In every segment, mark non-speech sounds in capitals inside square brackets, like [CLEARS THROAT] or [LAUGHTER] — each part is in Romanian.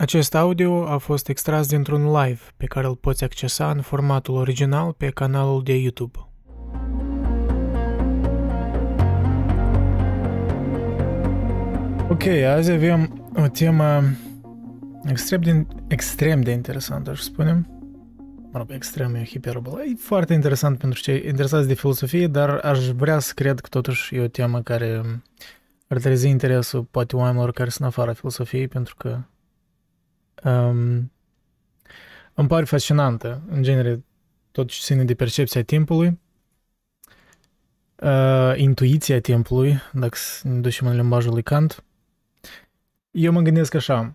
Acest audio a fost extras dintr-un live pe care îl poți accesa în formatul original pe canalul de YouTube. Ok, azi avem o temă extrem de, extrem de interesantă, aș spune. Mă rog, extrem e hiperbolă. E foarte interesant pentru cei interesați de filosofie, dar aș vrea să cred că totuși e o temă care ar trezi interesul poate oamenilor care sunt afară filosofiei, pentru că um, îmi pare fascinantă, în genere, tot ce ține de percepția timpului, uh, intuiția timpului, dacă ne ducem în limbajul lui Kant. Eu mă gândesc așa,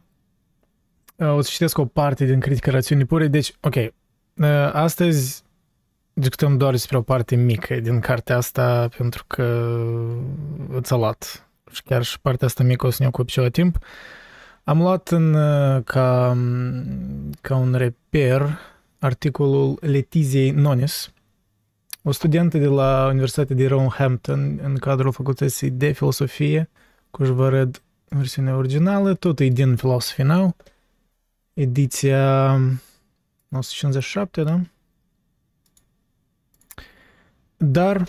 uh, o să citesc o parte din critica rațiunii pure, deci, ok, uh, astăzi discutăm doar despre o parte mică din cartea asta, pentru că it's a lot. Și chiar și partea asta mică o să ne ocup ceva timp. Uh, am luat în, uh, ca, ca un reper articolul Letiziei Nonis, o studentă de la Universitatea de Roehampton în cadrul facultății de filosofie, cu vă arăt versiunea originală, tot e din Philosophy Now, ediția 1957, da? Dar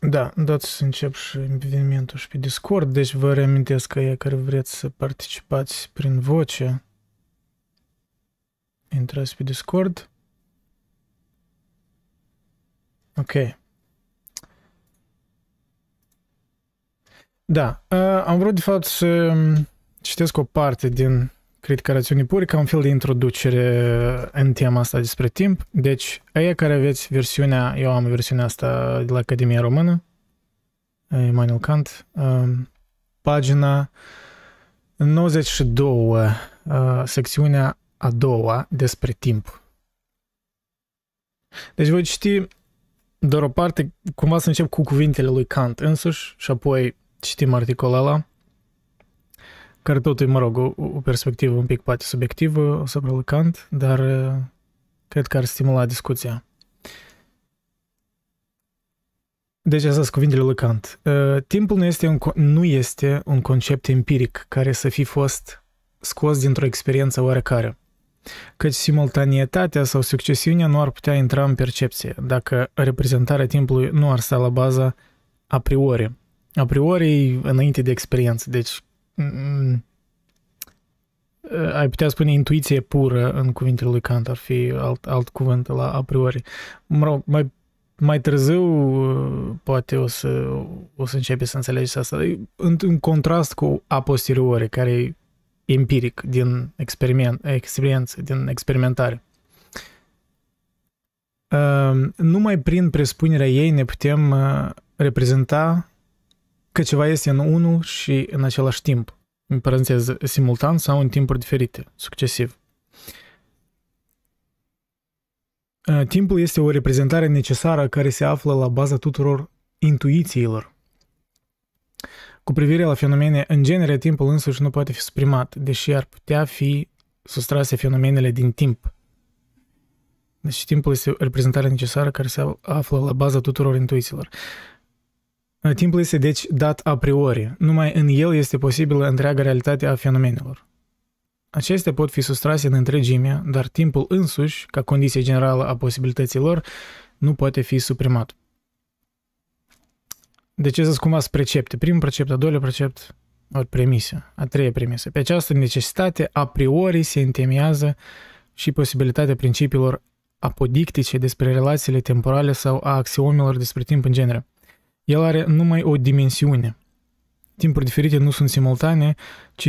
da, dați să încep și evenimentul și pe Discord, deci vă reamintesc că e care vreți să participați prin voce, intrați pe Discord. Ok. Da, am vrut de fapt să citesc o parte din critica rațiunii pure ca un fel de introducere în tema asta despre timp. Deci, aia care aveți versiunea, eu am versiunea asta de la Academia Română, Emanuel Kant, um, pagina 92, uh, secțiunea a doua despre timp. Deci voi citi doar o parte, cumva să încep cu cuvintele lui Kant însuși și apoi citim articolul ăla care tot e, mă rog, o, o perspectivă un pic poate subiectivă asupra lui Kant, dar uh, cred că ar stimula discuția. Deci asta sunt cuvintele lui Kant. Uh, timpul nu este, un, nu este un concept empiric care să fi fost scos dintr-o experiență oarecare. Căci simultanietatea sau succesiunea nu ar putea intra în percepție dacă reprezentarea timpului nu ar sta la baza a priori. A priori înainte de experiență, deci Mm, ai putea spune intuiție pură în cuvintele lui Kant, ar fi alt, alt cuvânt la a priori. Mă rog, mai, mai târziu poate o să, o să începe să înțelegeți asta, în, în contrast cu a posteriori, care e empiric, din experiment, experiență, din experimentare. Uh, numai prin presupunerea ei ne putem uh, reprezenta că ceva este în unul și în același timp, în paranteză, simultan sau în timpuri diferite, succesiv. Uh, timpul este o reprezentare necesară care se află la baza tuturor intuițiilor. Cu privire la fenomene, în genere, timpul însuși nu poate fi suprimat, deși ar putea fi sustrase fenomenele din timp. Deci timpul este o reprezentare necesară care se află la baza tuturor intuițiilor. Timpul este deci dat a priori. Numai în el este posibilă întreaga realitate a fenomenelor. Acestea pot fi sustrase în întregime, dar timpul însuși, ca condiție generală a posibilităților, nu poate fi suprimat. Deci ce sunt cumva precepte. Primul precept, a doilea precept, ori premisă, a treia premisă. Pe această necesitate a priori se întemeiază și posibilitatea principiilor apodictice despre relațiile temporale sau a axiomelor despre timp în genere. El are numai o dimensiune. Timpuri diferite nu sunt simultane, ci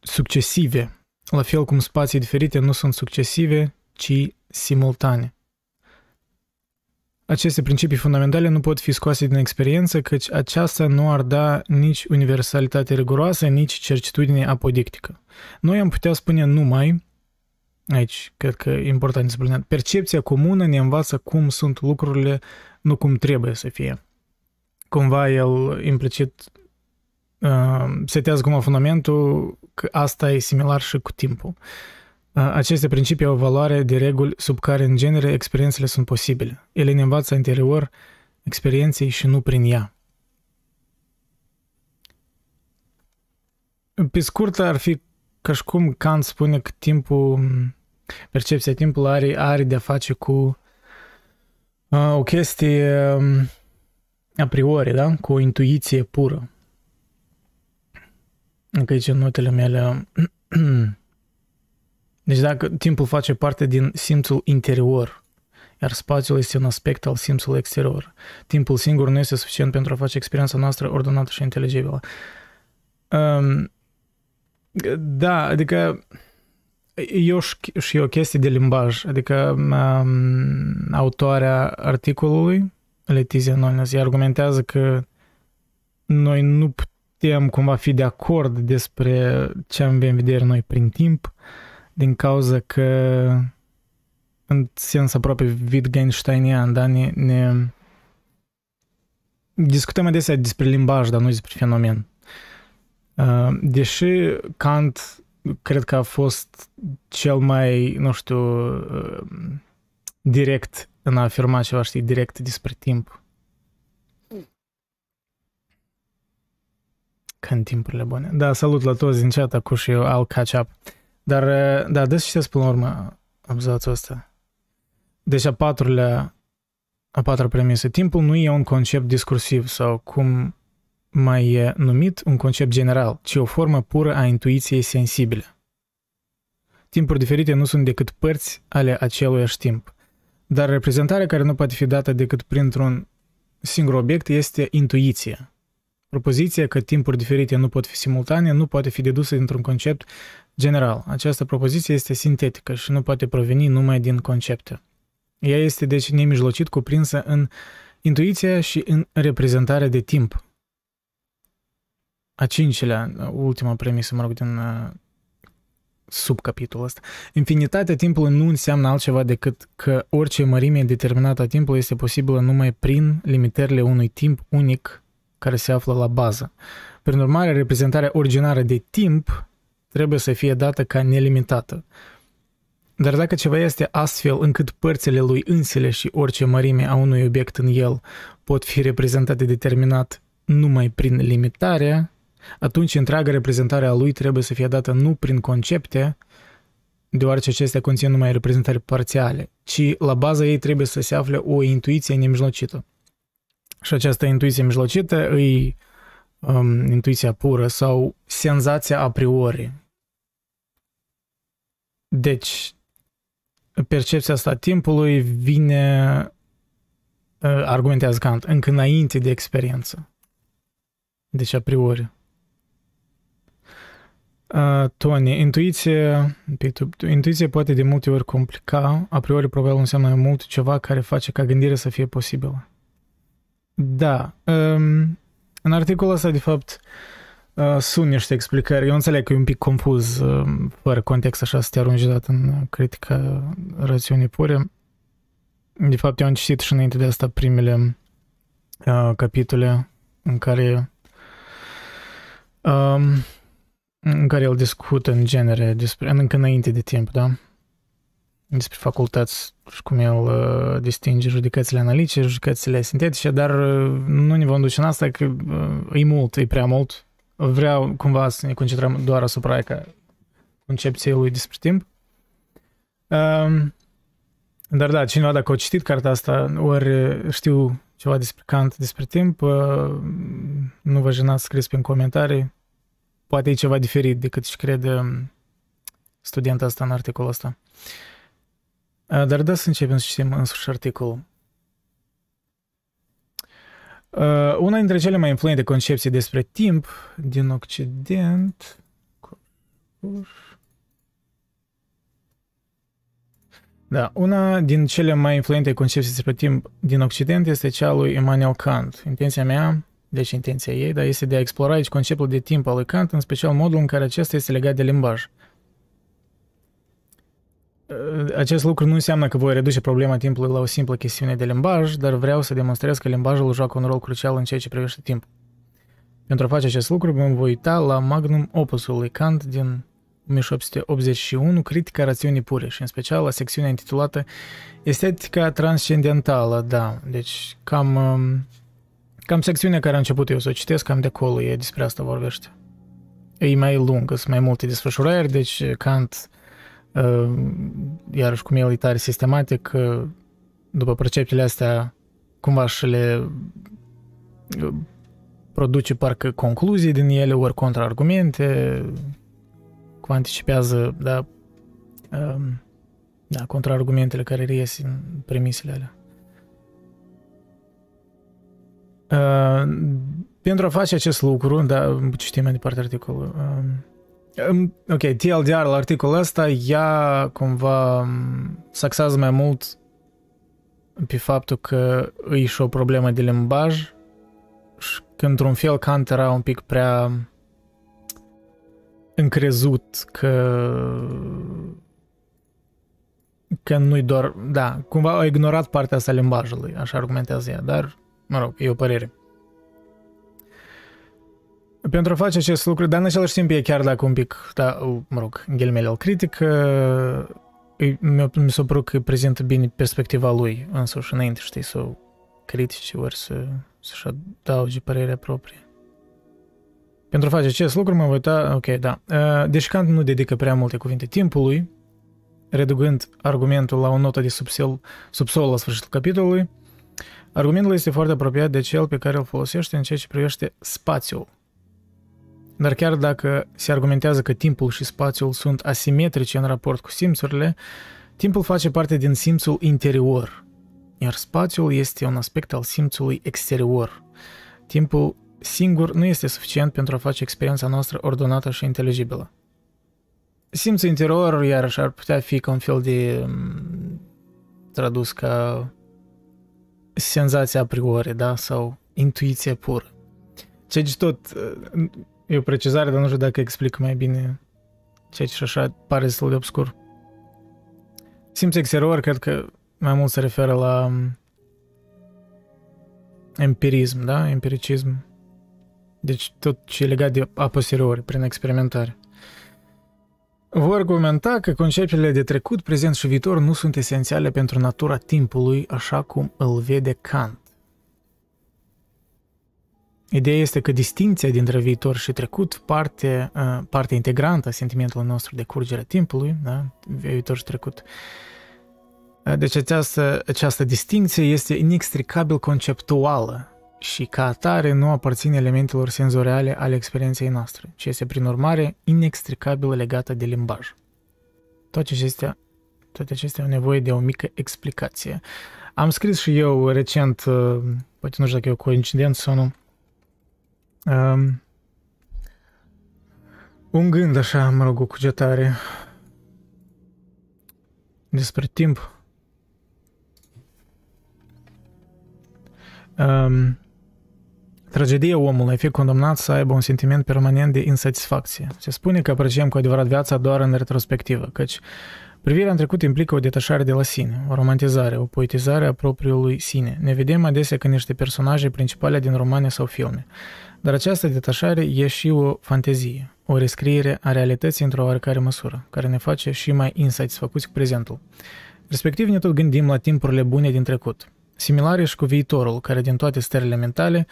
succesive, la fel cum spații diferite nu sunt succesive, ci simultane. Aceste principii fundamentale nu pot fi scoase din experiență, căci aceasta nu ar da nici universalitate riguroasă, nici certitudine apodictică. Noi am putea spune numai, aici cred că e important de subliniat, percepția comună ne învață cum sunt lucrurile, nu cum trebuie să fie cumva el implicit uh, setează cumva fundamentul că asta e similar și cu timpul. Uh, aceste principii au o valoare de reguli sub care, în genere, experiențele sunt posibile. Ele ne învață interior experienței și nu prin ea. Pe scurt, ar fi ca și cum Kant spune că timpul, percepția timpului are, are de-a face cu uh, o chestie um, a priori, da? Cu o intuiție pură. Încă aici în notele mele. [CLEARS THROAT] Deci dacă timpul face parte din simțul interior, iar spațiul este un aspect al simțului exterior. Timpul singur nu este suficient pentru a face experiența noastră ordonată și inteligibilă. Um, da, adică eu și o chestie de limbaj, adică um, autoarea articolului, Letizia Nolnes, ea argumentează că noi nu putem cumva fi de acord despre ce am în vedere noi prin timp, din cauza că în sens aproape Wittgensteinian, da, ne, ne discutăm adesea despre limbaj, dar nu despre fenomen. Uh, deși Kant cred că a fost cel mai, nu știu, uh, direct în a afirma ceva, știi, direct despre timp. Când timpurile bune. Da, salut la toți din chat, acum și eu, I'll catch up. Dar, uh, da, des citesc până la urmă abzațul ăsta. Deci a patrulea, a patra premisă. Timpul nu e un concept discursiv sau cum mai e numit un concept general, ci o formă pură a intuiției sensibile. Timpuri diferite nu sunt decât părți ale aceluiași timp, dar reprezentarea care nu poate fi dată decât printr-un singur obiect este intuiția. Propoziția că timpuri diferite nu pot fi simultane nu poate fi dedusă dintr-un concept general. Această propoziție este sintetică și nu poate proveni numai din concepte. Ea este deci nemijlocit cuprinsă în intuiția și în reprezentarea de timp. A cincilea, ultima premisă, mă rog, din uh, subcapitolul ăsta. Infinitatea timpului nu înseamnă altceva decât că orice mărime determinată a timpului este posibilă numai prin limitările unui timp unic care se află la bază. Prin urmare, reprezentarea originară de timp trebuie să fie dată ca nelimitată. Dar dacă ceva este astfel încât părțile lui însele și orice mărime a unui obiect în el pot fi reprezentate determinat numai prin limitare, atunci întreaga reprezentare a lui trebuie să fie dată nu prin concepte, deoarece acestea conțin numai reprezentări parțiale, ci la baza ei trebuie să se afle o intuiție nemijlocită. Și această intuiție mijlocită îi um, intuiția pură sau senzația a priori. Deci, percepția asta timpului vine, uh, argumentează Kant, încă înainte de experiență. Deci a priori. Uh, Tony, intuiție, intuiție poate de multe ori complica, a priori probabil înseamnă mai mult ceva care face ca gândirea să fie posibilă. Da, um, în articolul ăsta, de fapt, uh, sunt niște explicări. Eu înțeleg că e un pic confuz, uh, fără context, așa, să te arunci dat în critica rațiunii pure. De fapt, eu am citit și înainte de asta primele uh, capitole în care um, în care el discută în genere despre, încă înainte de timp, da? Despre facultăți și cum el uh, distinge judecățile analitice, judecățile sintetice, dar uh, nu ne vom duce în asta că uh, e mult, e prea mult. Vreau cumva să ne concentrăm doar asupra ca concepției lui despre timp. Uh, dar da, cineva dacă a citit cartea asta, ori știu ceva despre Kant, despre timp, uh, nu vă jenați să scrieți în comentarii poate e ceva diferit decât și crede um, studenta asta în articolul ăsta. Dar da să începem să citim însuși articolul. Una dintre cele mai influente concepții despre timp din Occident Da, una din cele mai influente concepții despre timp din Occident este cea lui Immanuel Kant. Intenția mea deci intenția ei, dar este de a explora aici conceptul de timp al lui Kant, în special modul în care acesta este legat de limbaj. Acest lucru nu înseamnă că voi reduce problema timpului la o simplă chestiune de limbaj, dar vreau să demonstrez că limbajul joacă un rol crucial în ceea ce privește timpul. Pentru a face acest lucru, mă voi uita la magnum opusul lui Kant din 1881, Critica rațiunii pure și în special la secțiunea intitulată Estetica transcendentală, da, deci cam um, Cam secțiunea care a început eu să o citesc, cam de acolo e despre asta vorbește. e mai lung, sunt mai multe desfășurări, deci Kant, uh, iarăși cum el e tare sistematic, uh, după percepțiile astea, cumva și le uh, produce parcă concluzii din ele, ori contraargumente, cum anticipează, da, um, da, contraargumentele care reies în premisele alea. Uh, pentru a face acest lucru, da, citim mai departe articolul. Uh, ok, TLDR la articolul ăsta, ea cumva um, saxează mai mult pe faptul că e și o problemă de limbaj și că într-un fel Kant era un pic prea încrezut că că nu-i doar, da, cumva a ignorat partea asta limbajului, așa argumentează ea, dar, mă rog, e o părere. Pentru a face acest lucru, dar în același timp e chiar dacă un pic, da, mă rog, ghilimele îl critic, mi s-a părut că prezintă bine perspectiva lui însuși înainte, știi, să o critici ori să, să-și adauge părerea proprie. Pentru a face acest lucru mă voi uita, ok, da. Deci Kant nu dedică prea multe cuvinte timpului, reducând argumentul la o notă de subsol, subsol la sfârșitul capitolului, argumentul este foarte apropiat de cel pe care îl folosește în ceea ce privește spațiul. Dar chiar dacă se argumentează că timpul și spațiul sunt asimetrice în raport cu simțurile, timpul face parte din simțul interior, iar spațiul este un aspect al simțului exterior. Timpul singur nu este suficient pentru a face experiența noastră ordonată și inteligibilă. Simțul interior, iarăși, ar putea fi ca un fel de mm, tradus ca senzația a priori, da? Sau intuiție pură. Ceea ce tot e o precizare, dar nu știu dacă explic mai bine ceea ce așa pare destul de obscur. Simțul exterior, cred că mai mult se referă la mm, empirism, da? Empiricism. Deci tot ce e legat de a posteriori, prin experimentare. Vor argumenta că conceptele de trecut, prezent și viitor nu sunt esențiale pentru natura timpului așa cum îl vede Kant. Ideea este că distinția dintre viitor și trecut, parte, uh, parte integrantă a sentimentului nostru de curgere timpului, da? viitor și trecut, uh, deci această, această distinție este inextricabil conceptuală și ca atare nu aparține elementelor senzoriale ale experienței noastre, ci este prin urmare inextricabil legată de limbaj. Toate acestea, toate acestea au nevoie de o mică explicație. Am scris și eu recent, uh, poate nu știu dacă e o coincidență sau nu, um, un gând așa, mă rog, o cugetare despre timp. Um, Tragedia omului a fi condamnat să aibă un sentiment permanent de insatisfacție. Se spune că apreciem cu adevărat viața doar în retrospectivă, căci privirea în trecut implică o detașare de la sine, o romantizare, o poetizare a propriului sine. Ne vedem adesea ca niște personaje principale din romane sau filme. Dar această detașare e și o fantezie, o rescriere a realității într-o oarecare măsură, care ne face și mai insatisfăcuți cu prezentul. Respectiv ne tot gândim la timpurile bune din trecut, similare și cu viitorul, care din toate stările mentale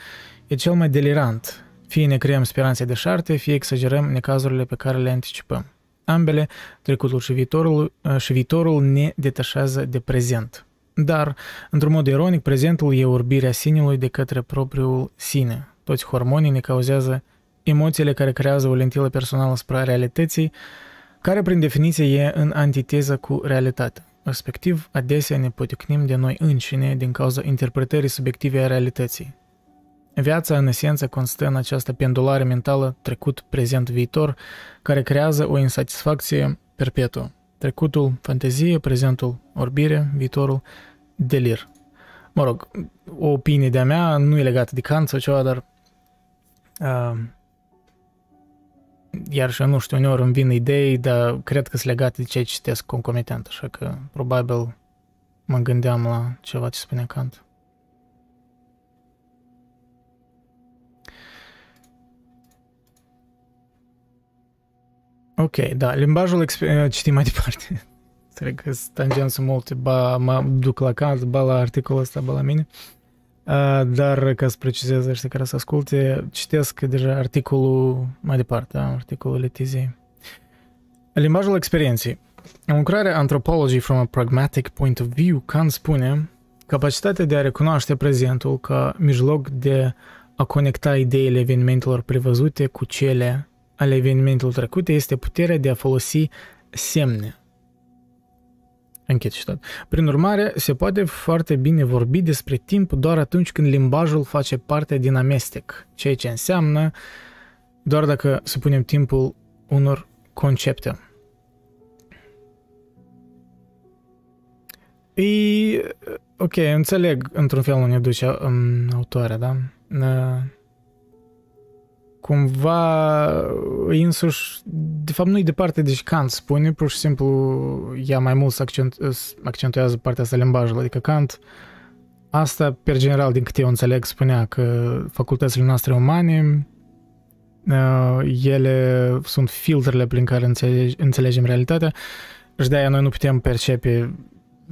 e cel mai delirant. Fie ne creăm speranțe de șarte, fie exagerăm necazurile pe care le anticipăm. Ambele, trecutul și viitorul, uh, și viitorul ne detașează de prezent. Dar, într-un mod ironic, prezentul e orbirea sinelui de către propriul sine. Toți hormonii ne cauzează emoțiile care creează o lentilă personală asupra realității, care prin definiție e în antiteză cu realitatea. Respectiv, adesea ne poticnim de noi înșine din cauza interpretării subiective a realității. Viața, în esență, constă în această pendulare mentală trecut, prezent, viitor, care creează o insatisfacție perpetuă. Trecutul, fantezie, prezentul, orbire, viitorul, delir. Mă rog, o opinie de-a mea nu e legată de Kant sau ceva, dar uh, iar și nu știu, uneori îmi vin idei, dar cred că sunt legate de ce citesc concomitent, așa că probabil mă gândeam la ceva ce spune Kant. Ok, da, limbajul, citim mai departe. [LAUGHS] Înțeleg că tangențe multe, ba mă duc la caz, ba la articolul ăsta, ba la mine. Dar ca să precizez ăștia care să asculte, citesc deja articolul mai departe, da? articolul Letizei. Limbajul experienței. În lucrarea Anthropology from a Pragmatic Point of View, Kant spune capacitatea de a recunoaște prezentul ca mijloc de a conecta ideile evenimentelor prevăzute cu cele ale evenimentelor trecute este puterea de a folosi semne. Închid citat. Prin urmare, se poate foarte bine vorbi despre timp doar atunci când limbajul face parte din amestec, ceea ce înseamnă doar dacă supunem timpul unor concepte. E, ok, înțeleg într-un fel unde duce um, autoarea, da? Uh, cumva însuși, de fapt nu e departe de Kant spune, pur și simplu ea mai mult accent, accentuează partea asta limbajului, adică Kant asta, per general, din câte eu înțeleg, spunea că facultățile noastre umane uh, ele sunt filtrele prin care înțelege, înțelegem realitatea și de-aia noi nu putem percepe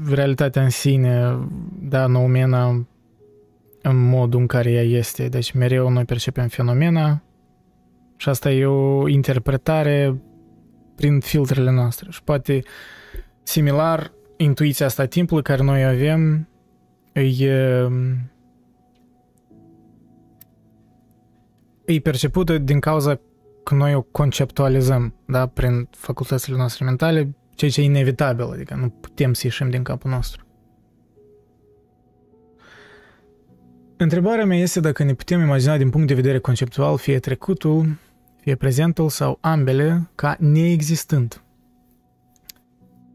realitatea în sine, da, noumena în modul în care ea este. Deci mereu noi percepem fenomena și asta e o interpretare prin filtrele noastre. Și poate similar, intuiția asta timpului care noi avem e, e percepută din cauza că noi o conceptualizăm da, prin facultățile noastre mentale, ceea ce e inevitabil, adică nu putem să ieșim din capul nostru. Întrebarea mea este dacă ne putem imagina din punct de vedere conceptual fie trecutul, fie prezentul sau ambele ca neexistând.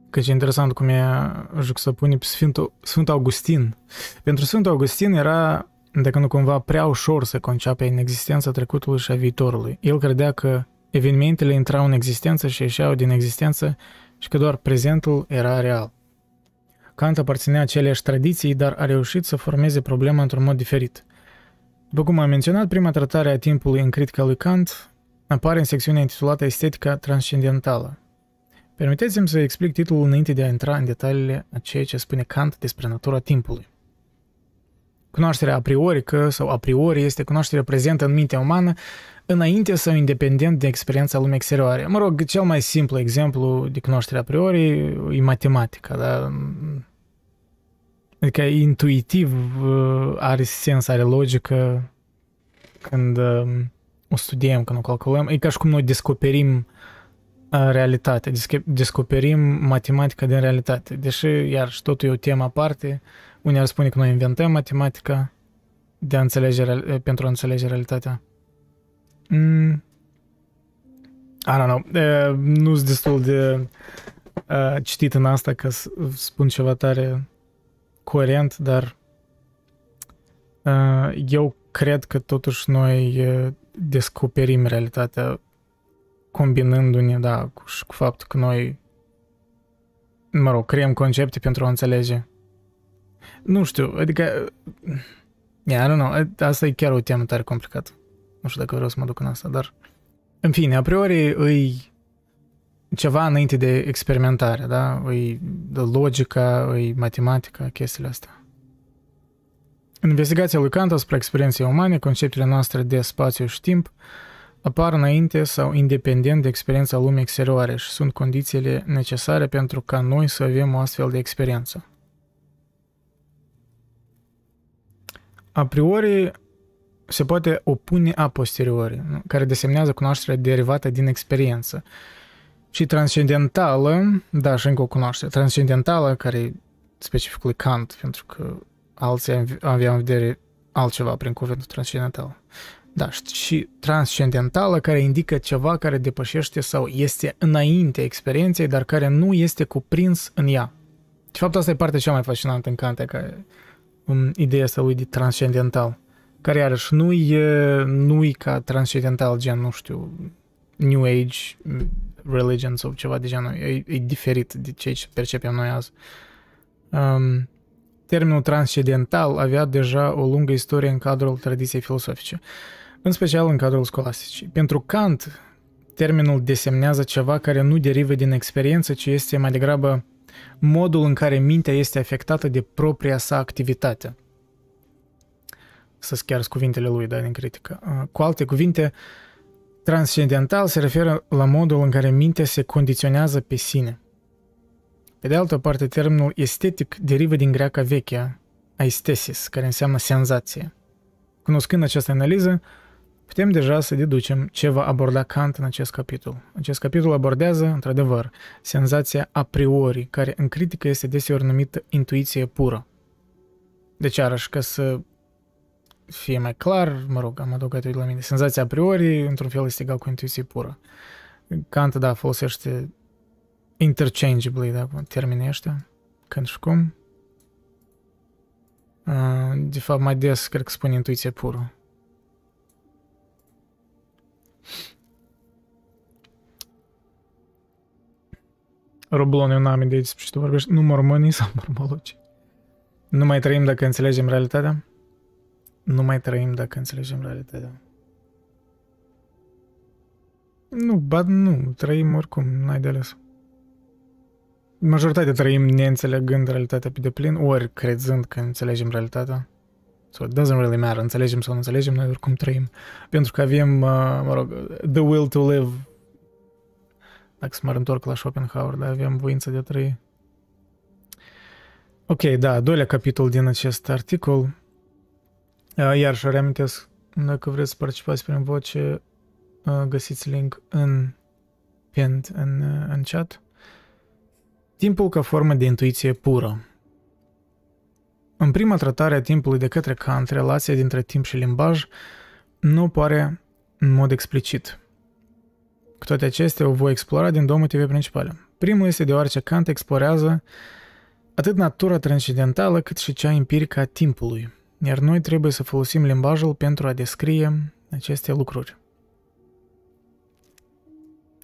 Căci e interesant cum e juxăpune pe Sfântul, Sfântul Augustin. Pentru Sfântul Augustin era, dacă nu cumva, prea ușor să conceapă în existența trecutului și a viitorului. El credea că evenimentele intrau în existență și ieșeau din existență și că doar prezentul era real. Kant aparținea aceleași tradiții, dar a reușit să formeze problema într-un mod diferit. După cum am menționat, prima tratare a timpului în critica lui Kant apare în secțiunea intitulată Estetica transcendentală. Permiteți-mi să explic titlul înainte de a intra în detaliile a ceea ce spune Kant despre natura timpului. Cunoașterea a priorică sau a priori este cunoașterea prezentă în mintea umană înainte sau independent de experiența lumii exterioare. Mă rog, cel mai simplu exemplu de cunoaștere a priori e matematica, da? Adică intuitiv uh, are sens, are logică când um, o studiem, când o calculăm. E ca și cum noi descoperim uh, realitatea, descoperim matematica din realitate. Deși, iar și totul e o temă aparte, unii ar spune că noi inventăm matematica de a înțelege, pentru a înțelege realitatea. Mm. I don't know. Uh, nu sunt destul de uh, citit în asta ca să spun ceva tare coerent, dar uh, eu cred că totuși noi uh, descoperim realitatea combinându-ne, da, cu, cu faptul că noi, mă rog, creăm concepte pentru a înțelege. Nu știu, adică, yeah, I don't know, asta e chiar o temă tare complicată. Nu știu dacă vreau să mă duc în asta, dar... În fine, a priori îi ceva înainte de experimentare, da? Îi de logica, îi matematica, chestiile astea. În investigația lui Kant asupra experienței umane, conceptele noastre de spațiu și timp apar înainte sau independent de experiența lumii exterioare și sunt condițiile necesare pentru ca noi să avem o astfel de experiență. A priori, se poate opune a posteriori, care desemnează cunoașterea derivată din experiență. Și transcendentală, da, și încă o cunoaștere, transcendentală, care e specificul Kant, pentru că alții aveau în vedere altceva prin cuvântul transcendental. Da, și transcendentală care indică ceva care depășește sau este înainte experienței, dar care nu este cuprins în ea. De fapt, asta e partea cea mai fascinantă în Kant, ca um, ideea asta lui de transcendental care iarăși nu e, nu e ca transcendental, gen, nu știu, New Age religion sau ceva de genul, e, e diferit de ce percepem noi azi. Um, termenul transcendental avea deja o lungă istorie în cadrul tradiției filosofice, în special în cadrul scolasticii. Pentru Kant, termenul desemnează ceva care nu derivă din experiență, ci este mai degrabă modul în care mintea este afectată de propria sa activitate – să chiar cuvintele lui, da, din critică. Uh, cu alte cuvinte, transcendental se referă la modul în care mintea se condiționează pe sine. Pe de altă parte, termenul estetic derivă din greaca veche, aistesis, care înseamnă senzație. Cunoscând această analiză, putem deja să deducem ce va aborda Kant în acest capitol. Acest capitol abordează, într-adevăr, senzația a priori, care în critică este deseori numită intuiție pură. Deci, arăși, ca să fie mai clar, mă rog, am adăugat la mine, senzația a priori, într-un fel, este egal cu intuiție pură. Kant, da, folosește interchangeably, da, termenii ăștia, când și cum. De fapt, mai des, cred că spune intuiție pură. Roblon e un nume de despre ce tu vorbești, nu mormonii sau mormologi. Nu mai trăim dacă înțelegem realitatea? Nu mai trăim dacă înțelegem realitatea. Nu, ba nu, trăim oricum, n-ai de ales. Majoritatea trăim neînțelegând realitatea pe deplin, ori crezând că înțelegem realitatea. So it doesn't really matter, înțelegem sau nu înțelegem, noi oricum trăim. Pentru că avem, uh, mă rog, the will to live. Dacă să mă întorc la Schopenhauer, dar avem voință de a trăi. Ok, da, doilea capitol din acest articol. Uh, iar și reamintesc, dacă vreți să participați prin voce, uh, găsiți link în pinned în, în chat. Timpul ca formă de intuiție pură. În prima tratare a timpului de către Kant, relația dintre timp și limbaj nu pare în mod explicit. Cu toate acestea o voi explora din două motive principale. Primul este deoarece Kant explorează atât natura transcendentală cât și cea empirică a timpului, iar noi trebuie să folosim limbajul pentru a descrie aceste lucruri.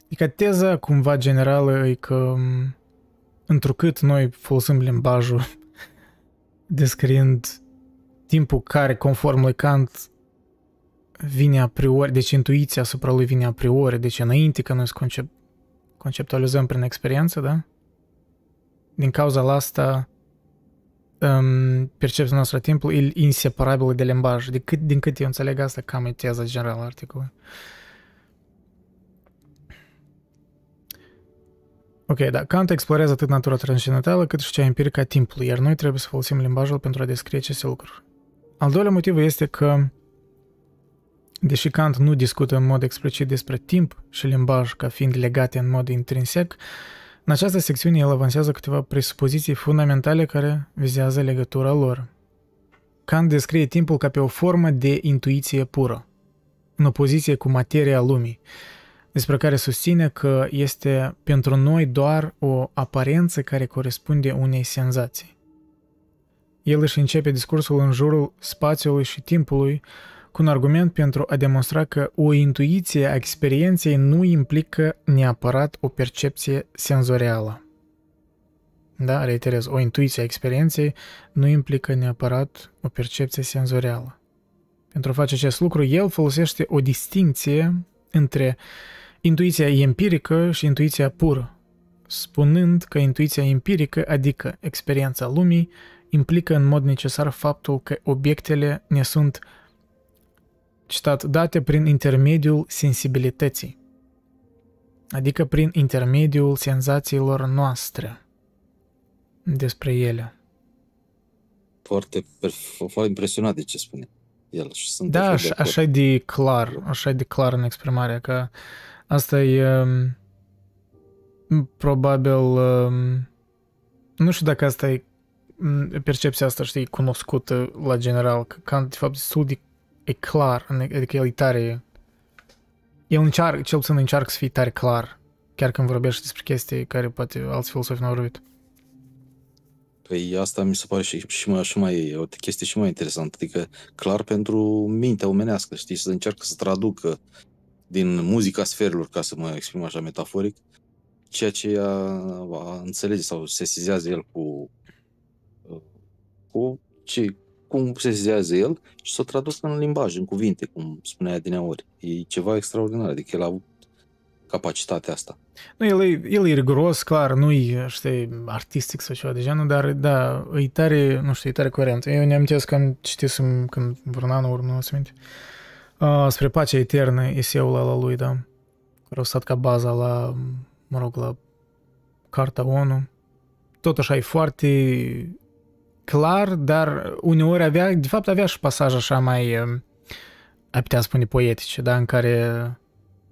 Adică teza cumva generală e că întrucât noi folosim limbajul [LAUGHS] descriind timpul care, conform lui Kant, vine a priori, deci intuiția asupra lui vine a priori, deci înainte că noi concep, conceptualizăm prin experiență, da? Din cauza asta, um, percepția noastră a timpului e inseparabilă de limbaj. De cât, din cât eu înțeleg asta, cam e teza generală a articolului. Ok, da, Kant explorează atât natura transcendentală cât și cea empirică a timpului, iar noi trebuie să folosim limbajul pentru a descrie aceste lucruri. Al doilea motiv este că, deși Kant nu discută în mod explicit despre timp și limbaj ca fiind legate în mod intrinsec, în această secțiune el avansează câteva presupoziții fundamentale care vizează legătura lor. Kant descrie timpul ca pe o formă de intuiție pură, în opoziție cu materia lumii, despre care susține că este pentru noi doar o aparență care corespunde unei senzații. El își începe discursul în jurul spațiului și timpului cu un argument pentru a demonstra că o intuiție a experienței nu implică neapărat o percepție senzorială. Da, reiterez, o intuiție a experienței nu implică neapărat o percepție senzorială. Pentru a face acest lucru, el folosește o distinție între intuiția empirică și intuiția pură, spunând că intuiția empirică, adică experiența lumii, implică în mod necesar faptul că obiectele ne sunt citat, date prin intermediul sensibilității, adică prin intermediul senzațiilor noastre despre ele. Foarte, foarte impresionat de ce spune el. Și sunt da, așa, așa de clar, așa de clar în exprimarea că Asta e um, probabil um, nu știu dacă asta e percepția asta, știi, cunoscută la general, că Kant, de fapt, destul de e clar, adică el e tare, el încearcă, cel puțin încearcă să fie tare clar, chiar când vorbește despre chestii care poate alți filosofi nu au vorbit. Păi asta mi se pare și, și, mai, și mai, o chestie și mai interesantă, adică clar pentru mintea omenească, știi, să încearcă să traducă din muzica sferilor, ca să mă exprim așa metaforic, ceea ce ea va înțelege sau sesizează el cu, cu ce, cum sesizează el și să o traducă în limbaj, în cuvinte, cum spunea din ori. E ceva extraordinar, adică el a avut capacitatea asta. Nu, el e, el e riguros, clar, nu e, știi, artistic sau ceva de genul, dar, da, e tare, nu știu, e tare coerent. Eu ne amintesc când citisem, când vreun an urmă, nu minte, uh, spre pacea eternă, eseul ăla lui, da, care a stat ca baza la, mă rog, la Carta ONU. Tot așa e foarte clar, dar uneori avea, de fapt avea și pasaj așa mai, ai putea spune poetice, da, în care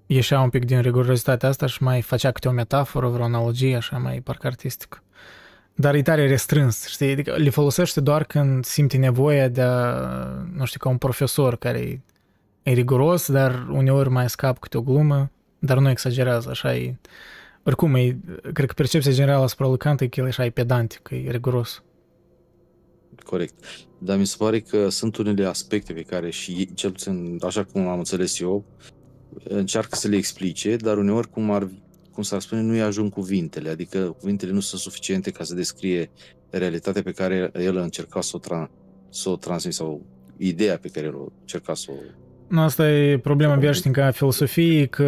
ieșea un pic din rigurozitatea asta și mai făcea câte o metaforă, vreo analogie, așa mai parcă artistică. Dar e tare restrâns, știi? Adică le folosește doar când simte nevoia de a, nu știu, ca un profesor care e, e riguros, dar uneori mai scap câte o glumă, dar nu exagerează, așa e. Oricum, e, cred că percepția generală asupra lui Kant e că el așa e pedantic, că e riguros. Corect. Dar mi se pare că sunt unele aspecte pe care și cel puțin, așa cum am înțeles eu, încearcă să le explice, dar uneori, cum, ar, cum s-ar spune, nu-i ajung cuvintele, adică cuvintele nu sunt suficiente ca să descrie realitatea pe care el a încercat să o, tra- să o transmit sau ideea pe care el a încercat să o Asta e problema veșnică a filosofiei, că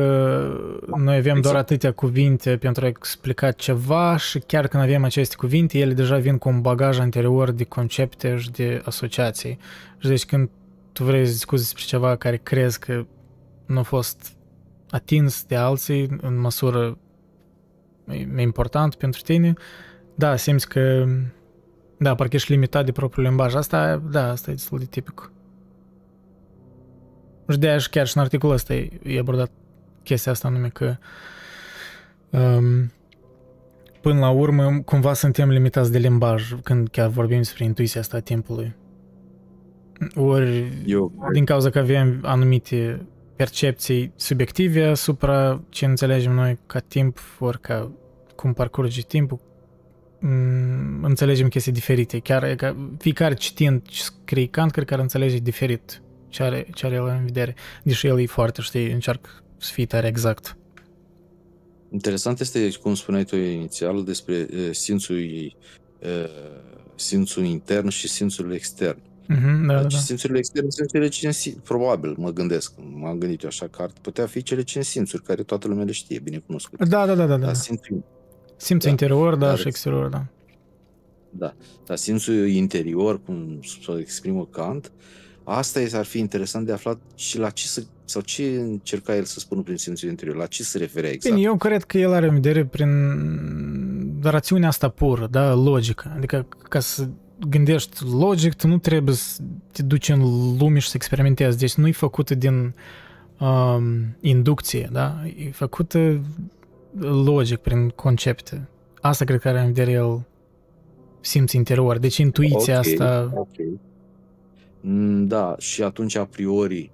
noi avem doar exact. atâtea cuvinte pentru a explica ceva și chiar când avem aceste cuvinte, ele deja vin cu un bagaj anterior de concepte și de asociații. Și deci când tu vrei să discuți despre ceva care crezi că nu a fost atins de alții în măsură important pentru tine, da, simți că da, parcă ești limitat de propriul limbaj. Asta, da, asta e destul de tipic. Și de și chiar și în articolul ăsta e, e abordat chestia asta anume că um, până la urmă cumva suntem limitați de limbaj când chiar vorbim despre intuiția asta a timpului. Ori Eu. din cauza că avem anumite percepții subiective asupra ce înțelegem noi ca timp, ori ca cum parcurge timpul, mm, înțelegem chestii diferite. Chiar că fiecare citind ce scrie Kant, cred că ar înțelege diferit ce are, ce are el în vedere. Deși el e foarte, știi, încearcă să fie tare exact. Interesant este, cum spuneai tu inițial, despre uh, simțul, uh, simțul intern și simțul extern. Mm-hmm, da, deci da. simțurile externe sunt cele cinci probabil, mă gândesc, m-am gândit eu așa că ar putea fi cele cinci simțuri care toată lumea le știe, bine cunoscut. Da, da, da, da. da. simțul, simțul da, interior, da, și exterior, da. Da, dar simțul interior, cum să exprimă Kant, asta este, ar fi interesant de aflat și la ce să, sau ce încerca el să spună prin simțul interior, la ce se referea exact. Bine, eu cred că el are în vedere prin rațiunea asta pură, da, logică, adică ca să gândești logic, tu nu trebuie să te duci în lume și să experimentezi. Deci nu e făcută din um, inducție, da? E făcută logic, prin concepte. Asta cred că are în vedere el simț interior. Deci intuiția okay, asta... Okay. Mm, da, și atunci a priori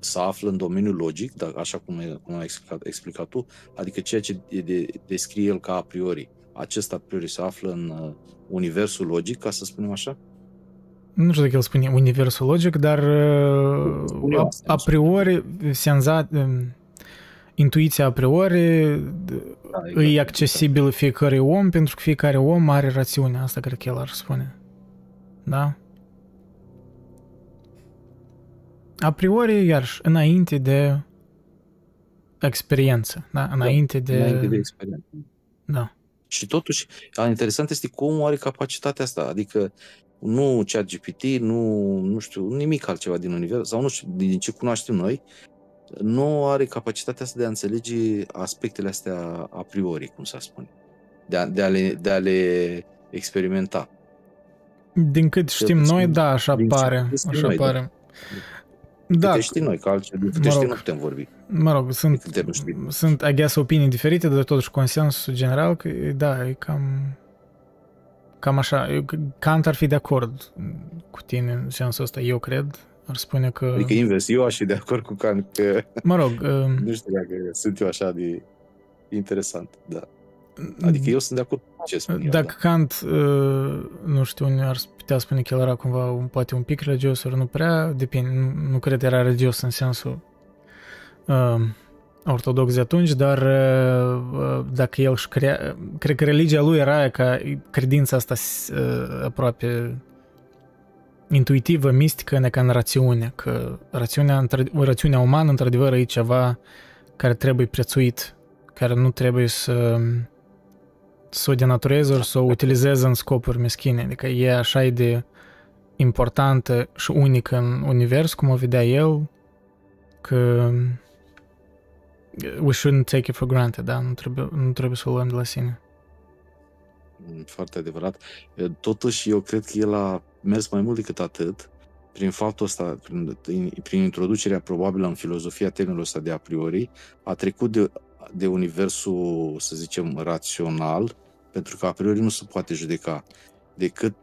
să află în domeniul logic, dar așa cum, e, cum ai explicat, explicat tu, adică ceea ce de, descrie el ca a priori acesta a priori se află în uh, universul logic, ca să spunem așa? Nu știu dacă el spune universul logic, dar uh, a, a priori senza, um, intuiția a priori da, exact, e accesibilă exact. fiecare om, pentru că fiecare om are rațiunea, asta cred că el ar spune. Da? A priori, iarăși, înainte de experiență, da? Înainte da, de... Înainte de experiență. Da. Și totuși, interesant este cum are capacitatea asta, adică nu chat GPT, nu, nu știu, nimic altceva din univers, sau nu știu, din ce cunoaștem noi, nu are capacitatea asta de a înțelege aspectele astea a priori, cum să spune, de a, de a, le, de a le experimenta. Din cât știm noi, da, așa pare. Așa noi, da. pare. Da. Da. Câte știi noi, că altfel de câte mă rog, știi nu putem vorbi. Mă rog, sunt, sunt I guess, opinii diferite, dar totuși consensul general că, da, e cam, cam așa. Eu, Kant ar fi de acord cu tine în sensul ăsta, eu cred. Ar spune că... Adică invers, eu aș fi de acord cu Kant că... Mă rog... Uh... [LAUGHS] nu știu dacă sunt eu așa de interesant, da. Adică eu sunt de acord cu ce spun Dacă eu, da. Kant, uh, nu știu, ar putea spune că el era cumva un, poate un pic religios, ori nu prea, depinde, nu, nu cred că era religios în sensul uh, ortodox de atunci, dar uh, uh, dacă el își crea, cred că religia lui era ca credința asta uh, aproape intuitivă, mistică, ca în rațiune, că rațiunea, rațiunea umană, într-adevăr, e ceva care trebuie prețuit, care nu trebuie să să o denatureze ori să o utilizeze în scopuri meschine. Adică e așa de importantă și unică în univers, cum o vedea el, că we shouldn't take it for granted, da? Nu trebuie, nu trebuie să o luăm de la sine. Mm, foarte adevărat. Totuși, eu cred că el a mers mai mult decât atât prin faptul ăsta, prin, prin introducerea probabilă în filozofia termenului ăsta de a priori, a trecut de, de universul, să zicem, rațional, pentru că a priori nu se poate judeca decât,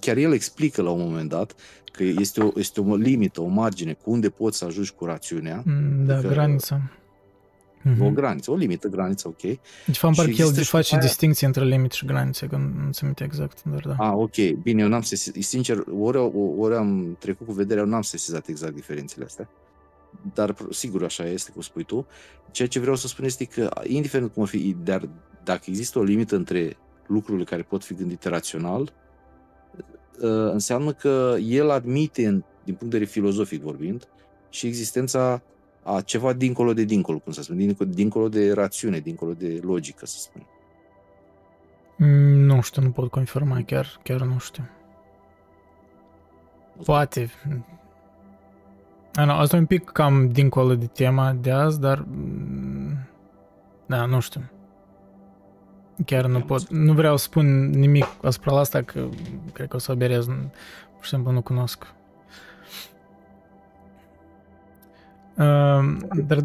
chiar el explică la un moment dat că este o, este o limită, o margine, cu unde poți să ajungi cu rațiunea. Mm, da, adică, granița. Mm-hmm. O graniță, o limită, graniță, ok. Deci, fapt, parcă el face aia... distinție între limite și granițe, că nu se minte exact, dar da. Ah, ok. Bine, eu n-am sesizat, sincer, ori, ori am trecut cu vederea, eu n-am sesizat exact diferențele astea. Dar, sigur, așa este, cum spui tu. Ceea ce vreau să spun este că, indiferent cum ar fi, dar dacă există o limită între lucrurile care pot fi gândite rațional, ă, înseamnă că el admite, din punct de vedere filozofic vorbind, și existența a ceva dincolo de dincolo, cum să spun, dincolo, dincolo de rațiune, dincolo de logică, să spun. Mm, nu știu, nu pot confirma, chiar, chiar nu știu. Poate. Ano, asta e un pic cam dincolo de tema de azi, dar mm, da, nu știu. Chiar nu pot, nu vreau să spun nimic asupra asta, că cred că o să oberez, pur și simplu nu cunosc. Uh, dar...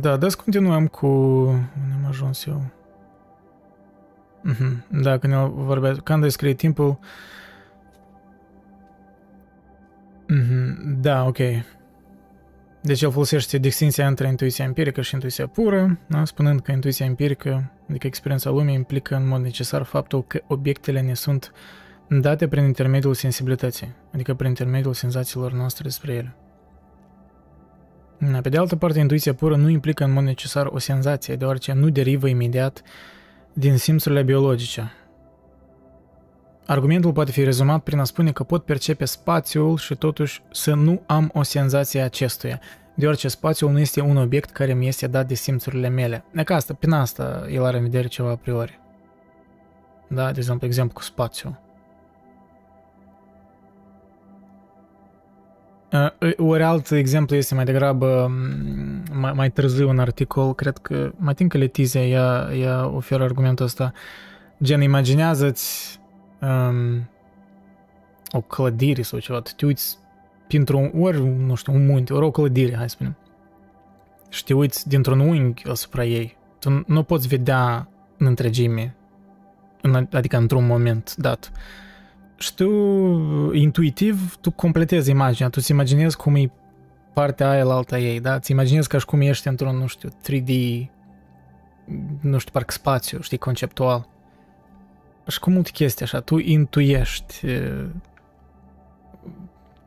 Da, da, să continuăm cu... Unde am ajuns eu? Uh-huh. Da, când el vorbea... Când descrie timpul... Uh-huh. Da, ok. Deci el folosește distinția între intuiția empirică și intuiția pură, da? spunând că intuiția empirică, adică experiența lumii, implică în mod necesar faptul că obiectele ne sunt date prin intermediul sensibilității, adică prin intermediul senzațiilor noastre despre ele. Pe de altă parte, intuiția pură nu implică în mod necesar o senzație, deoarece nu derivă imediat din simțurile biologice. Argumentul poate fi rezumat prin a spune că pot percepe spațiul și totuși să nu am o senzație acestuia, deoarece spațiul nu este un obiect care mi este dat de simțurile mele. E ca asta, prin asta el are în vedere ceva a priori. Da, de exemplu, exemplu cu spațiul. Uh, ori alt exemplu este mai degrabă mm, mai, mai târziu un articol, cred că mai tin că Letizia ea, ea oferă argumentul ăsta, gen imaginează-ți um, o clădire sau ceva, tu te uiți printr-un, ori, nu știu, un munte, ori o clădire, hai să spunem, și te uiți dintr-un unghi asupra ei, tu nu poți vedea în întregime, în, adică într-un moment dat. Uh, și tu, intuitiv, tu completezi imaginea, tu îți imaginezi cum e partea aia la alta ei, da? Ți imaginezi ca și cum ești într-un, nu știu, 3D, nu știu, parcă spațiu, știi, conceptual. Și cu multe chestii așa, tu intuiești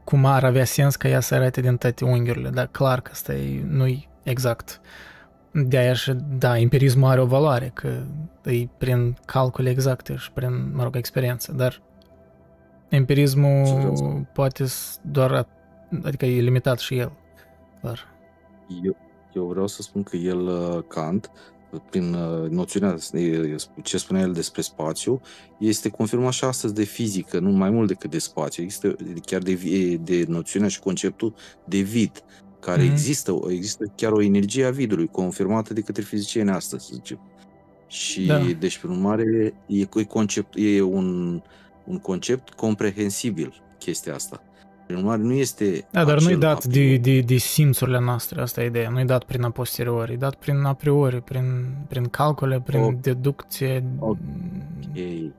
cum ar avea sens ca ea să arate din toate unghiurile, dar clar că asta e, nu-i exact. De aia și, da, empirismul are o valoare, că e prin calcule exacte și prin, mă rog, experiență, dar Empirismul poate doar, adică e limitat și el, clar. Eu, eu vreau să spun că el, uh, Kant, prin uh, noțiunea, ce spunea el despre spațiu, este confirmat și astăzi de fizică, nu mai mult decât de spațiu. Există chiar de, de noțiunea și conceptul de vid, care mm-hmm. există, există chiar o energie a vidului, confirmată de către fizicieni astăzi, să zicem. Și, da. deci, prin urmare, e, e, concept, e un, un concept comprehensibil chestia asta. Prin urmare, nu este... Da, dar nu-i dat de, de, de simțurile noastre, asta e ideea. Nu-i dat prin a posteriori, e dat prin a priori, prin, prin calcule, prin o, deducție. Ok,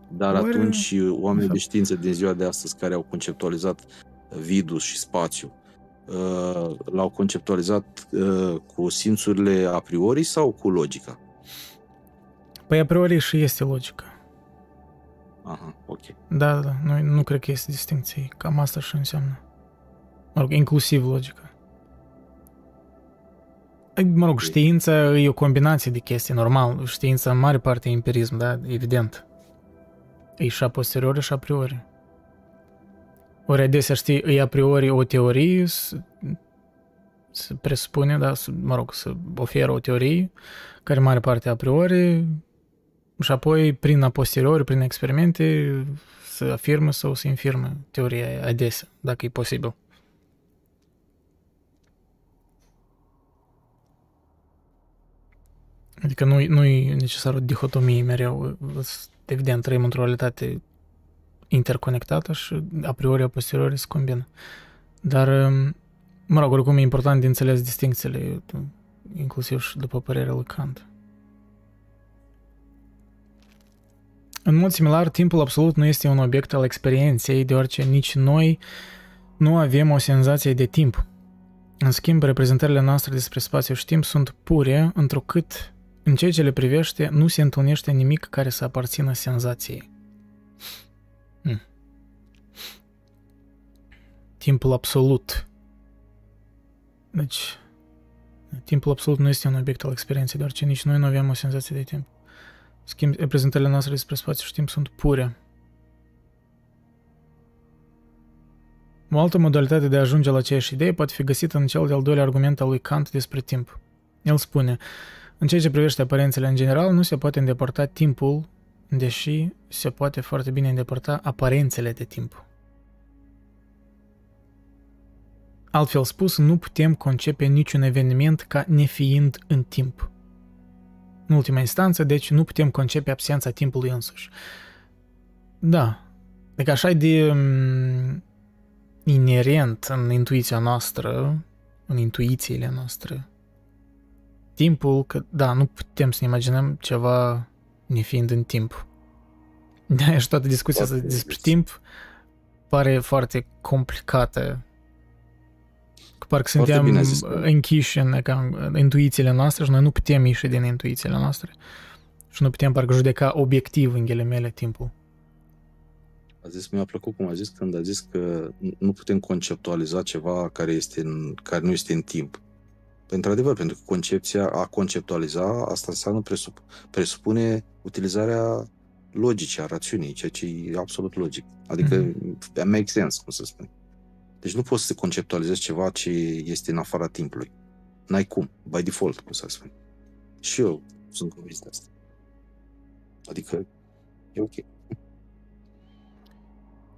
dar Ori... atunci oamenii de știință din ziua de astăzi care au conceptualizat vidul și spațiu, uh, l-au conceptualizat uh, cu simțurile a priori sau cu logica? Păi a priori și este logica. Aha, ok. Da, da, nu, nu cred că este distinție. Cam asta și înseamnă. Mă rog, inclusiv logica. Mă rog, știința e o combinație de chestii, normal. Știința în mare parte e empirism, da, evident. E și a posteriori și a priori. Ori adesea știi, e a priori o teorie, se presupune, da, să, mă rog, să oferă o teorie care mare parte a priori și apoi prin a posteriori, prin experimente să afirmă sau să infirmă teoria adesea, dacă e posibil. Adică nu, nu e necesar o dihotomie mereu. Evident, trăim într-o realitate interconectată și a priori, a posteriori se combină. Dar, mă rog, oricum e important de înțeles distincțiile, inclusiv și după părerea lui Kant. În mod similar, timpul absolut nu este un obiect al experienței, deoarece nici noi nu avem o senzație de timp. În schimb, reprezentările noastre despre spațiu și timp sunt pure, întrucât în ceea ce le privește nu se întâlnește nimic care să aparțină senzației. Hmm. Timpul absolut. Deci, timpul absolut nu este un obiect al experienței, deoarece nici noi nu avem o senzație de timp. Schimb, reprezentările noastre despre spațiu și timp sunt pure. O altă modalitate de a ajunge la aceeași idee poate fi găsită în cel de-al doilea argument al lui Kant despre timp. El spune, în ceea ce privește aparențele în general, nu se poate îndepărta timpul, deși se poate foarte bine îndepărta aparențele de timp. Altfel spus, nu putem concepe niciun eveniment ca nefiind în timp. În ultima instanță, deci nu putem concepe absența timpului însuși. Da, deci așa de um, inerent în intuiția noastră, în intuițiile noastre, timpul, că da, nu putem să ne imaginăm ceva nefiind în timp. Da, și toată discuția asta despre timp pare foarte complicată. Că parcă foarte suntem închiși în, în intuițiile noastre și noi nu putem ieși din intuițiile noastre. Și nu putem parcă judeca obiectiv în ghilimele timpul. A zis, mi-a plăcut cum a zis când a zis că nu putem conceptualiza ceva care, este în, care nu este în timp. Într-adevăr, pentru că concepția, a conceptualiza, asta înseamnă presup, presupune utilizarea logice, a rațiunii, ceea ce e absolut logic. Adică, mm-hmm. make sense, cum să spun. Deci nu poți să conceptualizezi ceva ce este în afara timpului. N-ai cum, by default, cum să spun. Și eu sunt convins de asta. Adică, e ok.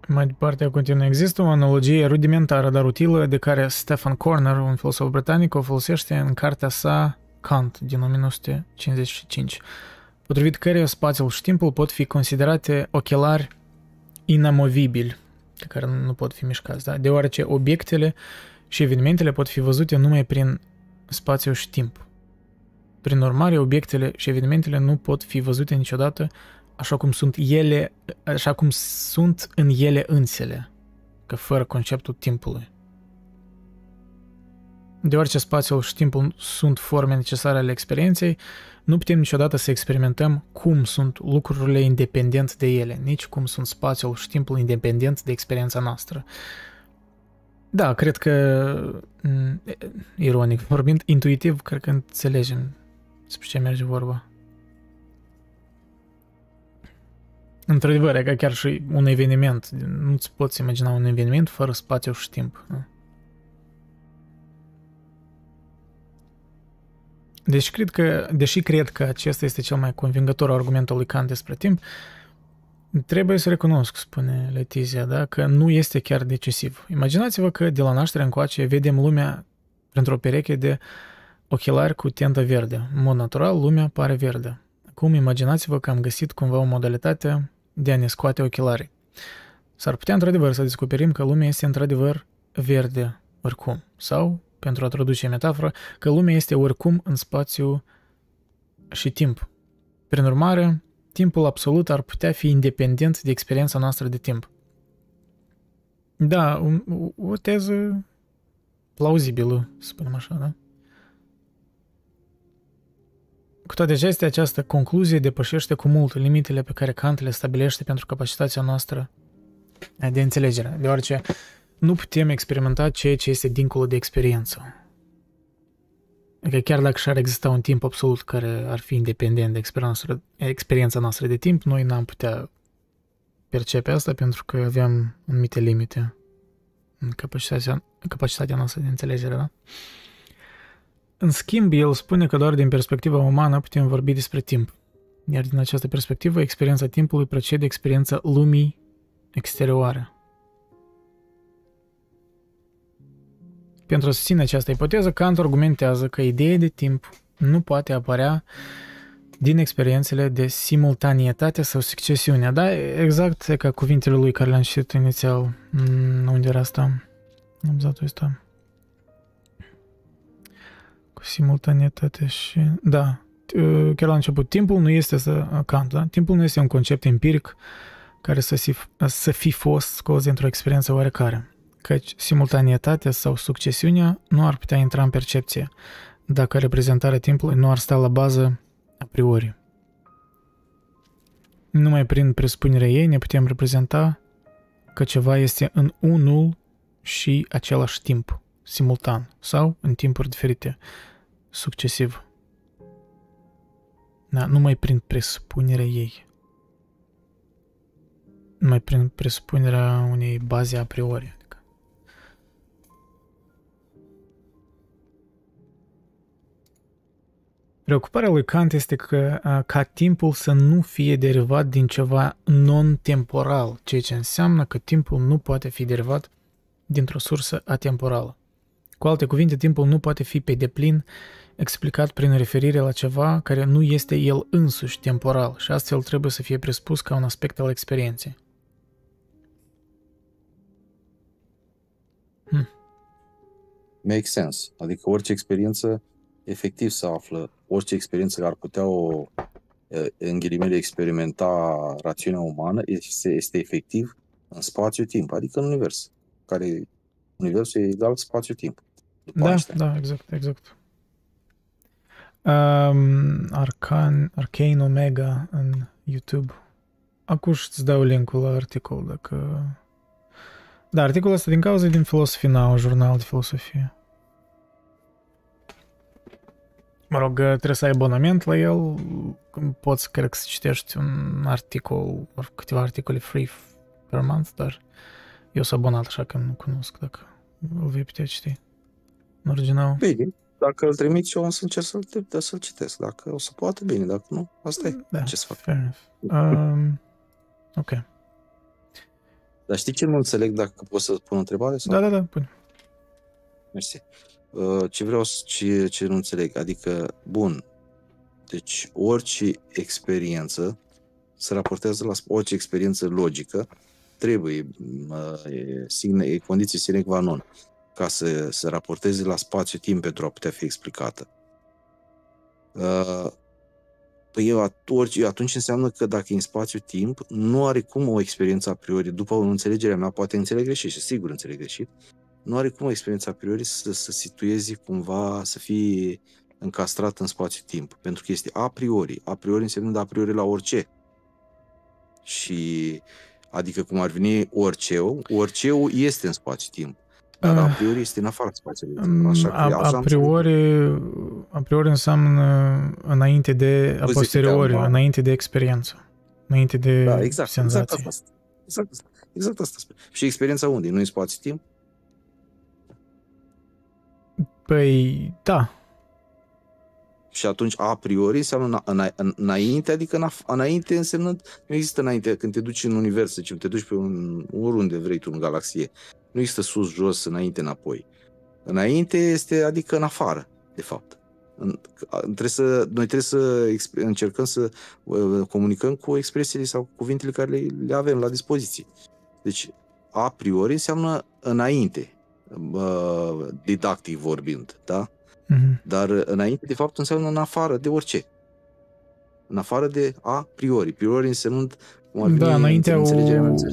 Mai departe, continuă. Există o analogie rudimentară, dar utilă, de care Stephen Corner, un filosof britanic, o folosește în cartea sa Kant din 1955, potrivit căreia spațiul și timpul pot fi considerate ochelari inamovibili, care nu pot fi mișcați, da? deoarece obiectele și evenimentele pot fi văzute numai prin spațiu și timp. Prin urmare, obiectele și evenimentele nu pot fi văzute niciodată așa cum sunt ele, așa cum sunt în ele însele, că fără conceptul timpului. Deoarece spațiul și timpul sunt forme necesare ale experienței, nu putem niciodată să experimentăm cum sunt lucrurile independent de ele, nici cum sunt spațiul și timpul independent de experiența noastră. Da, cred că, ironic vorbind, intuitiv, cred că înțelegem despre ce merge vorba. Într-adevăr, e ca chiar și un eveniment. Nu-ți poți imagina un eveniment fără spațiu și timp. Deci cred că, deși cred că acesta este cel mai convingător argument al lui Kant despre timp, trebuie să recunosc, spune Letizia, da, că nu este chiar decisiv. Imaginați-vă că de la naștere încoace vedem lumea printr-o pereche de ochelari cu tentă verde. În mod natural, lumea pare verde. Acum imaginați-vă că am găsit cumva o modalitate de a ne scoate ochelarii. S-ar putea într-adevăr să descoperim că lumea este într-adevăr verde oricum. Sau, pentru a traduce metafora, că lumea este oricum în spațiu și timp. Prin urmare, timpul absolut ar putea fi independent de experiența noastră de timp. Da, o, o teză plauzibilă, să spunem așa, da? Cu toate acestea, această concluzie depășește cu mult limitele pe care Kant le stabilește pentru capacitatea noastră de înțelegere, deoarece nu putem experimenta ceea ce este dincolo de experiență. Adică chiar dacă și-ar exista un timp absolut care ar fi independent de experiența, experiența noastră de timp, noi n-am putea percepe asta pentru că avem anumite limite în capacitatea, în capacitatea noastră de înțelegere, da? În schimb, el spune că doar din perspectiva umană putem vorbi despre timp. Iar din această perspectivă, experiența timpului precede experiența lumii exterioare. Pentru a susține această ipoteză, Kant argumentează că ideea de timp nu poate apărea din experiențele de simultanietate sau succesiune. Da, exact ca cuvintele lui care le-am citit inițial. Mm, unde era asta? Am zis asta. Cu simultanietate și... Da, chiar la început. Timpul nu este să... Kant, da? Timpul nu este un concept empiric care să, fi, să fi fost scos dintr-o experiență oarecare. Căci simultanietatea sau succesiunea nu ar putea intra în percepție dacă reprezentarea timpului nu ar sta la bază a priori. Numai prin presupunerea ei ne putem reprezenta că ceva este în unul și același timp, simultan, sau în timpuri diferite, succesiv. Da, numai prin presupunerea ei. Numai prin presupunerea unei baze a priori. Preocuparea lui Kant este că ca timpul să nu fie derivat din ceva non-temporal, ceea ce înseamnă că timpul nu poate fi derivat dintr-o sursă atemporală. Cu alte cuvinte, timpul nu poate fi pe deplin explicat prin referire la ceva care nu este el însuși temporal și astfel trebuie să fie presupus ca un aspect al experienței. Hmm. Make sense. Adică orice experiență efectiv se află orice experiență care ar putea o, în ghilimele, experimenta rațiunea umană este, este efectiv în spațiu-timp, adică în univers, care universul e egal spațiu-timp. Da, Einstein. da, exact, exact. Um, Arcan, Arcane Omega în YouTube. Acum îți dau linkul la articol dacă... Da, articolul ăsta din cauza din Filosofie Now, jurnal de filosofie. Mă rog, trebuie să ai abonament la el, poți, cred că, să citești un articol, câteva articole free per month, dar eu sunt abonat, așa că nu cunosc dacă îl vei putea citi în original. Bine, dacă îl trimiți eu o să încerc să-l, da, să-l citesc. Dacă o să poată, bine, dacă nu, asta e. Da, ce să fac? Fair enough. Um, ok. Dar știi ce nu înțeleg dacă pot să pun o întrebare? Sau? Da, da, da, pune. Mersi. Uh, ce vreau să, ce, ce nu înțeleg, adică, bun, deci orice experiență se raportează la orice experiență logică, trebuie, uh, e, signe, e condiție sine qua non, ca să se raporteze la spațiu-timp pentru a putea fi explicată. Uh, păi eu atunci, atunci înseamnă că dacă e în spațiu-timp, nu are cum o experiență a priori, după înțelegerea mea, poate înțeleg greșit și sigur înțeleg greșit, nu are cum experiența a priori să se situeze cumva, să fie încastrat în spațiu-timp, pentru că este a priori. A priori însemnând a priori la orice. Și adică cum ar veni orice, orice este în spațiu-timp. Dar a ah. priori este în afara spațiului. Mm, așa că a, a, priori, a priori înseamnă înainte de, a posteriori, da. înainte de experiență. Înainte de da, exact, senzație. Exact asta. Exact, exact asta. Și experiența unde? Nu în spațiu-timp? Păi, da. Și atunci, a priori, înseamnă înainte, adică înainte înseamnă, nu există înainte, când te duci în univers, deci te duci pe un, oriunde vrei tu în galaxie, nu există sus, jos, înainte, înapoi. Înainte este, adică în afară, de fapt. Trebuie să, noi trebuie să încercăm să uh, comunicăm cu expresiile sau cuvintele care le, le avem la dispoziție. Deci, a priori înseamnă înainte, uh, didactic vorbind, da? Mm-hmm. Dar înainte, de fapt, înseamnă în afară de orice. În afară de a priori. Priori însemnând cum ar da, înaintea, o,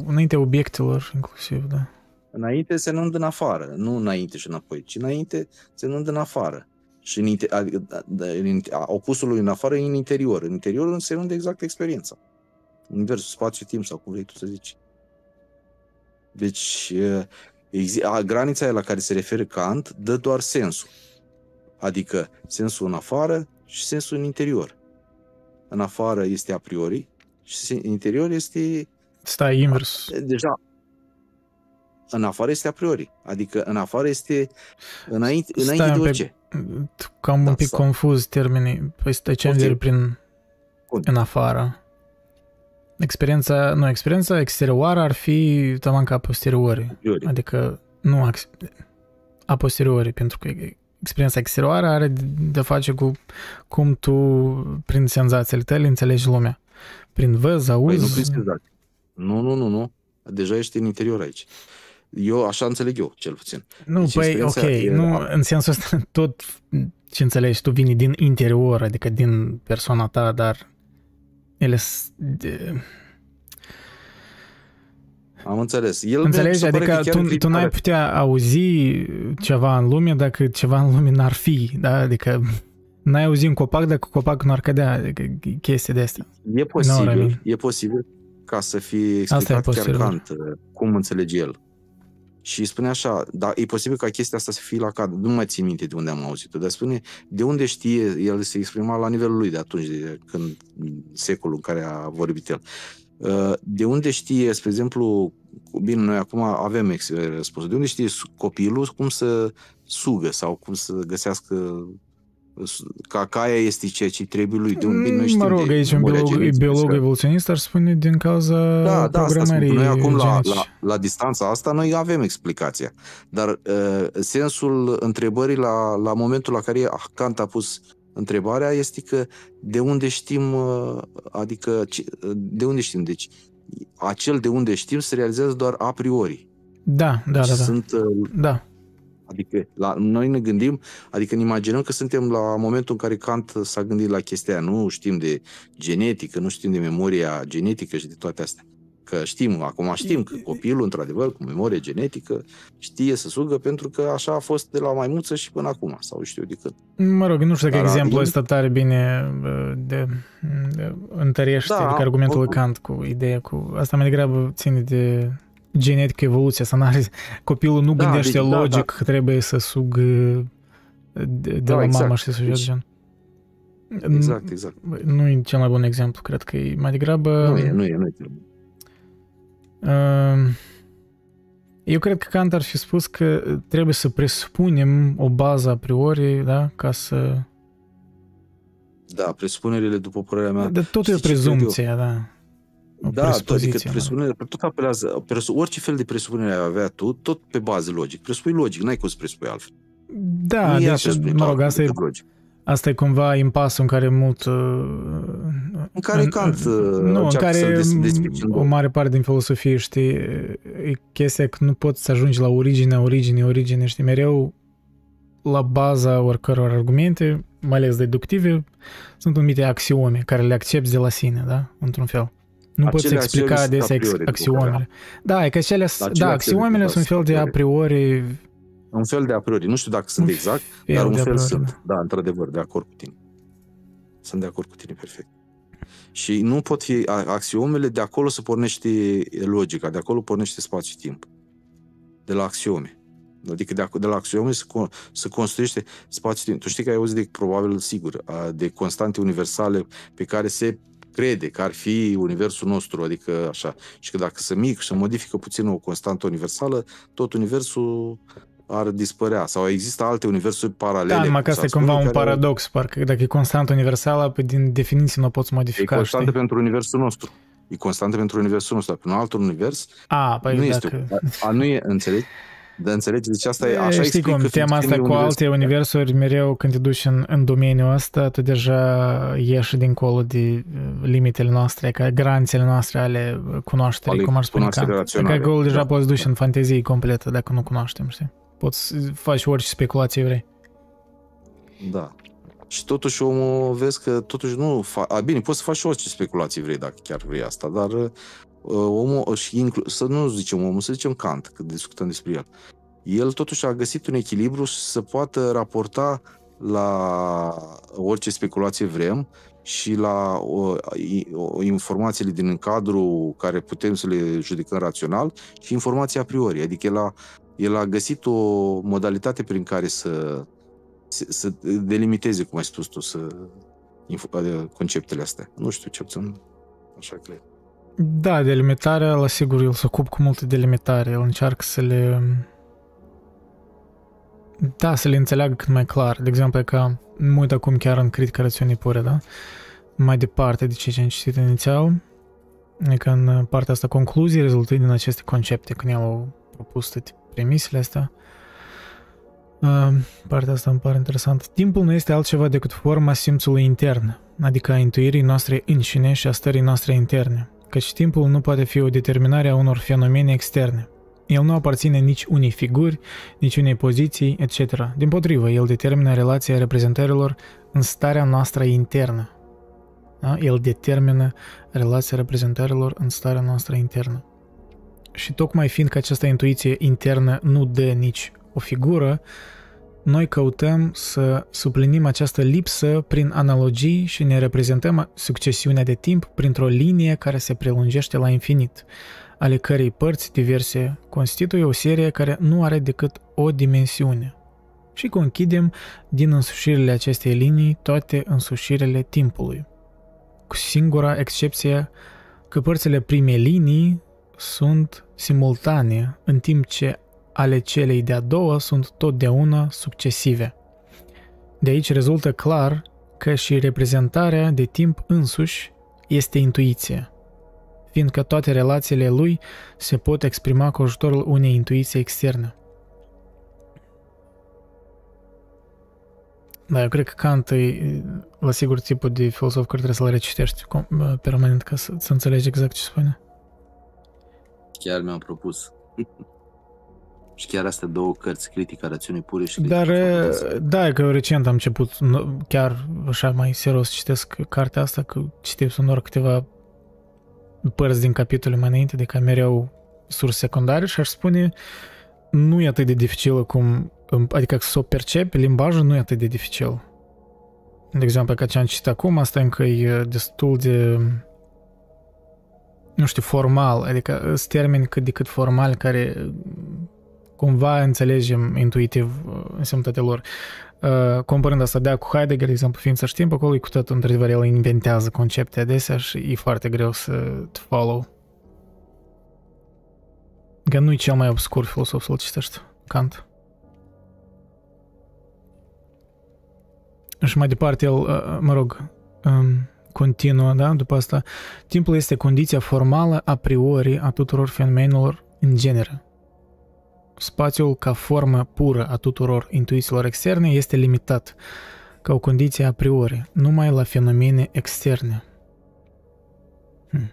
înaintea obiectelor, inclusiv, da. Înainte însemnând în afară, nu înainte și înapoi, ci înainte însemnând în afară. Și în, inter, adică, da, da, în, opusul lui în afară e în interior. În interior însemnând exact experiența. Universul, spațiu-timp sau cum vrei tu să zici. Deci, a, granița aia la care se referă Kant dă doar sensul. Adică sensul în afară și sensul în interior. În afară este a priori și în interior este... Stai invers. Deja. În afară este a priori. Adică în afară este înainte, înainte de orice. Cam da, un pic sau... confuz termenii. Păi stai ce okay. prin Bun. în afară. Experiența, nu, experiența exterioară ar fi taman ca posteriori. Adică nu a posteriori, pentru că experiența exterioară are de face cu cum tu, prin senzațiile tale, înțelegi lumea. Prin văz, auzi... Păi nu prin senzații. Nu, nu, nu, nu. Deja ești în interior aici. Eu așa înțeleg eu, cel puțin. Nu, deci păi, ok, e... nu, în sensul ăsta, [LAUGHS] tot ce înțelegi tu vine din interior, adică din persoana ta, dar ele de... Am înțeles. El Înțelegi? Adică tu, tu n-ai putea auzi ceva în lume dacă ceva în lume n-ar fi, da? Adică n-ai auzi un copac dacă copacul n-ar cădea, adică chestii de astea. E posibil, no, e posibil ca să fie explicat chiar Kant cum înțelege el. Și spune așa, da, e posibil ca chestia asta să fie la cadru. Nu mai țin minte de unde am auzit-o, dar spune de unde știe, el se exprima la nivelul lui de atunci, de când secolul în care a vorbit el. Uh, de unde știe, spre exemplu, bine, noi acum avem răspuns, de unde știe copilul cum să sugă sau cum să găsească ca caia este ceea ce trebuie lui. De un, bine, noi mă rog, aici un biolog, biolog evoluționist ar spune din cauza da, da, programării Noi acum la, la, la distanța asta noi avem explicația. Dar uh, sensul întrebării la, la momentul la care Kant a pus întrebarea este că de unde știm, uh, adică de unde știm? Deci acel de unde știm se realizează doar a priori. Da, da, deci da. da. Sunt, uh, da. Adică la, noi ne gândim, adică ne imaginăm că suntem la momentul în care Kant s-a gândit la chestia aia. Nu știm de genetică, nu știm de memoria genetică și de toate astea. Că știm, acum știm că copilul, într-adevăr, cu memorie genetică, știe să sugă pentru că așa a fost de la maimuță și până acum, sau știu de cât. Mă rog, nu știu dacă exemplul ăsta tare bine de, de întărește da, adică argumentul lui Kant cu ideea cu... Asta mai degrabă ține de genetică, evoluția, să n Copilul nu da, gândește deci, logic da, da. că trebuie să sug de, de da, la exact. mama și să deci, gen. Exact, exact. Nu e cel mai bun exemplu, cred că e mai degrabă... Nu e, nu e, nu e. Uh, eu cred că Kant ar fi spus că trebuie să presupunem o bază a priori, da, ca să... Da, presupunerile, după părerea mea... De tot e o prezumție, da. O da, adică presupunerile, tot apelează, presu, orice fel de presupunere ai avea tu, tot pe bază logic. Presupui logic, n-ai cum să presupui altfel. Da, nu deci, mă rog, asta e, logic. asta e cumva impasul în care mult... Uh, în care Kant uh, Nu, în care o mare parte din filosofie, știi, e chestia că nu poți să ajungi la originea, originea, originea, știi, mereu la baza oricăror argumente, mai ales deductive, sunt numite axiome care le accepti de la sine, da, într-un fel. Nu poți explica adesea axiomele. Da, e că acele, da, axiomele sunt un fel de a priori... Un fel de a priori. Nu știu dacă sunt exact, dar un fel priori, sunt. Da. da, într-adevăr, de acord cu tine. Sunt de acord cu tine, perfect. Și nu pot fi axiomele, de acolo să pornește logica, de acolo pornește spațiu-timp. De la axiome. Adică de, de la axiome se, se construiește spațiu-timp. Tu știi că ai auzit de, probabil, sigur, de constante universale pe care se crede că ar fi universul nostru, adică așa, și că dacă se mic și se modifică puțin o constantă universală, tot universul ar dispărea sau există alte universuri paralele. Da, numai că asta e cumva un paradox, parcă dacă e constantă universală, pe din definiție nu o poți modifica. E constantă știi? pentru universul nostru. E constantă pentru universul nostru, dar pe un alt univers A, păi nu dacă... este. A, nu e, înțelegi? De înțelegi? Deci asta e, așa Știi cum, tema asta cu alte universuri, mereu când te duci în, în domeniul ăsta, tu deja ieși dincolo de uh, limitele noastre, ca granițele noastre ale cunoașterii, ale cum ar spune ca. Că acolo deja da, poți duci da. în fantezie completă dacă nu cunoaștem, știi? Poți faci orice speculație vrei. Da. Și totuși omul, vezi că totuși nu... Fa... A, bine, poți să faci orice speculații vrei dacă chiar vrei asta, dar uh, omul și inclu- să nu zicem omul, să zicem Kant, că discutăm despre el. El totuși a găsit un echilibru să poată raporta la orice speculație vrem și la o, o, informațiile din cadrul care putem să le judecăm rațional și informația a priori. Adică el a, el a găsit o modalitate prin care să, să, să delimiteze, cum ai spus tu, să, conceptele astea. Nu știu ce puțin, așa cred. Da, delimitarea, la sigur, el se ocup cu multe delimitare. El încearcă să le... Da, să le înțeleagă cât mai clar. De exemplu, ca mă uit acum chiar în critica rațiunii pure, da? Mai departe de ce am citit inițial, e că în partea asta concluzii rezultă din aceste concepte, când el a propus toate premisele astea. Uh, partea asta îmi pare interesant. Timpul nu este altceva decât forma simțului intern, adică a intuirii noastre înșine și a stării noastre interne, căci timpul nu poate fi o determinare a unor fenomene externe. El nu aparține nici unei figuri, nici unei poziții, etc. Din potrivă, el determină relația reprezentărilor în starea noastră internă. Da? El determină relația reprezentărilor în starea noastră internă. Și tocmai fiindcă această intuiție internă nu dă nici o figură, noi căutăm să suplinim această lipsă prin analogii și ne reprezentăm succesiunea de timp printr-o linie care se prelungește la infinit, ale cărei părți diverse constituie o serie care nu are decât o dimensiune. Și conchidem din însușirile acestei linii toate însușirile timpului, cu singura excepție că părțile primei linii sunt simultane, în timp ce ale celei de-a doua sunt totdeauna succesive. De aici rezultă clar că și reprezentarea de timp însuși este intuiție, fiindcă toate relațiile lui se pot exprima cu ajutorul unei intuiții externe. Da, eu cred că Kant e, la sigur, tipul de filosof care trebuie să-l recitești permanent ca să, să înțelegi exact ce spune. Chiar mi-am propus. [LAUGHS] Și chiar astea două cărți, Critica rațiunii pure și Dar, da, că recent am început chiar așa mai serios citesc cartea asta, că citesc doar câteva părți din capitole mai înainte, de ca mereu surse secundare și aș spune nu e atât de dificilă cum, adică să o percepi, limbajul nu e atât de dificil. De exemplu, ca ce am citit acum, asta încă e destul de nu știu, formal, adică sunt termeni cât de cât formal care cumva înțelegem intuitiv uh, însemnătatea lor. Uh, comparând asta de cu Heidegger, de exemplu, fiind să știm, acolo e cu tot, într-adevăr, el inventează concepte adesea și e foarte greu să te follow. Că nu e cel mai obscur filosof să-l citești, Kant. Și mai departe, el, uh, mă rog, um, continuă, da, după asta, timpul este condiția formală a priori a tuturor fenomenelor în genere. Spațiul ca formă pură a tuturor intuițiilor externe este limitat, ca o condiție a priori, numai la fenomene externe. Hmm.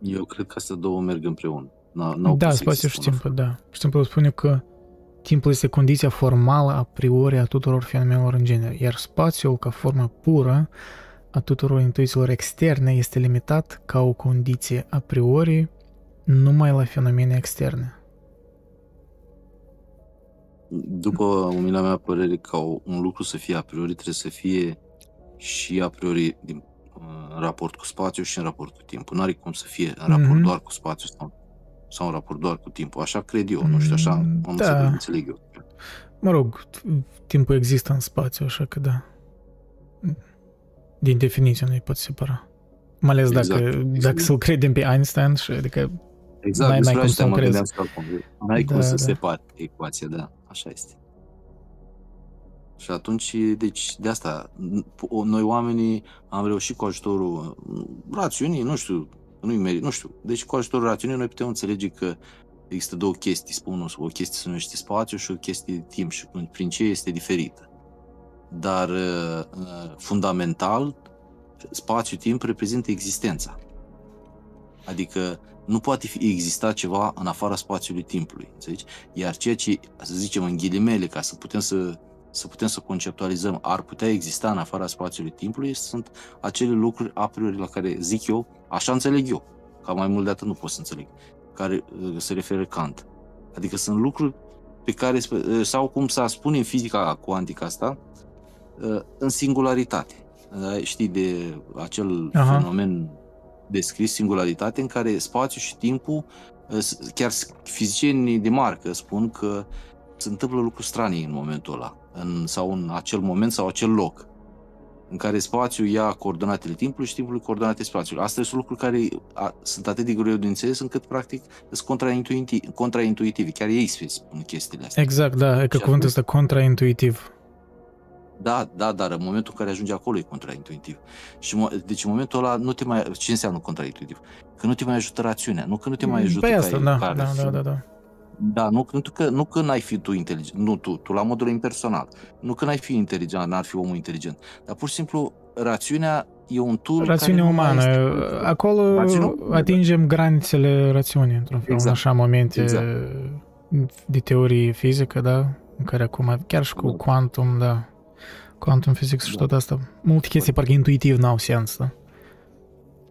Eu cred că astea două merg împreună. N-au da, spațiul și timpul, da. Și timpul spune că timpul este condiția formală a priori a tuturor fenomenelor în genere, iar spațiul ca formă pură a tuturor intuițiilor externe este limitat ca o condiție a priori numai la fenomene externe. După umila mea părere, ca un lucru să fie a priori, trebuie să fie și a priori din, în raport cu spațiu și în raport cu timpul. Nu are cum să fie în raport mm-hmm. doar cu spațiu sau, sau în raport doar cu timpul. Așa cred eu, nu știu, așa am da. să înțeleg eu. Mă rog, timpul există în spațiu, așa că da. Din definiție nu-i pot separa. Mai ales exact, dacă, exact. dacă să-l credem pe Einstein și adică Exact, n-ai, n-ai cum să mă crezi. N-ai da, cum să da. separi ecuația, da, așa este. Și atunci, deci, de asta, noi oamenii am reușit cu ajutorul rațiunii, nu știu, nu-i merit, nu știu. Deci, cu ajutorul rațiunii, noi putem înțelege că există două chestii, spun o chestie se numește spațiu și o chestie de timp și prin ce este diferită. Dar, uh, fundamental, spațiu-timp reprezintă existența. Adică nu poate fi exista ceva în afara spațiului timpului, înțelegi? Iar ceea ce, să zicem în ghilimele, ca să putem să, să putem să conceptualizăm, ar putea exista în afara spațiului timpului, sunt acele lucruri a priori la care zic eu, așa înțeleg eu, ca mai mult de atât nu pot să înțeleg, care uh, se referă Kant. Adică sunt lucruri pe care, uh, sau cum să spune în fizica cuantică asta, uh, în singularitate. Știi de acel Aha. fenomen descris singularitate în care spațiu și timpul, ă, chiar fizicienii de marcă spun că se întâmplă lucruri stranii în momentul ăla, în, sau în acel moment sau acel loc. în care spațiul ia coordonatele timpului și timpul coordonatele spațiului. Astea sunt lucruri care a, sunt atât de greu de înțeles încât practic sunt contraintuitivi, contraintuitivi. Chiar ei spun chestiile astea. Exact, da, e că cuvântul ăsta contraintuitiv. Da, da, dar în momentul în care ajunge acolo e contraintuitiv. Și deci în momentul ăla nu te mai... Ce înseamnă contraintuitiv? Că nu te mai ajută rațiunea, nu că nu te mai ajută păi asta, da, da, da, da, da. Da, nu, nu, că, nu că n-ai fi tu inteligent, nu tu, tu la modul impersonal. Nu că n-ai fi inteligent, n-ar fi omul inteligent. Dar pur și simplu, rațiunea e un tool Rațiunea umană. Acolo Rațiunea atingem granițele rațiunii, într-un fel, exact. în așa momente exact. de teorie fizică, da? În care acum, chiar și cu da. quantum, da, quantum physics și da. tot asta, multe chestii parcă intuitiv n-au sens, da?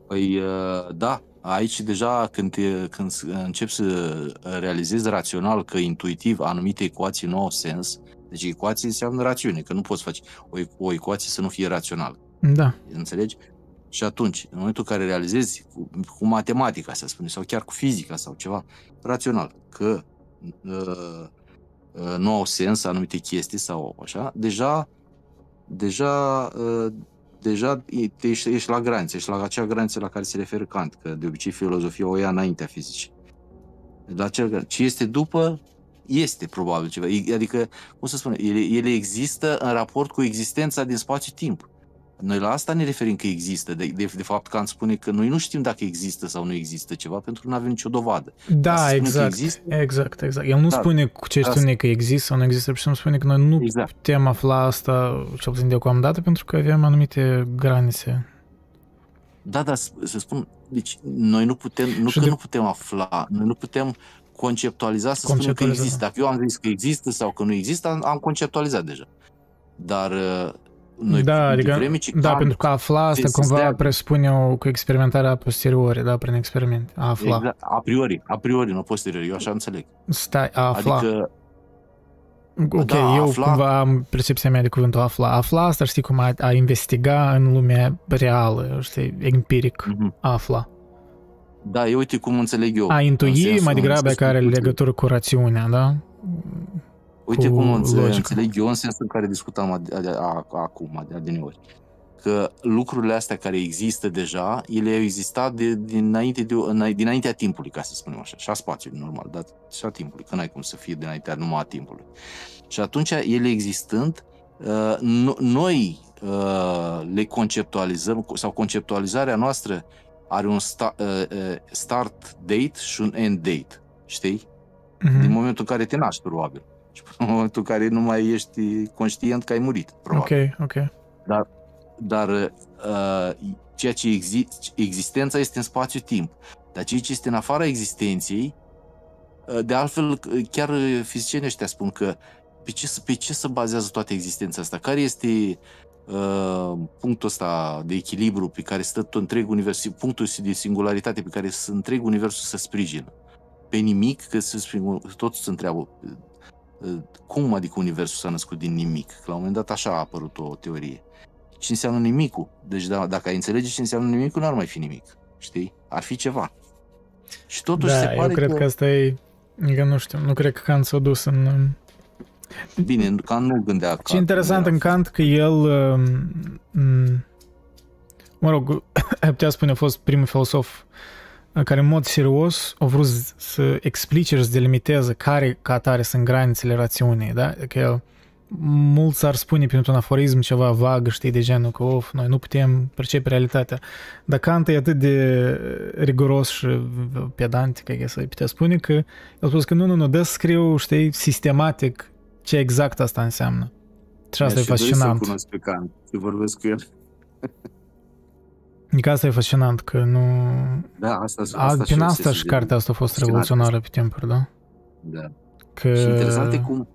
Păi, uh, da, Aici deja când, te, când începi să realizezi rațional că intuitiv anumite ecuații nu au sens, deci ecuații înseamnă rațiune, că nu poți face o, o ecuație să nu fie rațională. Da. Înțelegi? Și atunci, în momentul în care realizezi cu, cu matematica, să spune, sau chiar cu fizica sau ceva rațional, că uh, uh, nu au sens anumite chestii sau așa, deja deja uh, deja ești, ești la graniță, ești la acea graniță la care se referă Kant, că de obicei filozofia o ia înaintea fizicii. La acel, ce este după, este probabil ceva. Adică, cum să spun, ele, ele există în raport cu existența din spațiu-timp. Noi la asta ne referim că există. De, de, de fapt, Kant spune că noi nu știm dacă există sau nu există ceva, pentru că nu avem nicio dovadă. Da, exact. Există, exact, exact. El nu da, spune cu certitudine că există sau nu există, și spune că noi nu exact. putem afla asta, cel puțin deocamdată, pentru că avem anumite granițe. Da, da, să spun, deci noi nu putem, nu și că de... nu putem afla, noi nu putem conceptualiza să spunem că există. Dacă eu am zis că există sau că nu există, am, am conceptualizat deja. Dar noi da, adică, vreme ce da, pentru că afla asta cumva stea... presupune o cu experimentarea posteriori, da, prin experiment. A afla. Exact, a priori, a priori, nu posteriori, eu așa înțeleg. Stai, a afla. Adică, Ok, da, eu afla... cumva am percepția mea de cuvântul afla. Afla asta, știi cum, a, a investiga în lumea reală, știi, empiric, mm-hmm. afla. Da, eu uite cum înțeleg eu. A intui mai degrabă care are legătură cu rațiunea, da? Uite cum logica. înțeleg eu în sensul în care discutam acum, adineori. Că lucrurile astea care există deja, ele au existat de, dinainte de, dinaintea timpului, ca să spunem așa, și a spațiului normal, dar și a timpului, că n-ai cum să fie dinaintea numai a timpului. Și atunci, ele existând, uh, noi uh, le conceptualizăm, sau conceptualizarea noastră are un sta, uh, start date și un end date, știi? Mm-hmm. Din momentul în care te naști, probabil și până în momentul în care nu mai ești conștient că ai murit, probabil. Ok, ok. Dar, dar uh, ceea ce exi- existența este în spațiu-timp. Dar ceea ce este în afara existenței, uh, de altfel, chiar fizicienii ăștia spun că pe ce, pe ce se bazează toată existența asta? Care este uh, punctul ăsta de echilibru pe care stă tot întreg univers, punctul de singularitate pe care întreg universul să sprijină? Pe nimic, că se, toți se întreabă cum adică Universul s-a născut din nimic? Că la un moment dat așa a apărut o teorie. Ce înseamnă nimicul? Deci da, dacă ai înțelege ce înseamnă nimicul, nu ar mai fi nimic. Știi? Ar fi ceva. Și totuși da, se pare eu cred că... că asta e... Că nu știu, nu cred că Kant s-a dus în... Bine, Kant nu gândea... Kant, ce interesant în Kant că el... Um, mă rog, ai [COUGHS] putea spune a fost primul filosof care în mod serios au vrut să explice și să delimiteze care ca atare sunt granițele rațiunii, da? Că mulți ar spune printr-un aforism ceva vag, știi, de genul că, of, noi nu putem percepe realitatea. Dar Kant e atât de riguros și pedant, că să putea spune că el a spus că nu, nu, nu, dă să scriu, știi, sistematic ce exact asta înseamnă. Și asta e fascinant. Să cunosc pe Kant, să vorbesc cu el. [LAUGHS] Adică asta e fascinant, că nu... Da, asta, asta, asta Prin asta și cartea asta a fost revoluționară pe timpuri, da? Da. Că și interesant e cum...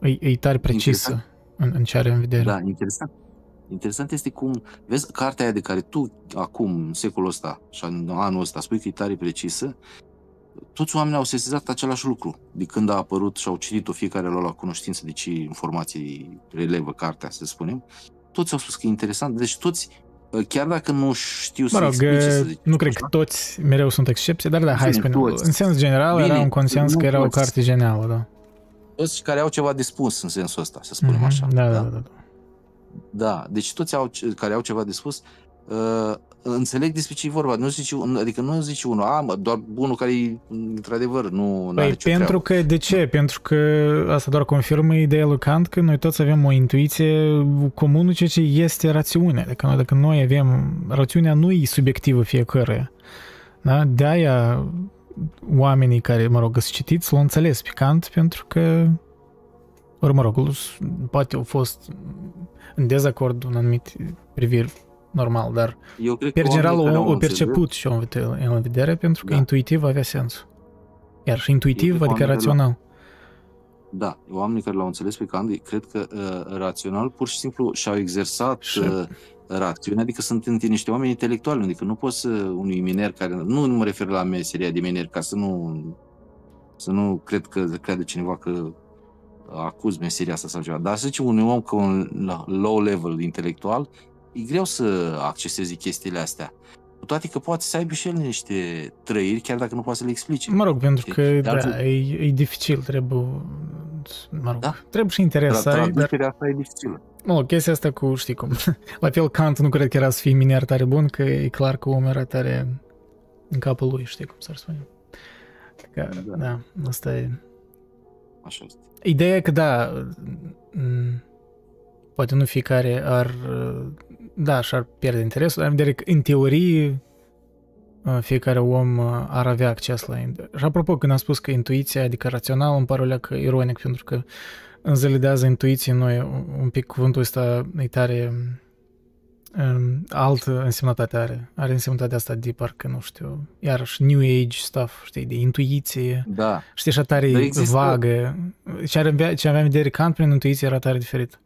E, e tare precisă în, în ce are în vedere. Da, interesant. Interesant este cum, vezi, cartea aia de care tu acum, în secolul ăsta și în anul ăsta, spui că e tare precisă, toți oamenii au sesizat același lucru. De când a apărut și au citit-o fiecare la cunoștință de ce informații relevă cartea, să spunem, toți au spus că e interesant. Deci toți chiar dacă nu știu mă rog, să explice, să zic, nu cred că toți mereu sunt excepții, dar da, hai să spunem. În sens general Bine, era un consens că era o carte genială, da. Toți care au ceva de spus în sensul ăsta, să spunem mm-hmm, așa. Da, da, da. da. Da, deci toți au, care au ceva de spus uh, înțeleg despre ce e vorba. Nu zice, adică nu zice unul, a, mă, doar bunul care e într-adevăr nu păi, pentru treabă. că, de ce? Pentru că asta doar confirmă ideea lui Kant că noi toți avem o intuiție comună ceea ce este rațiunea. Adică noi, dacă noi avem, rațiunea nu e subiectivă fiecare. Da? De-aia oamenii care, mă rog, să citiți, l-au înțeles pe Kant pentru că ori, mă rog, poate au fost în dezacord în anumite priviri normal, dar Eu cred per general o, o perceput și o în vedere pentru că da. intuitiv avea sens. Iar și intuitiv, adică rațional. Da, oamenii care l-au înțeles pe Kant, cred că uh, rațional pur și simplu și-au exersat și... uh, rațiunea, adică sunt niște oameni intelectuali, adică nu poți să unui miner care, nu, nu mă refer la meseria de miner, ca să nu să nu cred că crede cineva că acuz meseria asta sau ceva, dar să zicem unui om cu un low level intelectual, e greu să accesezi chestiile astea. Cu toate că poate să aibă și el niște trăiri, chiar dacă nu poate să le explice. Mă rog, pentru că da, altfel... e, e dificil, trebuie mă rog, da? trebuie și interes să ai, dar... asta e dificilă. Mă rog, chestia asta cu, știi cum, [LAUGHS] la fel Kant nu cred că era să fie miner tare bun, că e clar că omul era tare în capul lui, știi cum s-ar spune. Că, da. da, asta e... Așa este. Ideea e că da, poate nu fiecare ar, da, și-ar pierde interesul, dar în în teorie fiecare om ar avea acces la... Și apropo, când am spus că intuiția, adică rațional, îmi pare că ironic, pentru că în zile de azi intuiție noi, un pic cuvântul ăsta e tare um, altă însemnătate are. Are însemnătatea asta de parcă, nu știu, iarăși New Age stuff, știi, de intuiție. Da. Știi, așa tare există... vagă. Ce, are, ce aveam de Kant prin intuiție era tare diferit.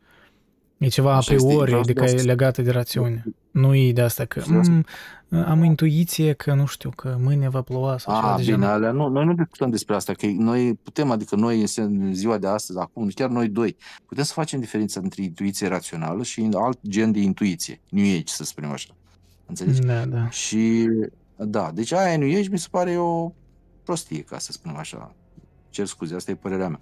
E ceva a priori, adică e legată de rațiune. Nu e de asta că mm, am intuiție că, nu știu, că mâine va ploua sau ceva de bine, alea, nu, noi nu discutăm despre asta, că noi putem, adică noi în ziua de astăzi, acum, chiar noi doi, putem să facem diferența între intuiție rațională și alt gen de intuiție, New Age, să spunem așa. Înțelegi? Da, da. Și, da, deci aia New Age mi se pare o prostie, ca să spunem așa. Cer scuze, asta e părerea mea.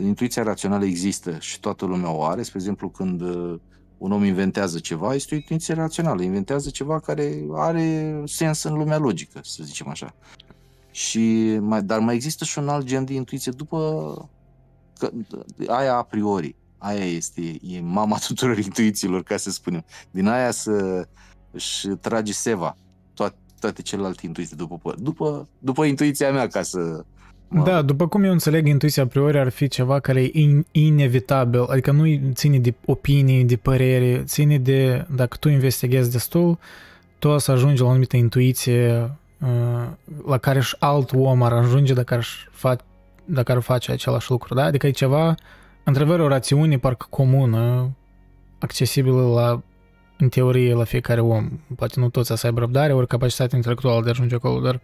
Intuiția rațională există și toată lumea o are. Spre exemplu, când uh, un om inventează ceva, este o intuiție rațională. Inventează ceva care are sens în lumea logică, să zicem așa. Și mai, dar mai există și un alt gen de intuiție după că, aia a priori. Aia este e mama [LAUGHS] tuturor intuițiilor, ca să spunem. Din aia să își trage seva toate, toate celelalte intuiții după, după, după intuiția mea, ca să da, după cum eu înțeleg, intuiția a priori ar fi ceva care e in, inevitabil, adică nu ține de opinii, de părere, ține de, dacă tu investighezi destul, tu o să ajungi la o anumită intuiție uh, la care și alt om ar ajunge dacă ar, fa- dacă ar face același lucru, da? Adică e ceva, într-adevăr, o rațiune parcă comună, accesibilă la, în teorie, la fiecare om. Poate nu toți să aibă răbdare, ori capacitatea intelectuală de a ajunge acolo, dar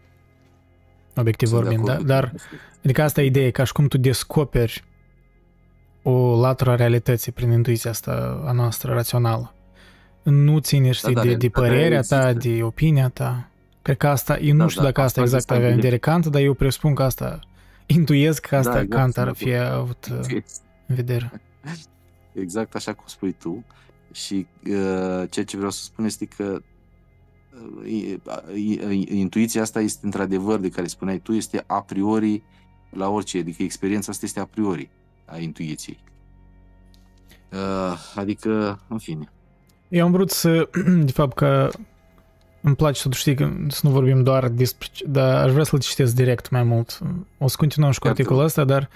obiectiv Sunt vorbind, da? Dar, adică asta e ideea, ca și cum tu descoperi o latură a realității prin intuiția asta a noastră rațională. Nu ține, da, știi, da, de, de părerea ta, de opinia ta. Cred că asta, eu da, nu știu da, dacă asta exact avea în vedere Kant, dar eu presupun că asta, intuiez că asta da, exact, Kant ar fi avut uh, în vedere. Exact așa cum spui tu. Și uh, ceea ce vreau să spun este că intuiția asta este într-adevăr de care spuneai tu, este a priori la orice, adică experiența asta este a priori a intuiției. Adică, în fine. Eu am vrut să, [CLEARS THROAT] de fapt că îmi place să știi că să nu vorbim doar despre, dar aș vrea să-l citesc direct mai mult. O să continuăm și cu articolul ăsta, dar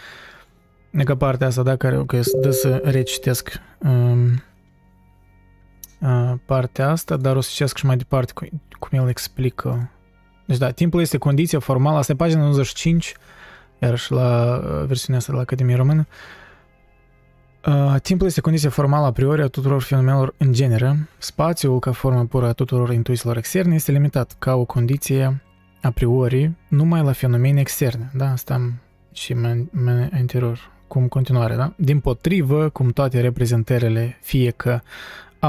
ca partea asta, da, care, ok, să, să recitesc. Um, partea asta, dar o să citesc și mai departe cum, cum el explică. Deci da, timpul este condiția formală, asta e pagina 95, iarăși la versiunea asta de la Academie Română. Uh, timpul este condiția formală a priori a tuturor fenomenelor în genere. Spațiul, ca formă pură a tuturor intuițiilor externe, este limitat ca o condiție a priori numai la fenomene externe. Da, asta am și mai, mai anterior, cum continuare, da? Din potrivă, cum toate reprezentările, fie că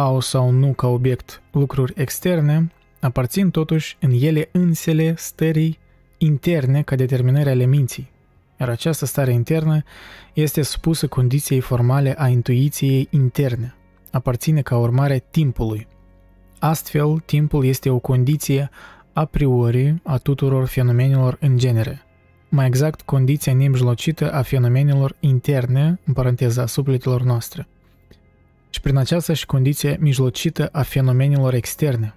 au sau nu ca obiect lucruri externe, aparțin totuși în ele însele stării interne ca determinare ale minții, iar această stare internă este supusă condiției formale a intuiției interne, aparține ca urmare timpului. Astfel, timpul este o condiție a priori a tuturor fenomenelor în genere. Mai exact, condiția nemijlocită a fenomenelor interne, în paranteza, sufletelor noastre. Și prin aceasta și condiția mijlocită a fenomenelor externe.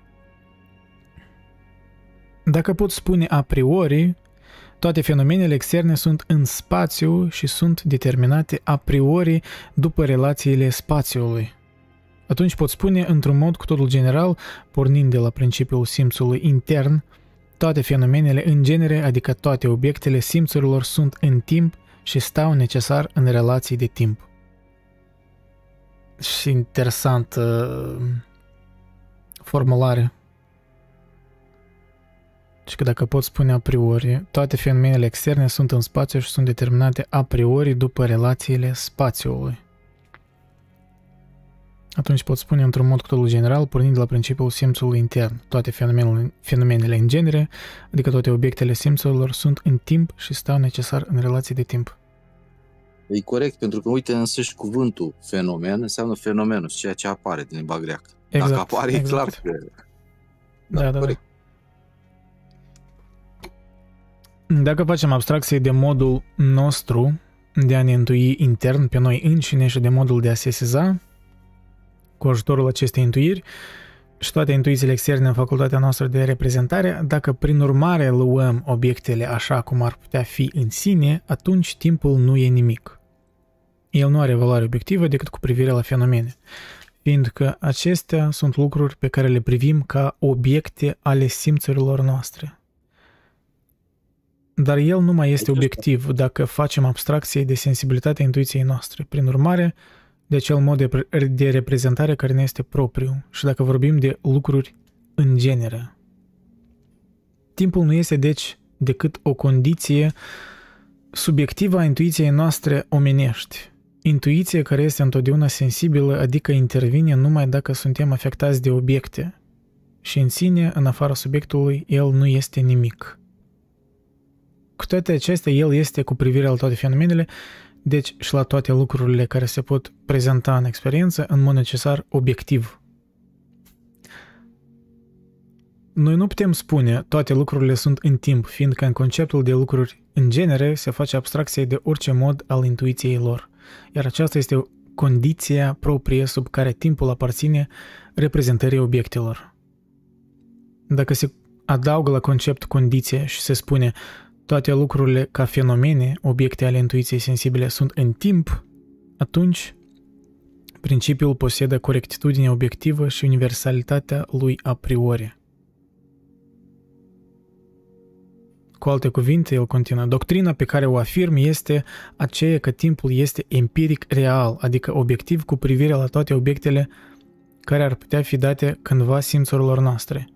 Dacă pot spune a priori, toate fenomenele externe sunt în spațiu și sunt determinate a priori după relațiile spațiului. Atunci pot spune, într-un mod cu totul general, pornind de la principiul simțului intern, toate fenomenele în genere, adică toate obiectele simțurilor sunt în timp și stau necesar în relații de timp. Și interesant uh, formulare. Și că dacă pot spune a priori, toate fenomenele externe sunt în spațiu și sunt determinate a priori după relațiile spațiului. Atunci pot spune într-un mod cu totul general, pornind de la principiul simțului intern. Toate fenomenele, fenomenele în genere, adică toate obiectele simțurilor, sunt în timp și stau necesar în relații de timp. E corect, pentru că, uite, însăși cuvântul fenomen înseamnă fenomenul, ceea ce apare din limba greacă. Exact, Dacă apare, exact. e clar că... Da, da, da. Corect. Da. Dacă facem abstracție de modul nostru de a ne intui intern pe noi înșine și de modul de a se seza, cu ajutorul acestei intuiri și toate intuițiile externe în facultatea noastră de reprezentare, dacă prin urmare luăm obiectele așa cum ar putea fi în sine, atunci timpul nu e nimic. El nu are valoare obiectivă decât cu privire la fenomene, fiindcă acestea sunt lucruri pe care le privim ca obiecte ale simțurilor noastre. Dar el nu mai este obiectiv dacă facem abstracție de sensibilitatea intuiției noastre. Prin urmare, de acel mod de, de reprezentare care ne este propriu și dacă vorbim de lucruri în genere. Timpul nu este deci decât o condiție subiectivă a intuiției noastre omenești. Intuiție care este întotdeauna sensibilă, adică intervine numai dacă suntem afectați de obiecte. Și în sine, în afara subiectului, el nu este nimic. Cu toate acestea, el este cu privire la toate fenomenele deci și la toate lucrurile care se pot prezenta în experiență în mod necesar obiectiv. Noi nu putem spune toate lucrurile sunt în timp, fiindcă în conceptul de lucruri în genere se face abstracție de orice mod al intuiției lor, iar aceasta este condiția proprie sub care timpul aparține reprezentării obiectelor. Dacă se adaugă la concept condiție și se spune toate lucrurile ca fenomene, obiecte ale intuiției sensibile, sunt în timp, atunci principiul posedă corectitudine obiectivă și universalitatea lui a priori. Cu alte cuvinte, el continuă, doctrina pe care o afirm este aceea că timpul este empiric real, adică obiectiv cu privire la toate obiectele care ar putea fi date cândva simțurilor noastre.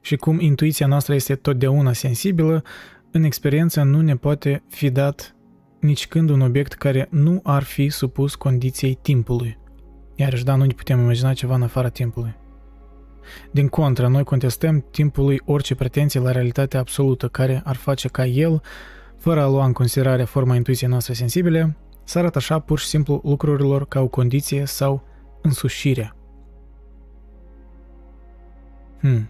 Și cum intuiția noastră este totdeauna sensibilă, în experiență nu ne poate fi dat nici când un obiect care nu ar fi supus condiției timpului. Iarăși, da, nu ne putem imagina ceva în afara timpului. Din contră, noi contestăm timpului orice pretenție la realitatea absolută care ar face ca el, fără a lua în considerare forma intuiției noastre sensibile, să arată așa pur și simplu lucrurilor ca o condiție sau însușire. Hmm.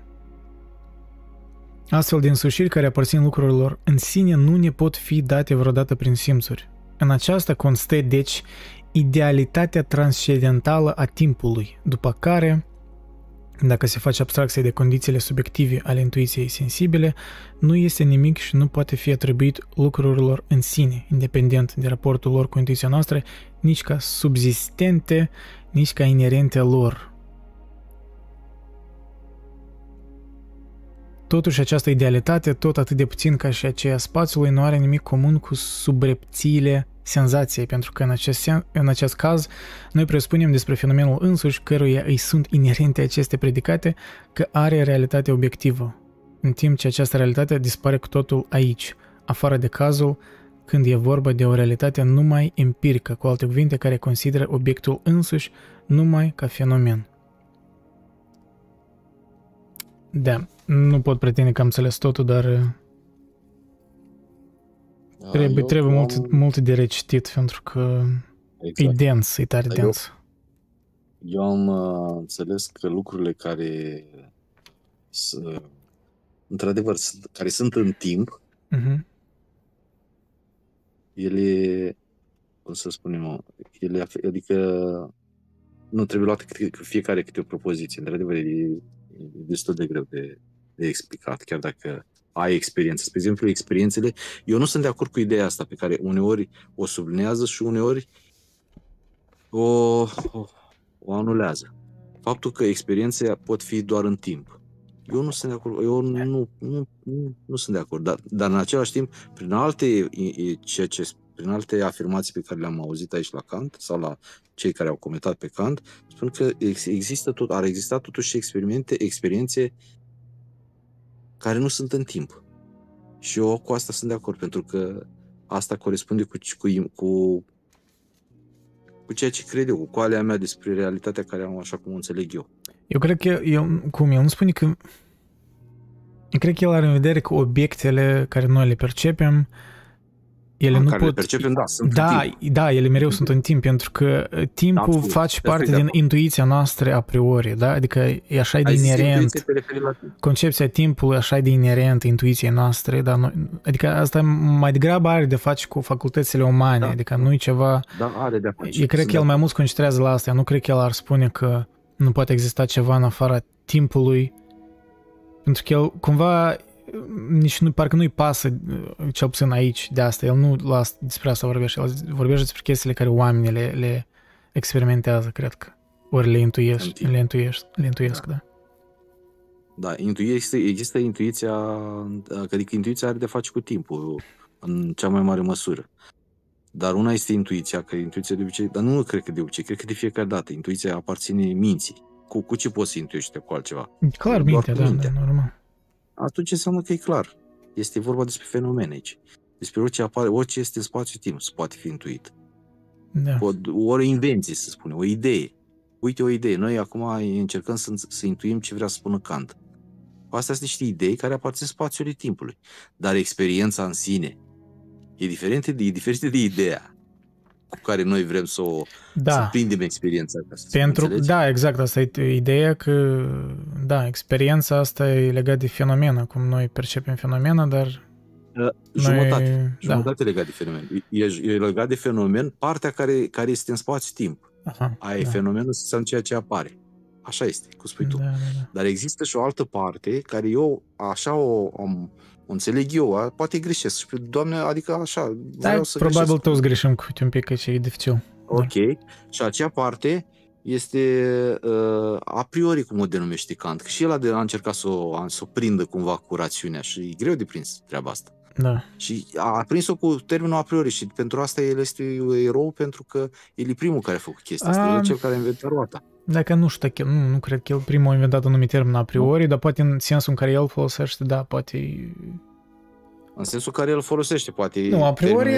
Astfel de însușiri care aparțin lucrurilor în sine nu ne pot fi date vreodată prin simțuri. În aceasta constă, deci, idealitatea transcendentală a timpului, după care, dacă se face abstracție de condițiile subiective ale intuiției sensibile, nu este nimic și nu poate fi atribuit lucrurilor în sine, independent de raportul lor cu intuiția noastră, nici ca subzistente, nici ca inerente lor, Totuși, această idealitate, tot atât de puțin ca și aceea spațiului, nu are nimic comun cu subrepțiile senzației, pentru că în acest, sen, în acest caz noi presupunem despre fenomenul însuși căruia îi sunt inerente aceste predicate că are realitate obiectivă, în timp ce această realitate dispare cu totul aici, afară de cazul când e vorba de o realitate numai empirică, cu alte cuvinte, care consideră obiectul însuși numai ca fenomen. Da, nu pot pretinde că am înțeles totul, dar uh, da, trebuie, trebuie mult, mult de recitit pentru că exact. e dens, e tare dens. Eu am uh, înțeles că lucrurile care să, într-adevăr, care sunt în timp, uh-huh. ele, cum să spunem, ele, adică nu trebuie luate fiecare câte o propoziție. Într-adevăr, e, e destul de greu de, de explicat, chiar dacă ai experiență. Spre exemplu, experiențele, eu nu sunt de acord cu ideea asta pe care uneori o sublinează și uneori o, o, o anulează. Faptul că experiențele pot fi doar în timp. Eu nu sunt de acord, eu nu, nu, nu, nu sunt de acord, dar, dar în același timp, prin alte, ceea ce, prin alte afirmații pe care le-am auzit aici la Kant sau la cei care au comentat pe Kant, spun că există tot, ar exista totuși experimente, experiențe care nu sunt în timp. Și eu cu asta sunt de acord, pentru că asta corespunde cu, cu, cu, cu ceea ce cred eu, cu coalea mea despre realitatea care am așa cum o înțeleg eu. Eu cred că, eu, cum, el nu spune că... Eu cred că el are în vedere că obiectele care noi le percepem ele nu pot... percepem, da, sunt da, în timp. da, ele mereu sunt în timp, pentru că uh, timpul Absolut. face parte din intuiția noastră a priori, da? Adică e așa de inerent. Concepția timpului așa de inerent intuiției noastre, da? Adică asta mai degrabă are de face cu facultățile umane, da. adică nu e ceva... Da, are de face. Eu cred că el mai mult se concentrează la asta, nu cred că el ar spune că nu poate exista ceva în afara timpului, pentru că el cumva nici nu, parcă nu-i pasă, cel puțin aici, de asta. El nu la, despre asta vorbește. El vorbește despre chestiile care oamenii le, le experimentează, cred că. Ori le intuiesc, le intuiesc, le intuiesc, da. da. Da, există, există intuiția, adică intuiția are de face cu timpul, în cea mai mare măsură. Dar una este intuiția, că intuiția de obicei, dar nu cred că de obicei, cred că de fiecare dată. Intuiția aparține minții. Cu, cu ce poți să intuiești cu altceva? Clar, mintea, da, mintea. da, normal atunci înseamnă că e clar. Este vorba despre fenomene aici. Despre orice apare, orice este în spațiu-timp se poate fi intuit. Da. O, o invenție, să spunem, o idee. Uite o idee. Noi acum încercăm să, să intuim ce vrea să spună Kant. Astea sunt niște idei care aparțin spațiului timpului. Dar experiența în sine e diferită de, e diferită de ideea cu care noi vrem să o da. să prindem experiența. Ca să Pentru, da, exact, asta e ideea că, da, experiența asta e legată de fenomen, cum noi percepem fenomena, dar Uh, jumătate. Noi, jumătate da. legat de fenomen. E, e legat de fenomen partea care, care este în spațiu-timp. Aha, Aia da. e fenomenul sau ceea ce apare. Așa este, cum spui tu. Da, da, da. Dar există și o altă parte care eu așa o, am, o înțeleg eu, poate greșesc. Și, doamne, adică așa, da, vreau să probabil greșesc. toți greșim cu un pic, că e dificil. Ok. Da. Și acea parte este uh, a priori, cum o denumește Kant, că și el a, de, a încercat să o, să o prindă cumva cu rațiunea și e greu de prins treaba asta. Da. Și a prins-o cu termenul a priori și pentru asta el este erou pentru că el e primul care a făcut chestia asta, a... el e cel care a inventat roata. Dacă nu știu, nu, nu cred că el primul a inventat anumit termen a priori, nu. dar poate în sensul în care el folosește, da, poate în sensul care el folosește, poate... Nu, a priori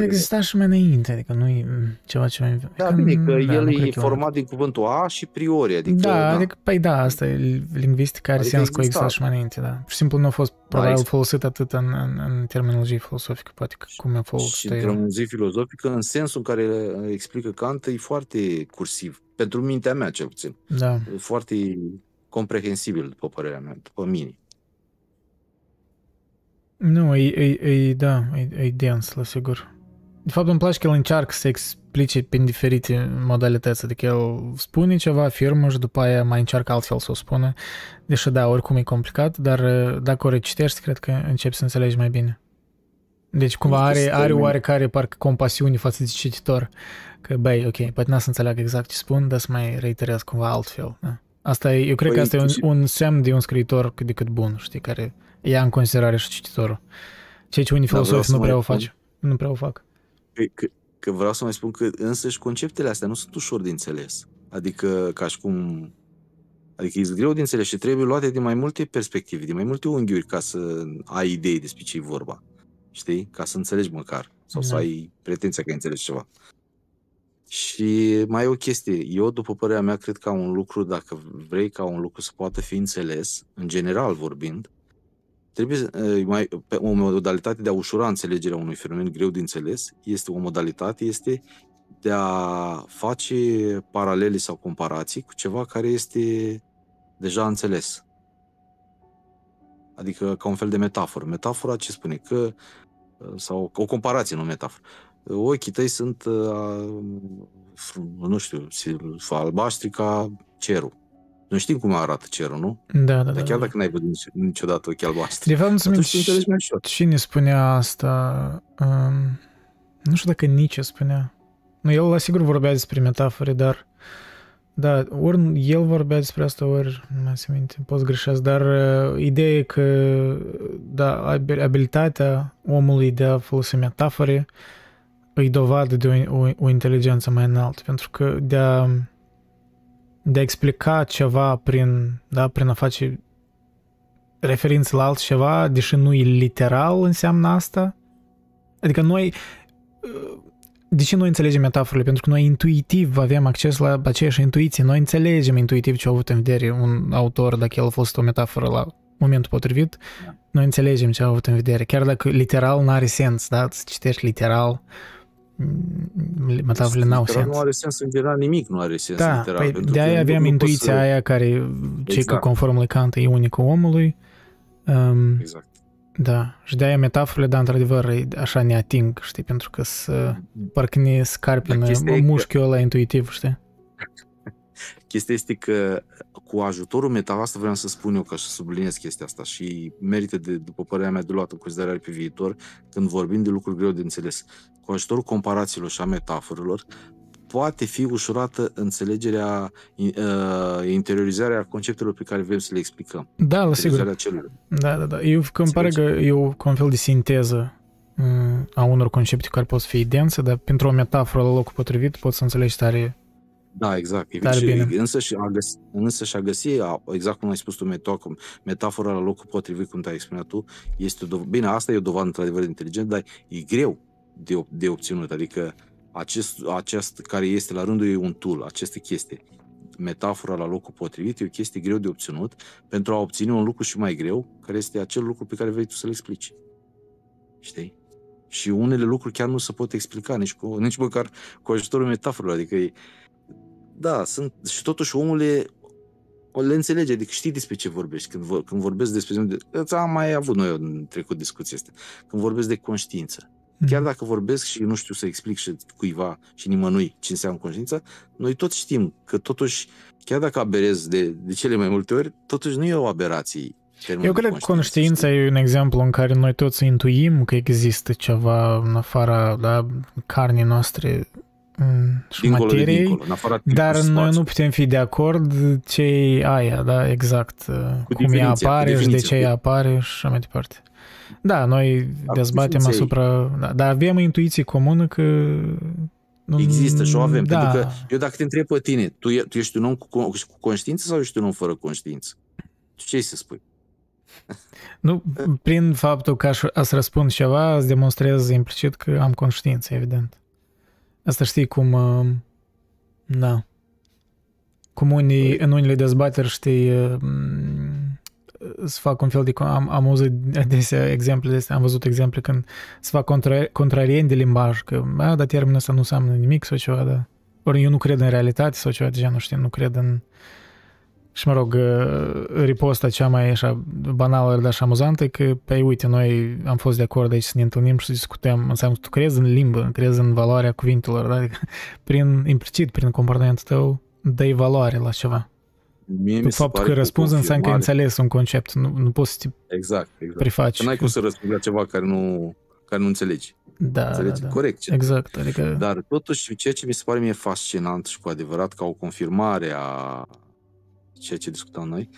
exista și mai înainte, adică nu e ceva ce mai... Da, că, bine, că da, el e format din cuvântul a și priori, adică... Da, da. adică, păi da, asta e lingvistica, are adică sens că exista și mai înainte, da. Pur și simplu nu a fost da, probabil da, folosit atât în, în, în terminologie filosofică, poate că cum a fost. Și în terminologie filozofică, în sensul în care explică Kant, e foarte cursiv, pentru mintea mea cel puțin. Da. E foarte comprehensibil, după părerea mea, după mine. Nu, e, e, e da, e, e dens, la sigur. De fapt, îmi place că el încearcă să explice prin diferite modalități, adică el spune ceva, afirmă și după aia mai încearcă altfel să o spună. Deși da, oricum e complicat, dar dacă o recitești, cred că începi să înțelegi mai bine. Deci cumva are, are oarecare parcă compasiune față de cititor. Că, băi, ok, poate n-a să înțeleagă exact ce spun, dar să mai reiterez cumva altfel. Da? Asta e, eu cred păi, că asta e un, un semn de un scriitor cât de cât bun, știi, care ia în considerare și cititorul. Ceea ce unii da, filosofi nu prea o fac. Nu prea o fac. Că, că, că vreau să mai spun că însăși conceptele astea nu sunt ușor de înțeles. Adică ca și cum... Adică e greu de înțeles și trebuie luate din mai multe perspective, din mai multe unghiuri ca să ai idei despre ce e vorba. Știi? Ca să înțelegi măcar. Sau da. să ai pretenția că ai înțeles ceva. Și mai e o chestie. Eu, după părerea mea, cred că un lucru, dacă vrei ca un lucru să poată fi înțeles, în general vorbind, Trebuie mai, o modalitate de a ușura înțelegerea unui fenomen greu de înțeles este o modalitate, este de a face paralele sau comparații cu ceva care este deja înțeles. Adică ca un fel de metaforă. Metafora ce spune? Că, sau o comparație, nu metaforă. Ochii tăi sunt, nu știu, albaștri ca cerul. Nu știm cum arată cerul, nu? Da, da, Dar da. chiar da. dacă n-ai văzut niciodată ochi albaștri, De fapt, nu se atunci tu înțelegi mai ușor. cine spunea asta. Um, nu știu dacă Nietzsche spunea. Nu, el la sigur vorbea despre metafore, dar da, ori el vorbea despre asta, ori nu mai se minte, poți greșesc, dar uh, ideea e că da, abil- abilitatea omului de a folosi metafore îi dovadă de o, o, o inteligență mai înaltă, pentru că de a, de a explica ceva prin, da, prin a face referință la altceva, deși nu e literal înseamnă asta. Adică noi, de ce noi înțelegem metaforele? Pentru că noi intuitiv avem acces la aceeași intuiție, noi înțelegem intuitiv ce a avut în vedere un autor dacă el a folosit o metaforă la momentul potrivit, Da. noi înțelegem ce a avut în vedere, chiar dacă literal nu are sens, da? Să citești literal, mm, metaforele n-au Literal sens. Nu are sens în general, nimic nu are sens Da, literal. păi pentru de că aia nu- avem nu poți intuiția să- aia care, cei că Exact. conform lui Kant e unică omului, um, Exact. Da, și de-aia metaforele, da, într-adevăr, e- așa ne ating, știi, pentru că să, parcă ne scarpină Dar chestia e că- mușchiul ăla intuitiv, știi? [LAUGHS] Chestia este că cu ajutorul metaforei, asta vreau să spun eu, ca să subliniez chestia asta și merită, de, după părerea mea, de luat în considerare pe viitor, când vorbim de lucruri greu de înțeles. Cu ajutorul comparațiilor și a metaforelor, poate fi ușurată înțelegerea, uh, interiorizarea conceptelor pe care vrem să le explicăm. Da, la sigur. Interiorizarea celor. Da, da, da. Eu că îmi pare că Înțelegi? e o, ca un fel de sinteză mm, a unor concepte care pot să fie dense, dar pentru o metaforă la locul potrivit poți să înțelegi tare. Da, exact. Tare și, bine. însă și a găsi, însă și a găsi, a- exact cum ai spus tu, metaforă, metafora la locul potrivit, cum te-ai exprimat tu, este o dov- Bine, asta e o dovadă într-adevăr de inteligență, dar e greu de, ob- de obținut. Adică acest, acest care este la rândul ei un tool, aceste chestii. Metafora la locul potrivit e o chestie greu de obținut pentru a obține un lucru și mai greu, care este acel lucru pe care vrei tu să-l explici. Știi? Și unele lucruri chiar nu se pot explica nici, cu, nici măcar cu ajutorul metaforelor. Adică e, da, sunt, și totuși omul le, o le înțelege, adică știi despre ce vorbești. Când, vor, când vorbesc despre... De, am mai avut noi în trecut discuții astea. Când vorbesc de conștiință. Chiar dacă vorbesc și nu știu să explic și cuiva și nimănui ce înseamnă conștiință, noi toți știm că totuși, chiar dacă aberez de, de cele mai multe ori, totuși nu e o aberație. termenul Eu de cred că conștiința e un exemplu în care noi toți intuim că există ceva în afara da, carnii noastre mm, și Dincolo de materiei, dincolo, în afara timp dar și noi spațiu. nu putem fi de acord ce e aia, da, exact, Cu cum ea definiția, cu apare și de definiția, ce cu- ea apare și așa mai departe. Da, noi Da, dezbatem definiția ei. asupra... Da, dar avem intuiție comună că... nu- Există și o avem. Da. Pentru că eu dacă te întreb pe tine, tu, e- tu ești un om cu, con- cu conștiință sau ești un om fără conștiință? Tu ce ai să spui? [LAUGHS] Nu, prin faptul că aș, aș răspund ceva, îți demonstrez implicit că am conștiință, evident. Asta știi cum... uh, Da. Cum unii, Păi- în unele dezbateri, știi, uh, m, să fac un fel de... Am, am auzit adesea exemple de astea, am văzut exemple când se fac contra, contrarieni de limbaj, că, a, dar termenul ăsta nu înseamnă nimic sau ceva, da. Ori eu nu cred în realitate sau ceva de genul, știi, nu cred în... Și mă rog, uh, riposta cea mai așa banală, dar și amuzantă, e că, pe uite, noi am fost de acord aici să ne întâlnim și să discutăm. Înseamnă că tu crezi în limbă, crezi în valoarea cuvintelor, da? Adică, [LAUGHS] prin, implicit, prin comportamentul tău, dai valoare la ceva. Mie Pe mi se faptul pare că răspunzi înseamnă că ai confirmare- înțeles un concept, nu, nu poți să te Exact, exact. prefaci. Că n-ai cum să răspunzi la ceva care nu, care nu înțelegi. Da, da, înțelegi? da. Corect. ce- Exact, adică... Dar totuși, ceea ce mi se pare mie fascinant și cu adevărat ca o confirmare a ceea ce discutăm noi,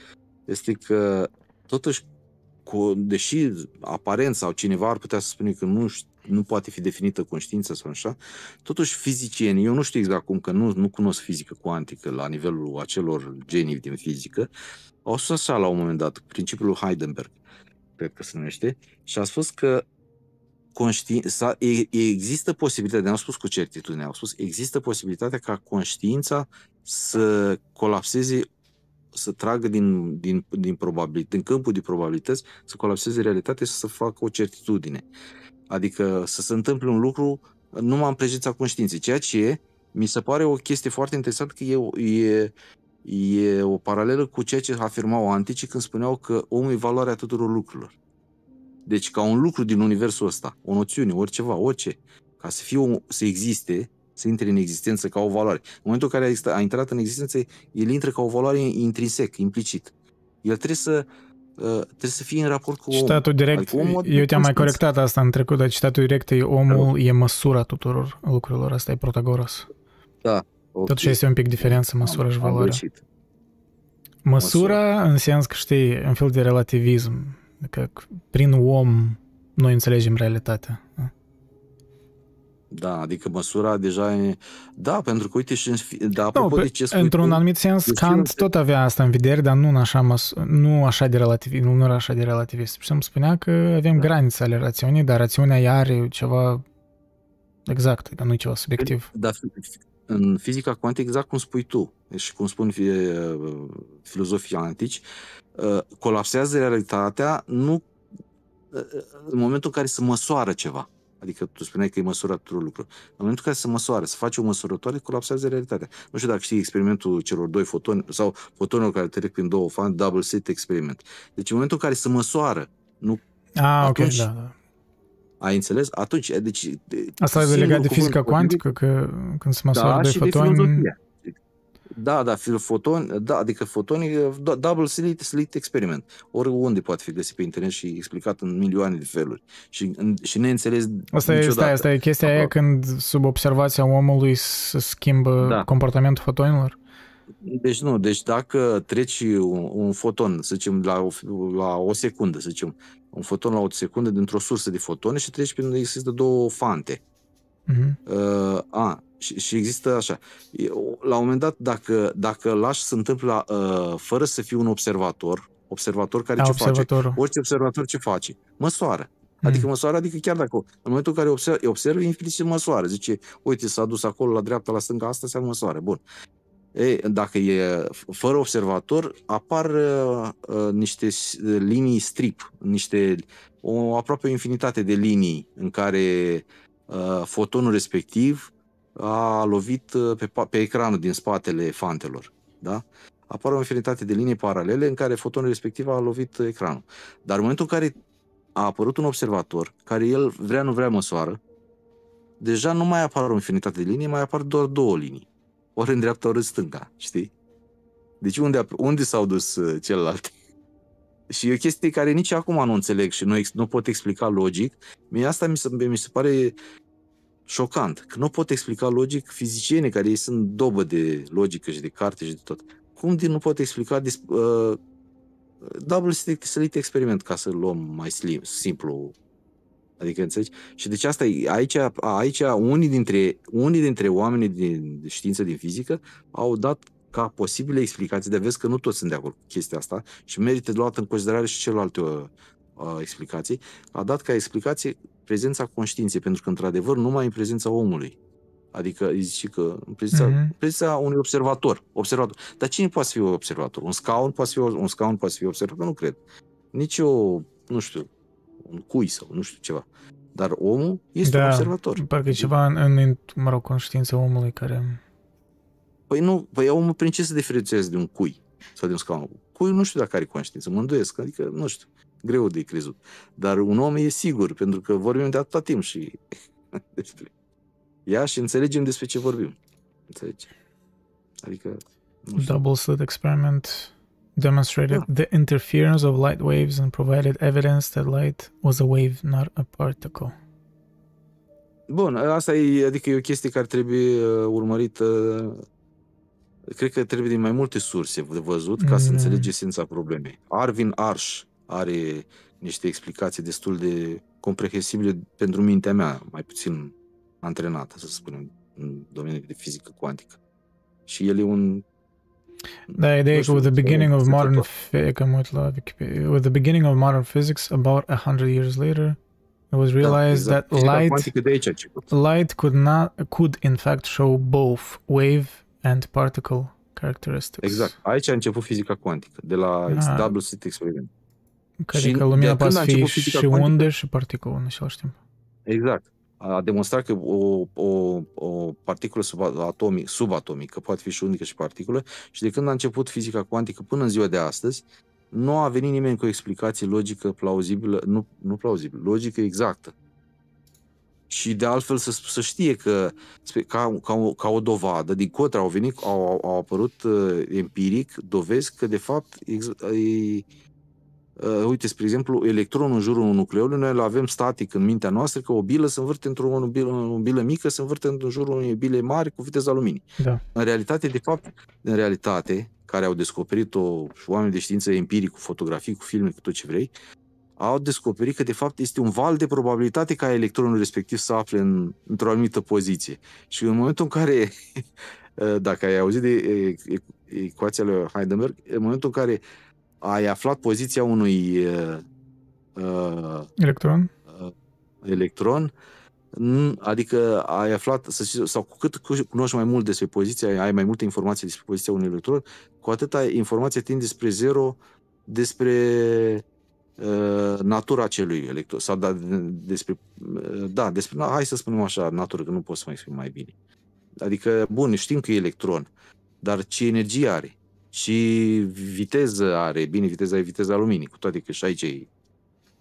este că totuși, cu, deși aparent sau cineva ar putea să spune că nu, ș- nu poate fi definită conștiința sau așa, totuși fizicienii, eu nu știu exact cum, că nu, nu cunosc fizică cuantică la nivelul acelor genii din fizică, au spus așa la un moment dat, principiul lui Heidenberg, cred că se numește, și a spus că conștiința, există posibilitatea, n-au spus cu certitudine, au spus există posibilitatea ca conștiința să colapseze, să tragă din, din, din, probabil, din câmpul de probabilități, să colapseze realitatea și să facă o certitudine. Adică să se întâmple un lucru numai în prezența conștiinței. Ceea ce mi se pare o chestie foarte interesantă că e, e, e o paralelă cu ceea ce afirmau anticii când spuneau că omul e valoarea tuturor lucrurilor. Deci ca un lucru din universul ăsta, o noțiune, oriceva, orice, ca să fie o, să existe, să intre în existență ca o valoare. În momentul în care a intrat în existență, el intră ca o valoare intrinsec, implicit. El trebuie să uh, trebuie să fie în raport cu omul. Citatul direct, adică omul eu te-am mai corectat asta în trecut, dar citatul direct e omul e măsura tuturor lucrurilor, asta e Protagoras. Da. Okay. Totuși este un pic diferență măsura și valoarea. Măsura, măsura în sens că știi, în fel de relativism, că prin om noi înțelegem realitatea. Da? Da, adică măsura deja e... Da, pentru că uite și... Da, apropo no, de ce spui Într-un tu, anumit sens, Kant eu... tot avea asta în vedere, dar nu așa, măs... nu așa de relativist, nu, nu era așa de relativist. Și îmi spunea că avem da. granițe ale rațiunii, dar rațiunea ea are ceva exact, că nu e ceva subiectiv. Da, în fizica cuantică, exact cum spui tu și cum spun filozofii antici, colapsează realitatea nu în momentul în care se măsoară ceva. Adică tu spuneai că e măsurat tuturor lucruri. În momentul în care se măsoară, să faci o măsurătoare, colapsează realitatea. Nu știu dacă știi experimentul celor doi fotoni sau fotonilor care trec prin două fani, double slit experiment. Deci în momentul în care se măsoară, nu Ah, atunci, ok, da, da. Ai înțeles? Atunci, deci... Asta e legat de fizica cuantică, că când se măsoară da, doi fotoni... De da, da, foton, da, adică fotonii, double slit, slit experiment. Oriunde poate fi găsit pe internet și explicat în milioane de feluri. Și, și neînțeles asta e, stai, asta e chestia aia când sub observația omului se schimbă da. comportamentul fotonilor? Deci nu, deci dacă treci un, un foton, să zicem, la o, la o secundă, să zicem, un foton la o secundă dintr-o sursă de fotone și treci prin există două fante. Uh-huh. Uh, a, și, și există așa. La un moment dat, dacă, dacă lași să întâmplă uh, fără să fii un observator, observator care A, ce face? Orice observator ce face? Măsoară. Hmm. Adică măsoară, adică chiar dacă în momentul în care observ, observ implicit măsoară. Zice, uite, s-a dus acolo la dreapta, la stânga, asta se măsoară. Bun. Ei, dacă e fără observator, apar uh, uh, niște linii strip, niște, o, aproape o infinitate de linii în care uh, fotonul respectiv a lovit uh, pe, pe ecranul din spatele fantelor. Da? Apare o infinitate de linii paralele în care fotonul respectiv a lovit ecranul. Dar în momentul în care a apărut un observator, care el vrea, nu vrea măsoară, deja nu mai apar o infinitate de linii, mai apar doar două linii. Ori în dreapta, ori în stânga, știi? Deci unde, unde s-au dus uh, celelalte? [LAUGHS] Și e o chestie care nici acum nu înțeleg și nu, nu pot explica logic. Mie asta mi se, mi se pare șocant, că nu pot explica logic fizicienii care ei sunt dobă de logică și de carte și de tot. Cum din nu pot explica dis, uh, double select experiment ca să luăm mai slim, simplu Adică, înțelegi? Și deci asta e, aici, aici unii, dintre, unii dintre oamenii din știință din fizică au dat ca posibile explicații, de vezi că nu toți sunt de acord cu chestia asta și merită luat în considerare și celelalte uh, uh, explicații, a dat ca explicație prezența conștiinței, pentru că, într-adevăr, numai în prezența omului. Adică îi zice că în prezența, mm-hmm. prezența unui observator, observator. Dar cine poate fi observator? Un scaun poate fi, un scaun poate fi observator? Nu cred. Nici o, nu știu, un cui sau nu știu ceva. Dar omul este da, un observator. Parcă e ceva în, în, mă rog, conștiința omului care... Păi nu, păi omul prin ce se diferențiază de un cui sau de un scaun? Cui nu știu dacă are conștiință, mă îndoiesc, adică nu știu greu de crezut. Dar un om e sigur, pentru că vorbim de atâta timp și [LAUGHS] despre ea și înțelegem despre ce vorbim. Înțelegi? Adică... Double slit experiment demonstrated da. the interference of light waves and provided evidence that light was a wave, not a particle. Bun, asta e, adică e o chestie care trebuie uh, urmărită cred că trebuie din mai multe surse de văzut ca mm. să înțelegi esența problemei. Arvin Arsh are niște explicații destul de comprehensibile pentru mintea mea, mai puțin antrenată, să spunem, în domeniul de fizică cuantică. Și el e un Da, ideea că with the beginning of modern with the beginning of modern physics about a hundred years later, it was realized da, exact. that light light could not could in fact show both wave and particle characteristics. Exact. Aici a început fizica cuantică, de la ah. double slit experiment. Adică lumina poate fi și undă și particulă în același timp. Exact. a demonstrat că o, o, o particulă subatomică, subatomică poate fi și unică și particulă și de când a început fizica cuantică până în ziua de astăzi, nu a venit nimeni cu o explicație logică, plauzibilă, nu, nu plauzibilă, logică exactă. Și de altfel să, să știe că, ca, ca, o, ca o dovadă, din contra au venit, au, au apărut uh, empiric dovezi că de fapt ex, e, Uh, uite, spre exemplu, electronul în jurul nucleului, noi îl avem static în mintea noastră, că o bilă se învârte într-o bilă, o bilă mică, se învârte în jurul unei bile mari cu viteza luminii. Da. În realitate, de fapt, în realitate, care au descoperit-o oameni de știință empiric, cu fotografii, cu filme, cu tot ce vrei, au descoperit că, de fapt, este un val de probabilitate ca electronul respectiv să afle în, într-o anumită poziție. Și în momentul în care, [LAUGHS] dacă ai auzit de ecuația lui Heisenberg, în momentul în care ai aflat poziția unui uh, uh, electron, uh, electron adică ai aflat, sau cu cât cunoști mai mult despre poziția, ai mai multe informații despre poziția unui electron, cu atâta informație tind despre zero, despre uh, natura acelui electron, sau da, despre, uh, da, despre, na, hai să spunem așa, natură, că nu pot să mai spun mai bine. Adică, bun, știm că e electron, dar ce energie are? Și viteză are. Bine, viteza e viteza luminii, cu toate că și aici e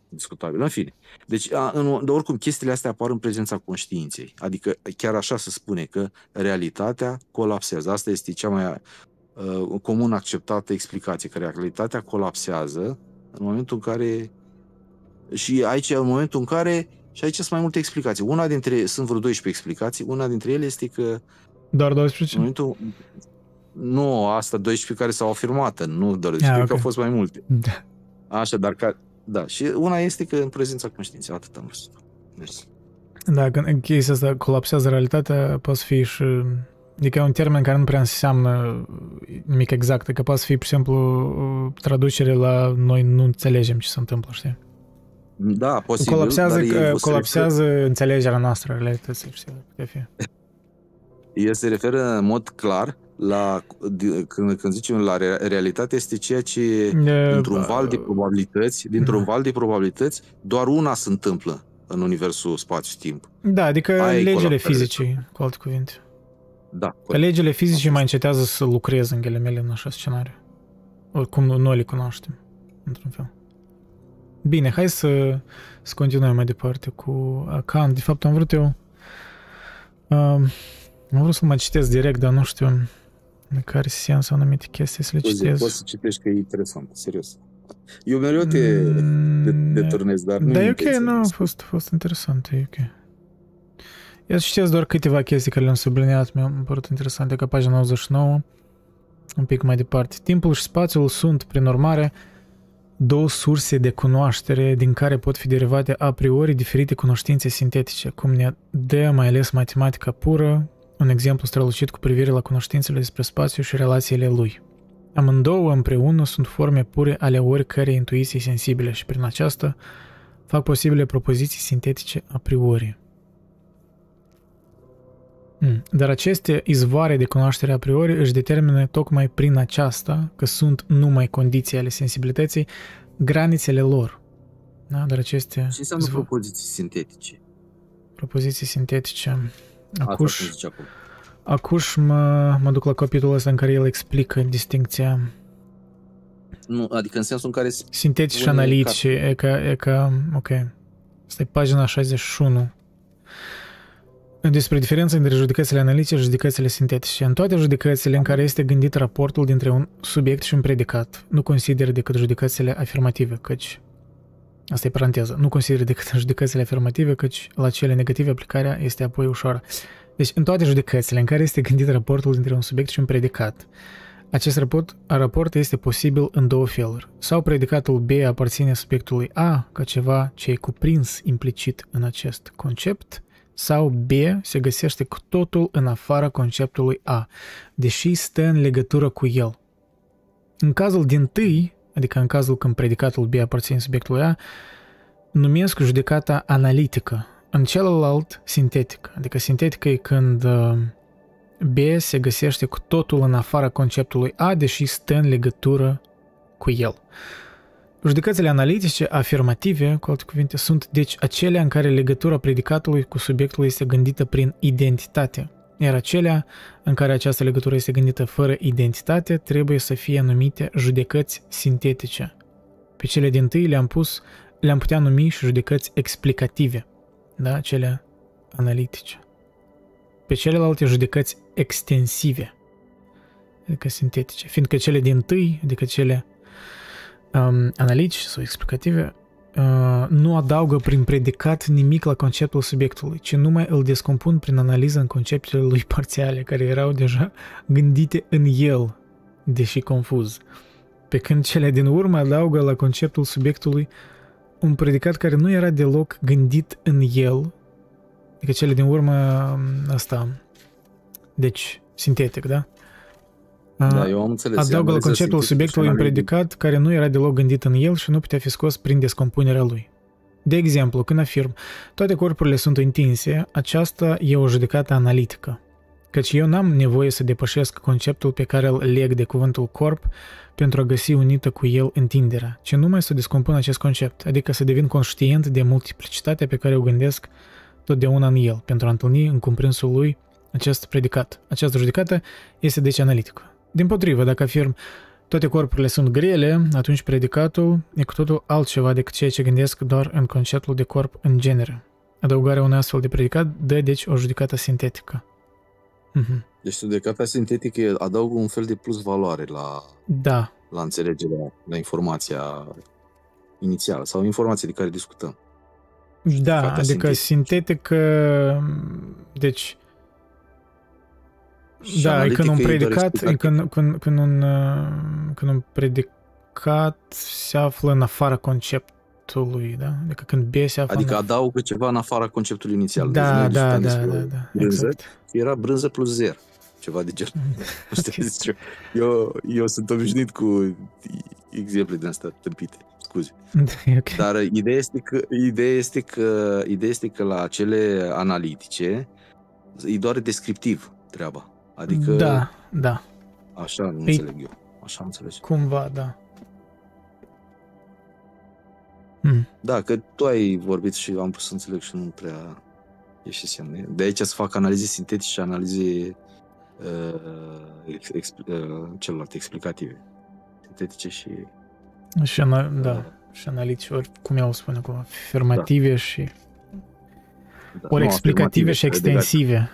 discutabil. În fine. Deci, a, în, de oricum, chestiile astea apar în prezența conștiinței. Adică, chiar așa se spune că realitatea colapsează. Asta este cea mai uh, comun acceptată explicație, că realitatea colapsează în momentul în care și aici, în momentul în care și aici sunt mai multe explicații. Una dintre, sunt vreo 12 explicații, una dintre ele este că doar 12? În momentul, nu, asta 12 care s-au afirmat, nu doar, deci ah, okay. că au fost mai multe. Da. Așa, dar ca, da, și una este că în prezența conștiinței, atât am vrut. Mersi. Da, când chestia asta colapsează realitatea, poate fi și... Adică e un termen care nu prea înseamnă nimic exact, că poate fi, pur și simplu, traducere la noi nu înțelegem ce se întâmplă, știi? Da, posibil, colapsează, dar colapsează referă... înțelegerea noastră a realității, știi, putea fi. El se referă în mod clar la, când, când zicem la realitate, este ceea ce dintr-un val de probabilități, dintr-un val de probabilități, doar una se întâmplă în universul spațiu-timp. Da, adică Aia legile fizicii, cu alte cuvinte. Da. Că legile fizice mai încetează să lucreze în ghilimele în așa scenariu. Oricum nu, noi le cunoaștem, într-un fel. Bine, hai să, să continuăm mai departe cu Kant. De fapt, am vrut eu... Uh, am vrut să mă citesc direct, dar nu știu în care sens anumite chestii să le citesc. Poți să citești că e interesant, serios. Eu mereu te mm, deturnez, dar nu Da, e ok, nu, a fost, a fost interesant, e ok. Eu citesc doar câteva chestii care le-am subliniat, mi-au părut interesante, ca pagina 99, un pic mai departe. Timpul și spațiul sunt, prin urmare, două surse de cunoaștere din care pot fi derivate a priori diferite cunoștințe sintetice, cum ne dă mai ales matematica pură, un exemplu strălucit cu privire la cunoștințele despre spațiu și relațiile lui. Amândouă împreună sunt forme pure ale oricărei intuiții sensibile și prin aceasta fac posibile propoziții sintetice a priori. Hmm. Dar aceste izvoare de cunoaștere a priori își determină tocmai prin aceasta că sunt numai condiții ale sensibilității granițele lor. Da? Dar aceste... Ce înseamnă izvo... propoziții sintetice? Propoziții sintetice... Acuș, acuș mă, mă duc la capitolul ăsta în care el explică distincția nu, adică în sensul în care... Sintetici și analitici, e ca, e ca, ok. Asta e pagina 61. Despre diferența între judecățile analitice și judecățile sintetice. În toate judecățile în care este gândit raportul dintre un subiect și un predicat, nu consider decât judecățile afirmative, căci Asta e paranteză. Nu consider decât în [LAUGHS] judecățile afirmative, căci la cele negative aplicarea este apoi ușoară. Deci, în toate judecățile în care este gândit raportul dintre un subiect și un predicat, acest raport, raport este posibil în două feluri. Sau predicatul B aparține subiectului A ca ceva ce e cuprins implicit în acest concept, sau B se găsește cu totul în afara conceptului A, deși stă în legătură cu el. În cazul din tâi, adică în cazul când predicatul B aparține subiectului A, numesc judecata analitică, în celălalt sintetic, adică sintetică e când uh, B se găsește cu totul în afara conceptului A, deși stă în legătură cu el. Judecățile analitice afirmative, cu alte cuvinte, sunt deci acelea în care legătura predicatului cu subiectul este gândită prin identitate, iar acelea în care această legătură este gândită fără identitate trebuie să fie numite judecăți sintetice. Pe cele din tâi le-am pus, le-am putea numi și judecăți explicative, da, cele analitice. Pe celelalte judecăți extensive, adică sintetice, fiindcă cele din tâi, adică cele um, analitice sau explicative, uh, nu adaugă prin predicat nimic la conceptul subiectului, ci numai îl descompun prin analiză în conceptele lui [LAUGHS] parțiale, care erau deja gândite în el, deși confuz. Pe când cele din urmă adaugă la conceptul subiectului un predicat care nu era deloc gândit în el, adică cele din urmă asta, deci sintetic, da? Da, eu am înțeles. Adaugă la conceptul subiectului un predicat care nu era deloc gândit în el și nu putea fi scos prin descompunerea lui. De exemplu, când afirm, toate corpurile sunt întinse, aceasta e o judecată analitică. Căci eu n-am nevoie să depășesc conceptul pe care îl leg de cuvântul corp pentru a găsi unită cu el întinderea, ci numai să descompun acest concept, adică să devin conștient de multiplicitatea pe care o gândesc totdeauna în el, pentru a întâlni în cuprinsul lui acest predicat. Această judecată este deci analitică. Din potrivă, dacă afirm toate corpurile sunt grele, atunci predicatul e cu totul altceva decât ceea ce gândesc doar în conceptul de corp în genere. Adăugarea unui astfel de predicat dă deci o judecată sintetică. Mm-hmm. Deci judecata sintetică adaugă un fel de plus valoare la, da. la înțelegerea, la informația inițială sau informația de care discutăm. Da, adică sintetică, deci da, e când un predicat, e când, când, când, un, uh, când un predicat se află în afara conceptului, da? Adică când B se află Adică în... adaugă ceva în afara conceptului inițial. Da, deci da, da, da, da, brânză, exact. Era brânză plus zer, ceva de genul. [LAUGHS] okay. [LAUGHS] eu, eu sunt obișnuit cu exemple din astea tâmpite, scuze. okay. Dar ideea este, că, ideea, este că, ideea este că la cele analitice e doar descriptiv treaba. Adică... Da, da. Așa nu Ei, înțeleg eu. Așa am înțeles. Cumva, da. Hmm. Da, că tu ai vorbit și am pus să înțeleg și nu prea ieși semne. De aici să fac analize sintetice și analize uh, ex, uh, celelalte explicative. Sintetice și... Și, ana- da, uh, și analitice, ori cum eu spun acum, afirmative da. și da, ori explicative și extensive.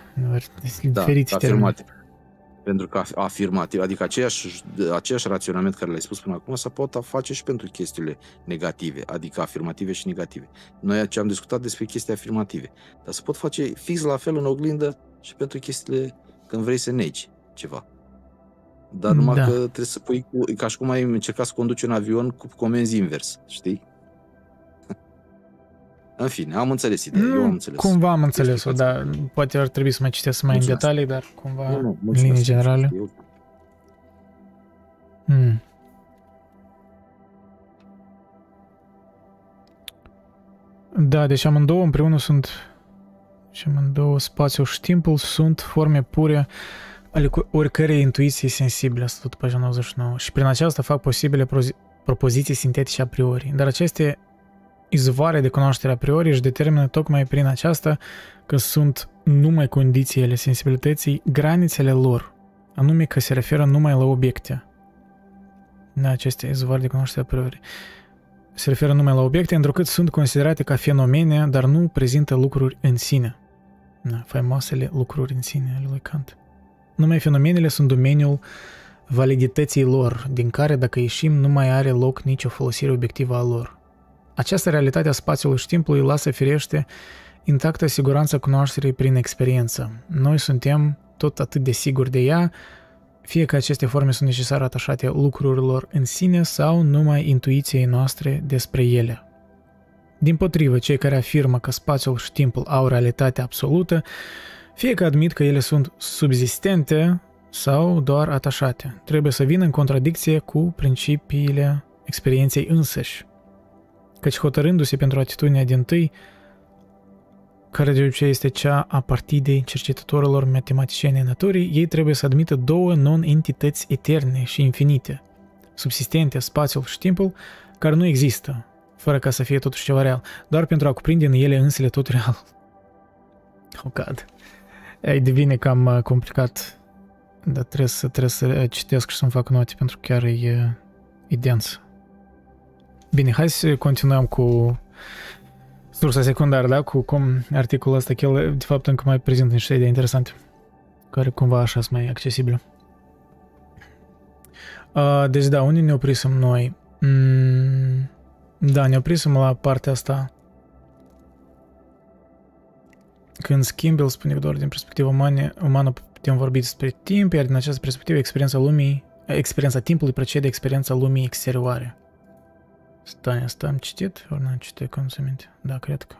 Da, diferiți afirmative. Pentru că afirmativ, adică aceeași, aceeași raționament care l-ai spus până acum, să pot face și pentru chestiile negative, adică afirmative și negative. Noi ce am discutat despre chestii afirmative, dar se pot face fix la fel în oglindă și pentru chestiile când vrei să negi ceva. Dar numai da. că trebuie să pui, ca și cum ai încercat să conduci un avion cu comenzi invers, știi? În fine, am înțeles ideea, eu am înțeles. Cumva am înțeles-o, dar poate ar trebui să mai citesc mai mulțumesc. în detalii, dar cumva nu, nu, în linii generale. Hmm. Da, deci amândouă împreună sunt și amândouă spațiul și timpul sunt forme pure ale oricărei intuiții sensibile, asta tot pagina 99, și prin aceasta fac posibile propoziții sintetice a priori, dar aceste izvoare de cunoaștere a priori își determină tocmai prin aceasta că sunt numai condițiile sensibilității granițele lor, anume că se referă numai la obiecte. Da, aceste izvoare de cunoaștere a priori se referă numai la obiecte, întrucât sunt considerate ca fenomene, dar nu prezintă lucruri în sine. Da, faimoasele lucruri în sine ale lui Kant. Numai fenomenele sunt domeniul validității lor, din care, dacă ieșim, nu mai are loc nicio folosire obiectivă a lor. Această realitate a spațiului și timpului lasă firește intactă siguranța cunoașterii prin experiență. Noi suntem tot atât de siguri de ea, fie că aceste forme sunt necesare atașate lucrurilor în sine sau numai intuiției noastre despre ele. Din potrivă, cei care afirmă că spațiul și timpul au realitate absolută, fie că admit că ele sunt subzistente sau doar atașate, trebuie să vină în contradicție cu principiile experienței însăși căci hotărându-se pentru atitudinea din tâi, care de obicei este cea a partidei cercetătorilor matematicieni naturii, ei trebuie să admită două non-entități eterne și infinite, subsistente spațiul și timpul, care nu există, fără ca să fie totuși ceva real, doar pentru a cuprinde în ele însele tot real. [LAUGHS] Oh, God. Ei, devine cam uh, complicat, dar trebuie să, trebuie să uh, citesc și să-mi fac note, pentru că chiar e, e dens. Bine, hai să continuăm cu sursa secundară, da? Cu cum articolul ăsta, el de fapt încă mai prezintă niște idei interesante, care cumva așa sunt mai accesibile. Uh, deci da, unde ne oprisem noi? Mm, da, ne oprisem la partea asta. Când schimb, el spune că doar din perspectiva umană, umană putem vorbi despre timp, iar din această perspectivă experiența lumii, experiența timpului precede experiența lumii exterioare. Stai, asta am citit? Ori n-am citit, cum se minte? Da, cred că.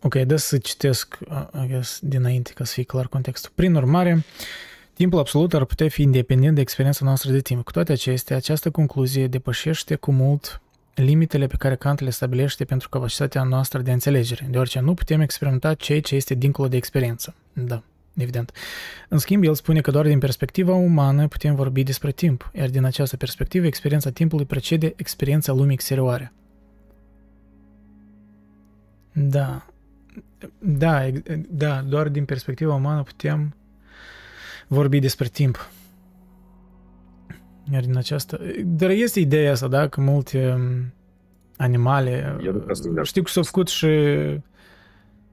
Ok, da să citesc, I guess, dinainte, ca să fie clar contextul. Prin urmare, timpul absolut ar putea fi independent de experiența noastră de timp. Cu toate acestea, această concluzie depășește cu mult limitele pe care Kant le stabilește pentru capacitatea noastră de înțelegere, deoarece nu putem experimenta ceea ce este dincolo de experiență. Da, evident. În schimb, el spune că doar din perspectiva umană putem vorbi despre timp, iar din această perspectivă, experiența timpului precede experiența lumii exterioare. Da, da, da, doar din perspectiva umană putem vorbi despre timp. Iar din aceasta... Dar este ideea asta, da, că multe um, animale... Știu că s-au făcut și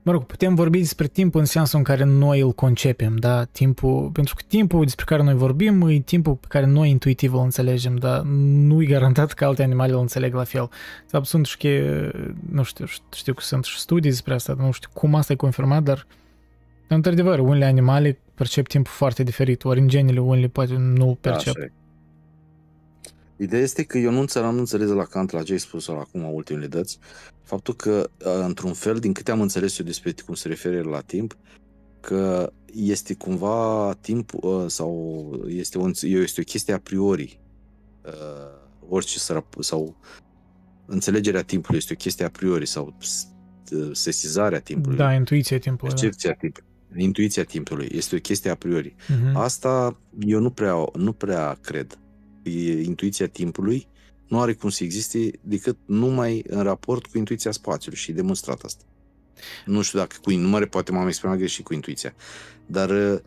Mă rog, putem vorbi despre timp în sensul în care noi îl concepem, da? Timpul, pentru că timpul despre care noi vorbim e timpul pe care noi intuitiv îl înțelegem, dar nu e garantat că alte animale îl înțeleg la fel. De fapt, sunt și că, nu știu, știu că sunt și studii despre asta, nu știu cum asta e confirmat, dar într-adevăr, unele animale percep timpul foarte diferit, ori în genele unele poate nu percep. Da, Ideea este că eu nu înțeleg, nu înțeles la Kant, la ce ai spus acum ultimele dăți, faptul că, într-un fel, din câte am înțeles eu despre cum se referă la timp, că este cumva timp sau este o, este o chestie a priori. Orice sau înțelegerea timpului este o chestie a priori sau sesizarea timpului. Da, intuiția timpului. Da. Percepția da. timpului. Intuiția timpului este o chestie a priori. Uh-huh. Asta eu nu prea, nu prea cred intuiția timpului nu are cum să existe decât numai în raport cu intuiția spațiului și demonstrat asta. Nu știu dacă cu numere, poate m-am exprimat greșit cu intuiția, dar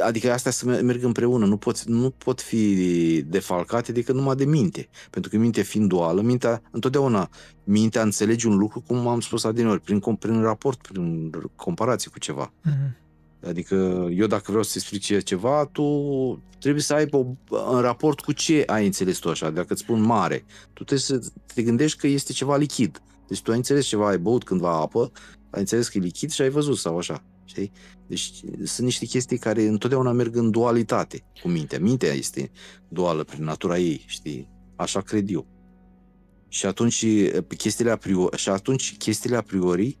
adică astea să merg împreună, nu pot, nu pot fi defalcate decât numai de minte, pentru că mintea fiind duală, mintea, întotdeauna mintea înțelege un lucru, cum am spus adineori, prin, prin raport, prin comparație cu ceva. Mm-hmm. Adică eu dacă vreau să explic ceva, tu trebuie să ai o, în raport cu ce ai înțeles tu așa. Dacă îți spun mare, tu trebuie să te gândești că este ceva lichid. Deci tu ai înțeles ceva, ai băut cândva apă, ai înțeles că e lichid și ai văzut sau așa. Știi? Deci sunt niște chestii care întotdeauna merg în dualitate cu mintea. Mintea este duală prin natura ei, știi? Așa cred eu. Și atunci chestiile a priori, și atunci chestiile a priori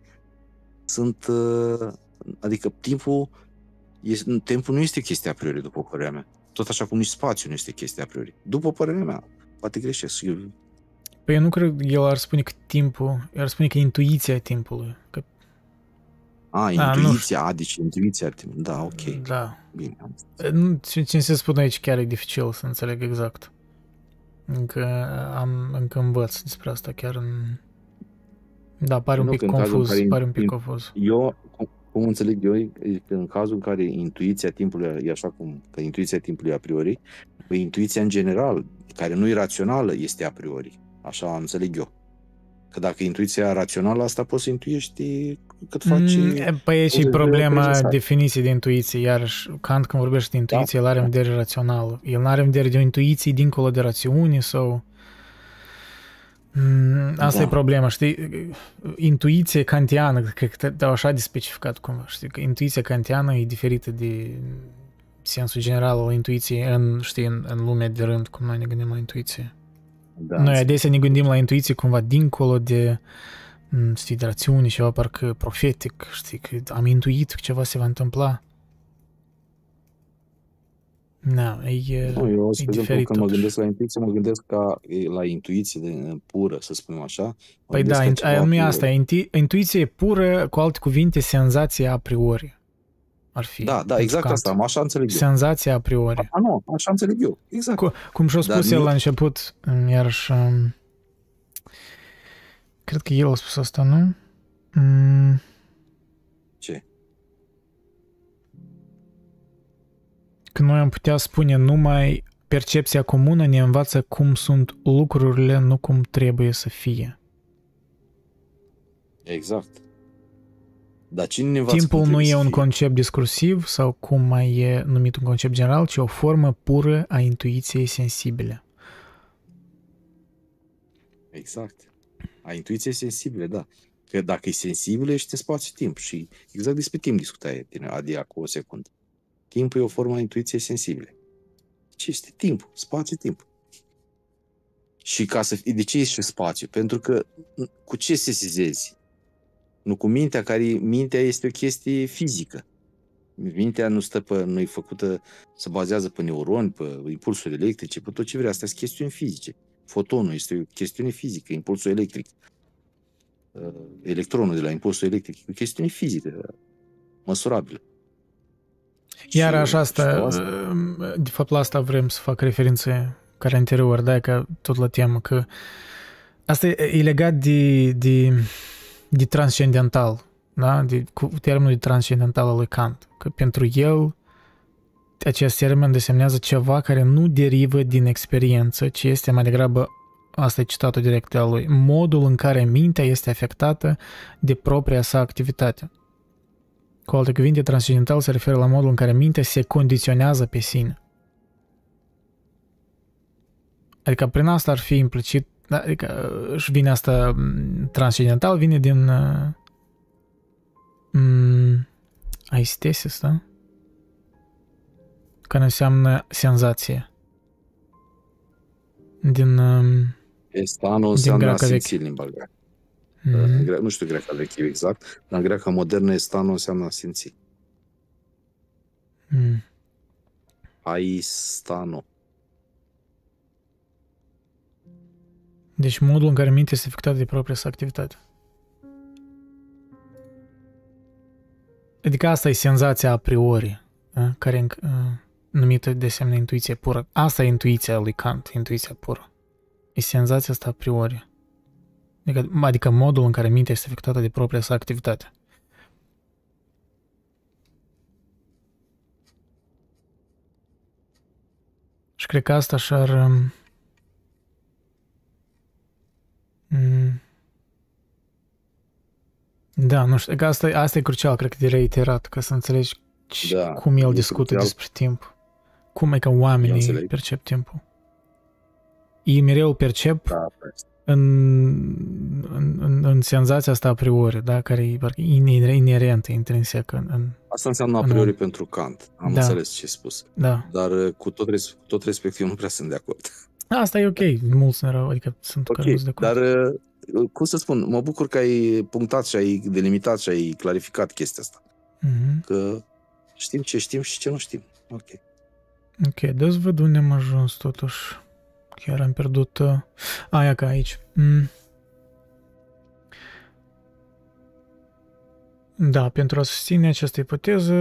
sunt uh, Adică timpul, este, timpul nu este chestia a priori, după părerea mea. Tot așa cum nici spațiul nu este chestia a priori. După părerea mea, poate greșesc. Eu... Păi eu nu cred că el ar spune că timpul, el ar spune că intuiția timpului. Că... A, intuiția, a, deci intuiția timpului. Da, ok. Da. Bine. Nu, ce se spune aici chiar e dificil să înțeleg exact. Încă am, încă învăț despre asta chiar în... Da, pare un pic confuz, pare un pic confuz. Eu, cum înțeleg eu, e că în cazul în care intuiția timpului e așa cum, că intuiția timpului a priori, păi intuiția în general, care nu e rațională, este a priori. Așa înțeleg eu. Că dacă intuiția rațională, asta poți să intuiești cât faci... Mm, păi e și problema definiției de intuiție. Iarăși, Kant când vorbește de intuiție, da? el are în vedere rațională. El nu are în vedere de o intuiție dincolo de rațiune sau Mm, asta da. e problema, știi? Intuiția kantiană, cred că te așa de specificat cumva, știi? Că intuiția kantiană e diferită de sensul general al intuiției în, știi, în, în lumea de rând, cum noi ne gândim la intuiție. Da, noi adesea ne gândim la intuiție cumva dincolo de, mm, știi, de rațiune, ceva parcă profetic, știi, că am intuit că ceva se va întâmpla. Da, e, nu, eu, e diferit când mă gândesc la intuiție, mă gândesc ca la intuiție de, pură, să spunem așa. Păi da, aia nu e asta. Intu- intuiție pură, cu alte cuvinte, senzație a priori. ar fi. Da, da, exact Kant. asta, am așa înțeleg eu. Senzația a priori. A, nu, așa înțeleg eu, exact. Cu, cum și-a Dar spus el nu- la început, iarăși, um, cred că el a spus asta, nu? Mm, că noi am putea spune numai percepția comună ne învață cum sunt lucrurile, nu cum trebuie să fie. Exact. Dar cine ne învață Timpul cum nu trebuie e să un fie? concept discursiv sau cum mai e numit un concept general, ci o formă pură a intuiției sensibile. Exact. A intuiție sensibilă, da. Că dacă e sensibilă, ești în spațiu-timp. Și exact despre timp discutai tine, Adia, cu o secundă. Timpul e o formă a intuiției sensibile. Ce este timpul? Spațiu-timp. Și ca să fie, de ce este și spațiu? Pentru că cu ce sesizezi? Nu cu mintea, care mintea este o chestie fizică. Mintea nu stă pe, nu e făcută, să bazează pe neuroni, pe impulsuri electrice, pe tot ce vrea. Astea sunt chestiuni fizice. Fotonul este o chestiune fizică, impulsul electric. Uh, Electronul de la impulsul electric e o chestiune fizică, măsurabilă. Iar Și- așa și asta, cu asta de fapt la asta vrem să fac referințe care anterior, da, că tot la temă, că asta e, e legat de, de, de transcendental, da, de, cu termenul de transcendental al lui Kant, că pentru el acest termen desemnează ceva care nu derivă din experiență, ci este mai degrabă, asta e citatul direct de al lui, modul în care mintea este afectată de propria sa activitate. Cu alte cuvinte, transcendental se referă la modul în care mintea se condiționează pe sine. Adică prin asta ar fi implicit, da, adică își vine asta m, transcendental, vine din uh, m, aistesis, da? Care înseamnă senzație. Din... Um, Estano înseamnă a greacă veche. simți în limba greacă. Mm, În gre- Nu știu greaca veche exact, dar în greaca modernă estano înseamnă a simți. mm. Aistano. Deci modul în care mintea este afectată de propria sa activitate. Adică asta e senzația a priori, a, care e uh, numită de asemenea intuiție pură. Asta e intuiția lui Kant, intuiția pură. E senzația asta a priori. Adică, adică modul în care mintea este afectată de propria sa activitate. Și cred că asta și-ar... um, Mm. Da, nu știu, că asta, asta e crucial, cred că de reiterat, ca să înțelegi ce- Da, cum el e discută crucial. despre timp. Cum e că Eu oamenii înțeleg. percep timpul. Ei mereu îl percep Da, în, în, în, în senzația asta a priori, da, care e parcă ine- inerentă, intrinsecă. În, în, Asta înseamnă a În priori om. pentru Kant. Am Da. înțeles ce ai spus. da. Dar uh, cu tot, res- cu tot respectul, eu nu prea sunt de acord. Asta e ok, mulți nu erau, adică sunt care nu Ok, sunt de acord. dar uh, cum să spun, mă bucur că ai punctat și ai delimitat și ai clarificat chestia asta. Mhm. Că știm ce știm și ce nu știm. Ok. Ok, dă-ți văd unde am ajuns totuși. Chiar am pierdut... Uh... Aia ca aici. Mm. Da, pentru a susține această ipoteză,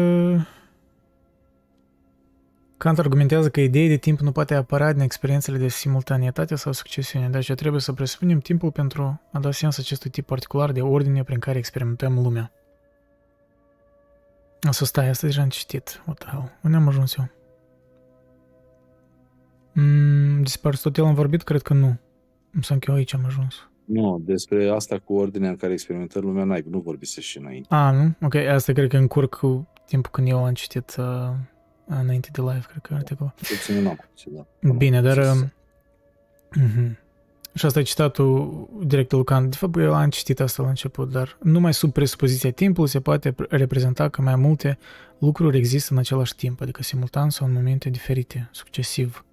Kant argumentează că ideea de timp nu poate apăra din experiențele de simultanietate sau succesiune, de aceea trebuie să presupunem timpul pentru a da sens acestui tip particular de ordine prin care experimentăm lumea. O să stai, asta deja am citit. What the hell? Unde am ajuns eu? Mm, despre Aristotel am vorbit? Cred că nu. Îmi că eu aici am ajuns. Nu, despre asta cu ordinea în care experimentăm lumea, n-ai, nu vorbise și înainte. A, nu? Ok, asta cred că încurc cu timpul când eu am citit uh, înainte de live, cred că articolul. Cel puțin eu n-am făcut, da. Bine, dar... Sus. Uh, uh-huh. Și asta e citatul direct lui Kant. De fapt, eu am citit asta la început, dar numai sub presupoziția timpului se poate reprezenta că mai multe lucruri există în același timp, adică simultan sau în momente diferite, succesiv.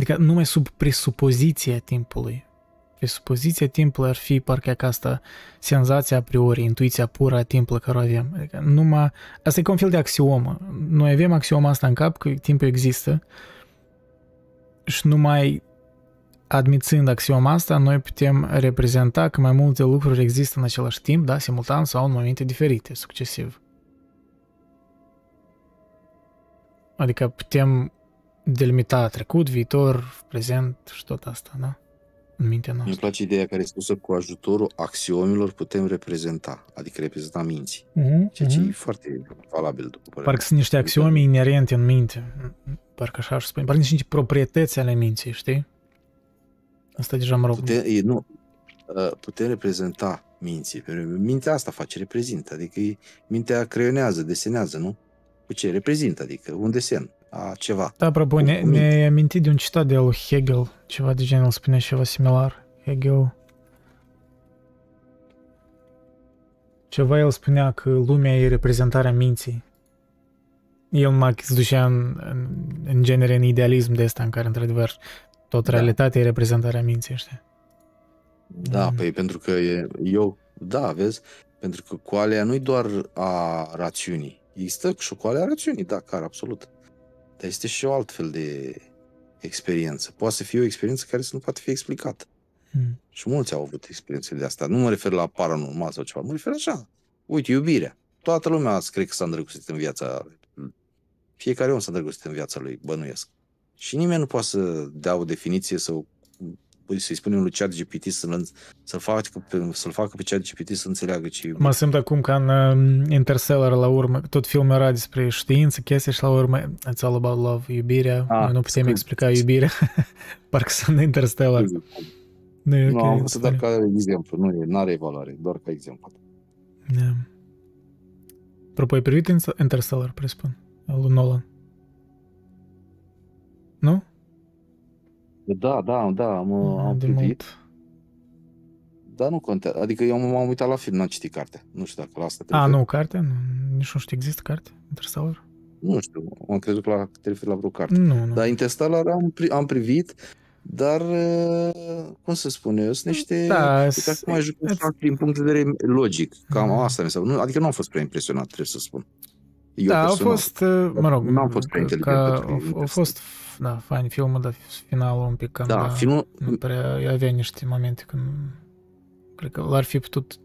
Adică numai sub presupoziția timpului. Presupoziția timpului ar fi parcă ca asta senzația a priori, intuiția pură a timpului care o avem. Adică numai... Asta e ca un fel de axiomă. Noi avem axioma asta în cap, că timpul există și numai admițând axioma asta, noi putem reprezenta că mai multe lucruri există în același timp, da, simultan sau în momente diferite, succesiv. Adică putem delimita trecut, viitor, prezent și tot asta, da? În mintea Mi-mi noastră. place ideea care e spusă cu ajutorul axiomilor putem reprezenta, adică reprezenta minții. Uh-huh, Ceea ce e uh-huh. foarte valabil, după părerea Parcă sunt niște axiome inerente în minte. Parcă așa aș spune. Parcă sunt niște proprietăți ale minții, știi? Asta deja mă rog. Putem, e, nu, uh, putem reprezenta minții. Pentru că Mintea asta face, reprezintă. Adică e- mintea creionează, desenează, nu? Cu ce? Reprezintă, adică un desen a ceva. Da, apropo, ne, Cu minte. ne-ai amintit de un citat de al lui Hegel, ceva de genul, spunea ceva similar. Hegel. Ceva el spunea că lumea e reprezentarea minții. El mai se ducea în, în, în genere în idealism de ăsta în care, într-adevăr, tot Da. realitatea e reprezentarea minții, știi? Da, Mm. păi pentru că e, eu, da, vezi, pentru că coalea nu e doar a rațiunii. Există și o coalea a rațiunii, da, clar, absolut. Dar este și o altfel de experiență. Poate să fie o experiență care să nu poate fi explicată. Mm. Și mulți au avut experiențele de asta. Nu mă refer la paranormal sau ceva, mă refer așa. Uite, iubirea. Toată lumea cred că s-a îndrăgostit în viața Fiecare om s-a îndrăgostit în viața lui, bănuiesc. Și nimeni nu poate să dea o definiție sau să-i spunem lui chat GPT să-l, să-l, facă, pe, să-l facă pe chat GPT să înțeleagă ce e Mă simt acum ca în um, Interstellar la urmă, tot filmul era despre știință, chestii și la urmă it's all about love, iubirea, Ah, noi nu putem scuze. explica iubirea, [LAUGHS] parcă sunt în Interstellar. Nu e Nu, ok. am văzut doar spune. ca exemplu, nu are valoare, doar ca exemplu. Da. Apropo, ai privit Inter- Interstellar, presupun, al lui Nolan? Nu? Da, da, da, am, am de privit, mult. dar nu contează. Adică eu m-am uitat la film, n-am citit cartea. Nu știu dacă la asta te A, referi. nu, carte? Nu, nici nu știu, există carte? Interstellar? Nu știu, am crezut că la, te referi la vreo carte. Nu, nu. Dar Interstellar am, pri- am privit, dar, uh, cum să spun eu, sunt niște... Da, E ca cum ai jucat îți- din punct de vedere logic. Cam Mm. asta mi s-a nu, Adică nu am fost prea impresionat, trebuie să spun. Eu da, au personal. fost, uh, mă rog, N-am fost prea că- inteligent ca, pentru au, au Interstellar. fost, da, fain filmul, dar finalul un pic cam, Da, filmul... nu prea avea niște momente când, cred că l-ar fi putut,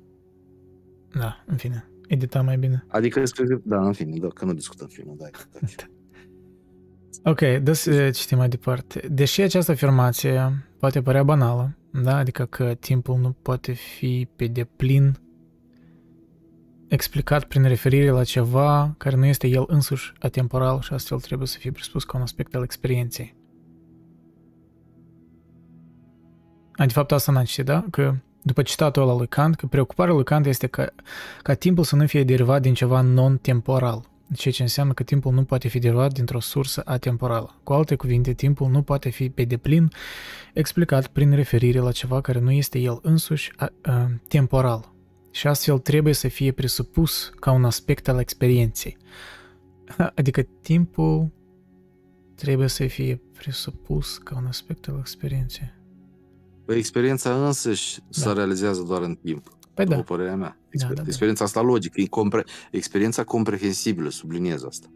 da, în fine, edita mai bine. Adică, cred că, da, în fine, da, că nu discutăm filmul, da. da. Ok, dă să citim mai departe. Deși această afirmație poate părea banală, da? adică că timpul nu poate fi pe deplin explicat prin referire la ceva care nu este el însuși atemporal și astfel trebuie să fie presupus ca un aspect al experienței. A, de fapt, asta n-am citit, da? Că după citatul ăla lui Kant, că preocuparea lui Kant este ca, ca timpul să nu fie derivat din ceva non-temporal, ceea ce înseamnă că timpul nu poate fi derivat dintr-o sursă atemporală. Cu alte cuvinte, timpul nu poate fi pe deplin explicat prin referire la ceva care nu este el însuși a, a, temporal și astfel trebuie să fie presupus ca un aspect al experienței. [LAUGHS] Adică timpul trebuie să fie presupus ca un aspect al experienței. Păi experiența însăși se Da. realizează doar în timp, Păi după da, părerea mea. Da, da, da. Experiența asta logică, e compre... experiența comprehensibilă, subliniez asta.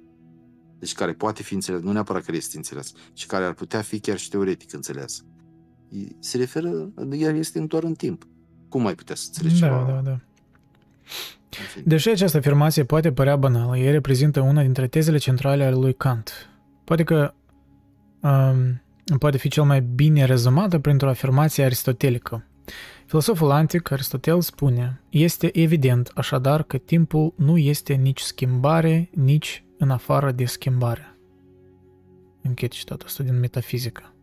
Deci care poate fi înțeles, nu neapărat care este înțeles, ci care ar putea fi chiar și teoretic înțeles. E- Se referă, ea este doar în timp. Cum mai putea să înțelegi da, ceva? da, da. În fine? Deși această afirmație poate părea banală, ea reprezintă una dintre tezele centrale ale lui Kant. Poate că um, poate fi cel mai bine rezumată printr-o afirmație aristotelică. Filosoful antic Aristotel spune, este evident așadar că timpul nu este nici schimbare, nici în afară de schimbare. Închid citatul ăsta din metafizică.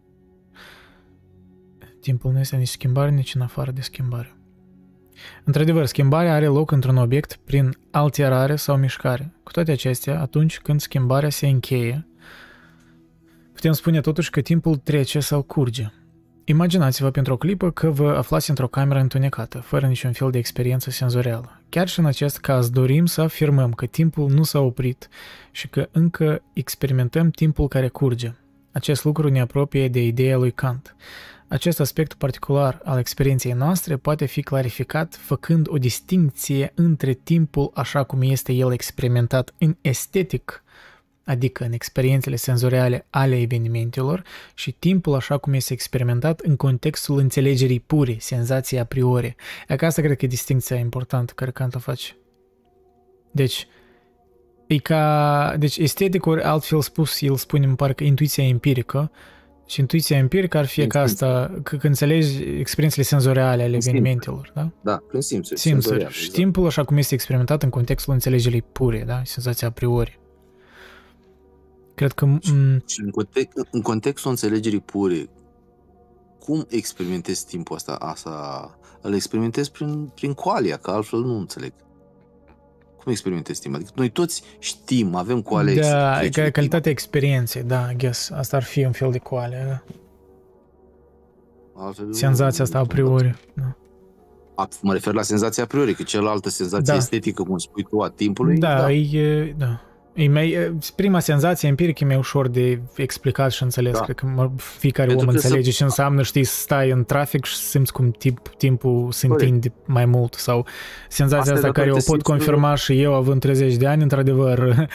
Timpul nu este nici schimbare, nici în afară de schimbare. Într-adevăr, schimbarea are loc într-un obiect prin alterare sau mișcare. Cu toate acestea, atunci când schimbarea se încheie, putem spune totuși că timpul trece sau curge. Imaginați-vă pentru o clipă că vă aflați într-o cameră întunecată, fără niciun fel de experiență senzorială. Chiar și în acest caz dorim să afirmăm că timpul nu s-a oprit și că încă experimentăm timpul care curge. Acest lucru ne apropie de ideea lui Kant. Acest aspect particular al experienței noastre poate fi clarificat făcând o distinție între timpul așa cum este el experimentat în estetic, adică în experiențele senzoriale ale evenimentelor, și timpul așa cum este experimentat în contextul înțelegerii pure, senzației a priori. E că asta cred că e distinția importantă care Kant o face. Deci, E ca, deci estetic, ori altfel spus, el spune, îmi parcă intuiția empirică, și intuiția empirică ar fi Prin ca asta, că, că înțelegi experiențele senzoriale ale Prin simțuri. evenimentelor, da? Da, prin simțuri. Simțuri. senzorial, Și exact. știmpul, așa cum este experimentat în contextul înțelegerii pure, da? Senzația a priori. Cred că... m- Și în, context, în contextul înțelegerii pure, cum experimentezi timpul ăsta? Asta îl experimentezi prin, prin coalia, că altfel nu înțeleg. Cum experimentezi timpul? Adică noi toți știm, avem coale da, e ca calitatea experienței, da, I guess. Asta ar fi un fel de coale, da? Altfel, Senzația asta a priori. Da, A, mă refer la senzația a priori, că cealaltă senzație Da. estetică, cum spui tu, a timpului, da, da. E, da. E mai, e, prima senzație empirică e mai ușor de explicat și înțeles. Da. Cred că mă, fiecare Pentru om că înțelege să- ce înseamnă, știi, să stai în trafic și simți cum timp, timpul se Corect. întinde mai mult. Sau senzația Asta e asta care o datorită pot simțurilor. confirma și eu având 30 de ani, într-adevăr, uh,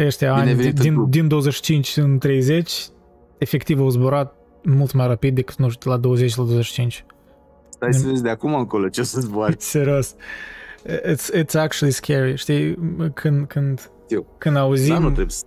[LAUGHS] ăștia ani venit în din, club. din 25 în 30, efectiv au zburat mult mai rapid decât, nu știu, de la 20 la 25. Stai să vezi de acum încolo ce o să zboari. [LAUGHS] Serios. It's, it's actually scary, știi? Când, când, Știu. când auzim... Dar nu trebuie să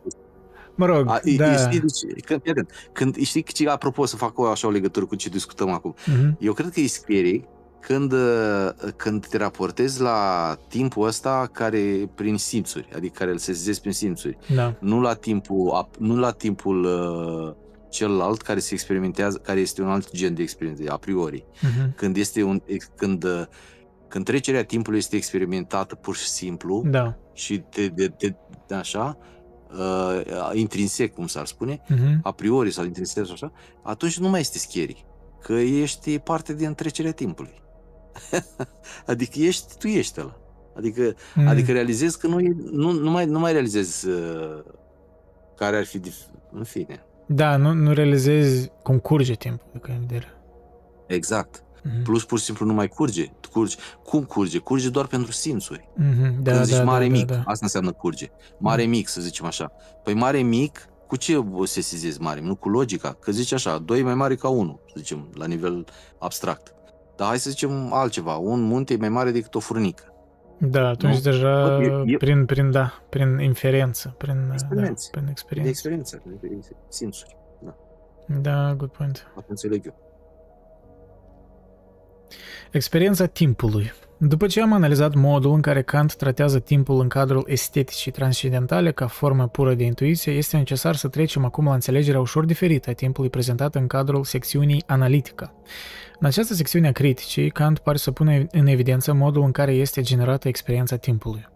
Mă rog, A, e- da. e- știi, deci, când, fii atent, când, știi, ce, apropo, să fac o așa o legătură cu ce discutăm acum. Mhm. Eu cred că e scary când, uh, când te raportezi la timpul ăsta care prin simțuri, adică care îl sesizezi prin simțuri, Da. nu la timpul, ap- nu la timpul uh, celălalt care se experimentează, care este un alt gen de experiență, a priori. Mhm. Când este un, ex- când, uh, când trecerea timpului este experimentată pur și simplu, Da. și te, de, te, de așa, uh, intrinsec, cum s-ar spune, Mhm. a priori sau intrinsec sau așa, atunci nu mai este scary. Că ești parte din trecerea timpului. [LAUGHS] adică ești, tu ești ăla. Adică, Mm. adică realizezi că nu, e, nu, nu, mai, nu mai realizezi uh, care ar fi, dif- în fine. Da, nu, nu realizezi cum curge timpul, de când vedere. Exact. Mhm. Plus, pur și simplu nu mai curge. Curge. Cum curge? Curge doar pentru simțuri. Mhm. Da, Când zici da, mare da, mic, da, da. asta înseamnă curge. Mare mic, să zicem așa. Păi mare mic, cu ce o sesizezi mare? Nu cu logica. Că zici așa, 2 e mai mare ca 1, să zicem, la nivel abstract. Dar hai să zicem altceva. Un munte e mai mare decât o furnică. Da, atunci Nu? deja Bă, eu- eu- prin, prin, da, prin inferență, prin, da, Experiențe. prin De experiență. experiență, de simțuri. Da, good point. Asta înțeleg eu. Experiența timpului. După ce am analizat modul în care Kant tratează timpul în cadrul esteticii transcendentale ca formă pură de intuiție, este necesar să trecem acum la înțelegerea ușor diferită a timpului prezentat în cadrul secțiunii analitică. În această secțiune a criticii, Kant pare să pună în evidență modul în care este generată experiența timpului.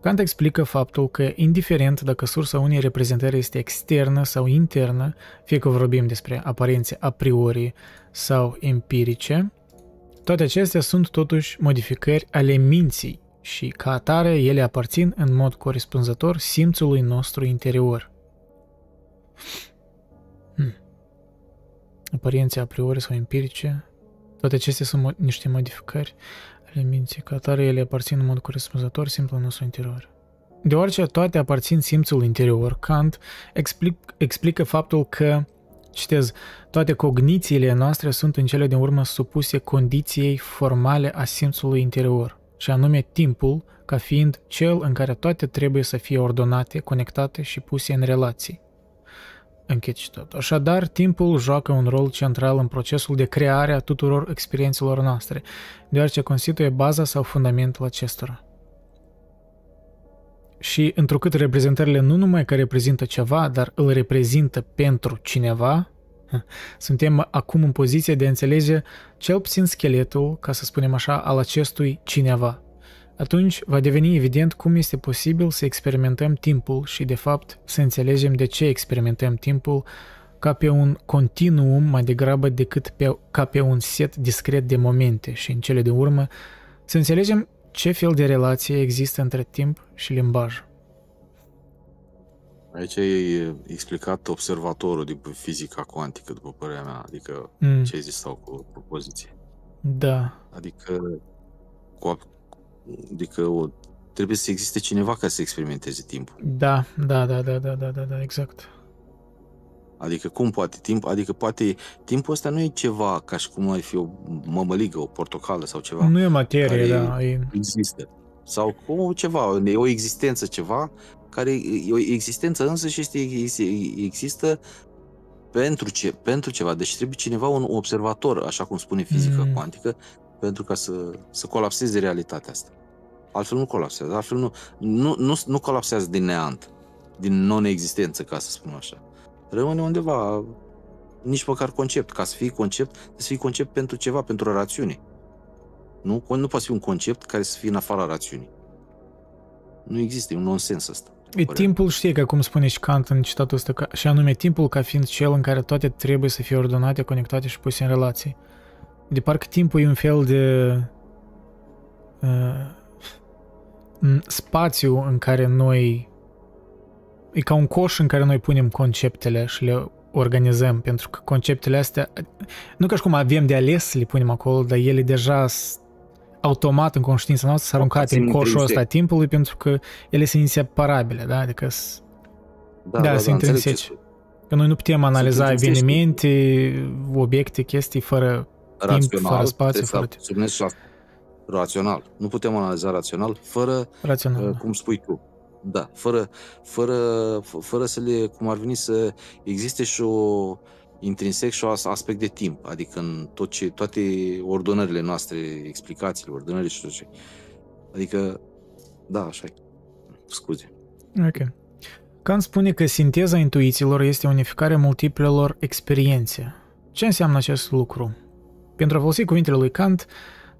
Kant explică faptul că, indiferent dacă sursa unei reprezentări este externă sau internă, fie că vorbim despre aparențe a priori sau empirice, toate acestea sunt totuși modificări ale minții și, ca atare, ele aparțin în mod corespunzător simțului nostru interior. Hmm. Aparențe a priori sau empirice, toate acestea sunt mo- niște modificări ale minții, ca atare, ele aparțin în mod corespunzător simțului nostru interior. Deoarece toate aparțin simțului interior, Kant explic, explică faptul că, citez, toate cognițiile noastre sunt în cele din urmă supuse condiției formale a simțului interior, și anume timpul ca fiind cel în care toate trebuie să fie ordonate, conectate și puse în relații. Închid citatul. Așadar, timpul joacă un rol central în procesul de creare a tuturor experiențelor noastre, deoarece constituie baza sau fundamentul acestora. Și întrucât reprezentările nu numai că reprezintă ceva, dar îl reprezintă pentru cineva, suntem acum în poziție de a înțelege cel puțin scheletul, ca să spunem așa, al acestui cineva. Atunci va deveni evident cum este posibil să experimentăm timpul și, de fapt, să înțelegem de ce experimentăm timpul ca pe un continuum mai degrabă decât pe, ca pe un set discret de momente și, în cele de urmă, să înțelegem ce fel de relație există între timp și limbaj. Aici e explicat observatorul din fizica cuantică, după părerea mea, adică mm. ce existau cu propoziție? Da. Adică, cu, adică o, trebuie să existe cineva care să experimenteze timpul. Da, da, da, da, da, da, da, da exact. Adică cum poate timp? Adică poate timpul ăsta nu e ceva ca și cum ar fi o mămăligă, o portocală sau ceva. Nu e materie, da. E... Există. Sau cu ceva, e o existență ceva, care e o existență însă și este, există pentru, ce, pentru ceva. Deci trebuie cineva, un observator, așa cum spune fizica mm. cuantică, pentru ca să, să colapseze realitatea asta. Altfel nu colapsează, altfel nu, nu, nu, nu colapsează din neant, din non-existență, ca să spun așa. Rămâne undeva, nici măcar concept. Ca să fii concept, trebuie să fii concept pentru ceva, pentru o rațiune. Nu, nu poate fi un concept care să fie în afara rațiunii. Nu există, e un nonsens ăsta. E timpul, știi, că cum spune și Kant în citatul ăsta, ca, și anume timpul ca fiind cel în care toate trebuie să fie ordonate, conectate și puse în relații. De parcă timpul e un fel de uh, spațiu în care noi e ca un coș în care noi punem conceptele și le organizăm, pentru că conceptele astea, nu ca și cum avem de ales să le punem acolo, dar ele deja automat în conștiința noastră s-a aruncat în coșul ăsta a timpului pentru că ele sunt inseparabile, da? Adică da, da, da, sunt da, intrinseci. Că noi nu putem analiza evenimente, obiecte, chestii fără rațional, timp, fără spațiu, fără timp. Rațional. Nu putem analiza rațional fără, rațional, uh, cum spui tu, da, fără, fără, fără să le, cum ar veni să existe și o intrinsec și un aspect de timp, adică în tot ce, toate ordonările noastre, explicațiile, ordonările și tot ce. Adică, da, așa e. Scuze. Ok. Kant spune că sinteza intuițiilor este unificarea multiplelor experiențe. Ce înseamnă acest lucru? Pentru a folosi cuvintele lui Kant,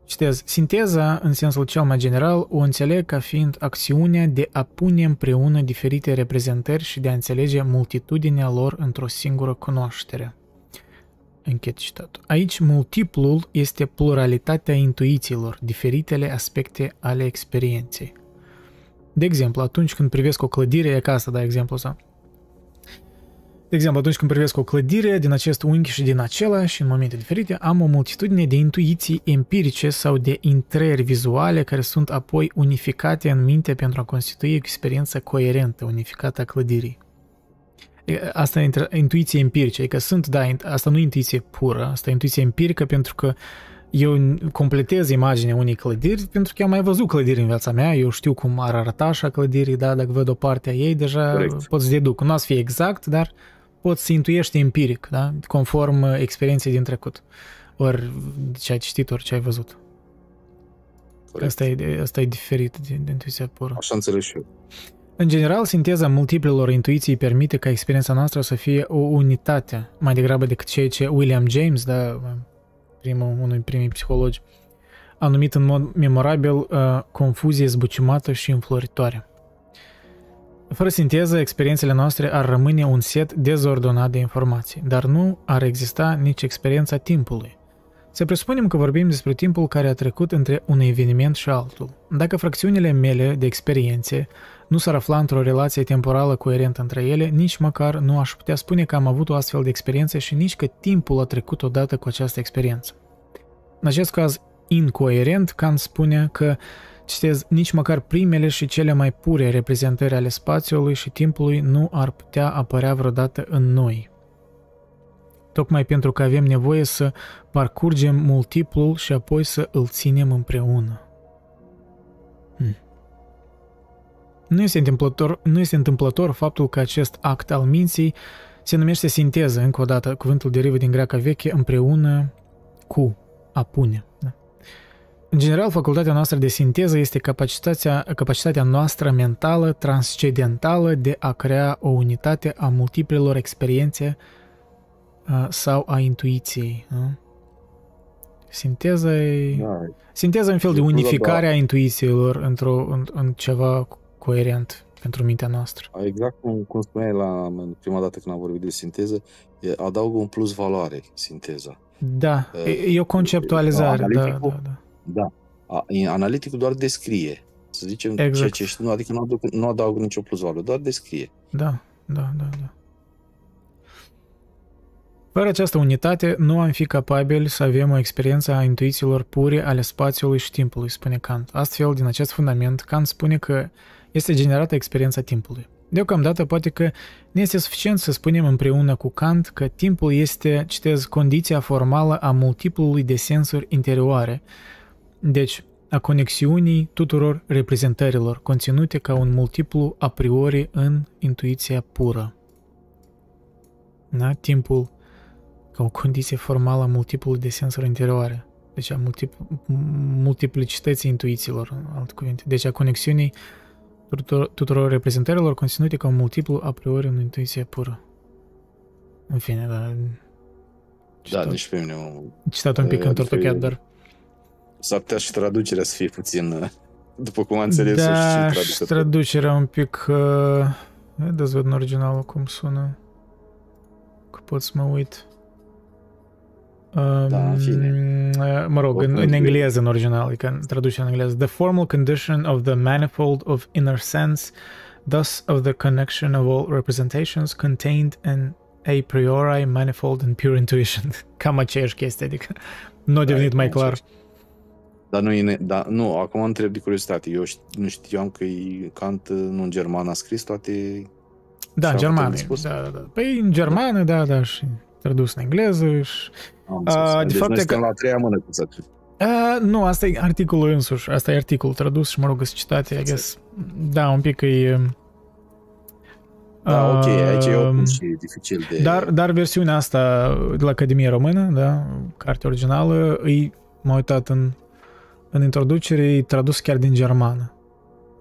Citez, sinteza, în sensul cel mai general, o înțeleg ca fiind acțiunea de a pune împreună diferite reprezentări și de a înțelege multitudinea lor într-o singură cunoaștere. Închet citatul. Aici, multiplul este pluralitatea intuițiilor, diferitele aspecte ale experienței. De exemplu, atunci când privesc o clădire, e ca asta, da, exemplu ăsta, de exemplu, atunci când privesc o clădire din acest unghi și din acela și în momente diferite, am o multitudine de intuiții empirice sau de intrări vizuale care sunt apoi unificate în minte pentru a constitui o experiență coerentă, unificată a clădirii. Asta e intuiție empirice, adică sunt, da, asta nu e intuiție pură, asta e intuiție empirică pentru că eu completez imaginea unei clădiri pentru că am mai văzut clădiri în viața mea, eu știu cum ar arăta așa clădirii, da, dacă văd o parte a ei, deja Correct. pot să deduc. Nu o să fie exact, dar poți să intuiești empiric, da? conform uh, experienței din trecut. Ori ce ai citit, ori ce ai văzut. Asta e, asta e diferit de, de intuiția pură. Așa înțeleg și eu. În general, sinteza multiplelor intuiții permite ca experiența noastră să fie o unitate, mai degrabă decât ceea ce William James, da, primul, unul din primii psihologi, a numit în mod memorabil uh, confuzie zbucimată și înfloritoare. Fără sinteză, experiențele noastre ar rămâne un set dezordonat de informații, dar nu ar exista nici experiența timpului. Să presupunem că vorbim despre timpul care a trecut între un eveniment și altul. Dacă fracțiunile mele de experiențe nu s-ar afla într-o relație temporală coerentă între ele, nici măcar nu aș putea spune că am avut o astfel de experiență și nici că timpul a trecut odată cu această experiență. În acest caz incoerent, Kant spune că Citez, nici măcar primele și cele mai pure reprezentări ale spațiului și timpului nu ar putea apărea vreodată în noi. Tocmai pentru că avem nevoie să parcurgem multiplul și apoi să îl ținem împreună. Hmm. Nu este, întâmplător, nu este întâmplător faptul că acest act al minții se numește sinteză, încă o dată, cuvântul derivă din greaca veche, împreună cu, a pune. Da? În general, facultatea noastră de sinteză este capacitatea, capacitatea noastră mentală transcendentală de a crea o unitate a multiplelor experiențe sau a intuiției. Nu? Sinteza e... Da. Sinteza e un fel de unificare a intuițiilor într-o, în, în ceva coerent pentru mintea noastră. Exact cum, cum spuneai la prima dată când am vorbit de sinteză, adaugă un plus valoare sinteza. Da, e, e o conceptualizare, da, da, da. Da. Analiticul doar descrie. Să zicem exact. ceea ce știu, adică nu adaugă, nu adaugă nicio plus valoare, doar descrie. Da, da, da, da. Fără această unitate, nu am fi capabili să avem o experiență a intuițiilor pure ale spațiului și timpului, spune Kant. Astfel, din acest fundament, Kant spune că este generată experiența timpului. Deocamdată, poate că nu este suficient să spunem împreună cu Kant că timpul este, citez, condiția formală a multiplului de sensuri interioare, deci, a conexiunii tuturor reprezentărilor conținute ca un multiplu a priori în intuiția pură. Da? Timpul ca o condiție formală a multiplului de sensuri interioare. Deci a multipl- multiplicității intuițiilor, în alte cuvinte. Deci a conexiunii tuturor, tuturor reprezentărilor conținute ca un multiplu a priori în intuiție pură. În fine, da. Da, Citat, nici pe mine nu... citat un pic uh, întortocheat, adică- dar... S-ar putea și traducerea să fie puțin, uh, după cum am înțeles da, și și traducător. traducerea un pic... Uh, Haideți să văd în originalul cum sună. Că pot să mă uit. Da, în fine. Uh, mă rog, în, Oricum, în e- engleză, în original, e ca traducerea în engleză. The formal condition of the manifold of inner sense, thus of the connection of all representations contained in a priori manifold and pure intuition. [LAUGHS] Cam aceeași chestie, adică nu a devenit Da, mai cam clar. aceeași. Dar nu, e ne- da, nu, acum întreb de curiozitate. Eu șt- nu știam că e Kant uh, nu în german a scris toate... Da, în Și-a germană. putem spus? Da, da, da. Păi în germană, da, da, și tradus în engleză și... Am A, înțeles. de deci fapt noi e suntem că- la a treia mână, cum să A, nu, asta e articolul însuși. Asta e articolul tradus și, mă rog, sunt citate, I guess. Da, un pic e... Da, ok, aici e um, oricum și dificil de... Dar, dar versiunea asta de la Academia Română, da, cartea originală, îi, m-am uitat în, în introducere, e tradus chiar din germană.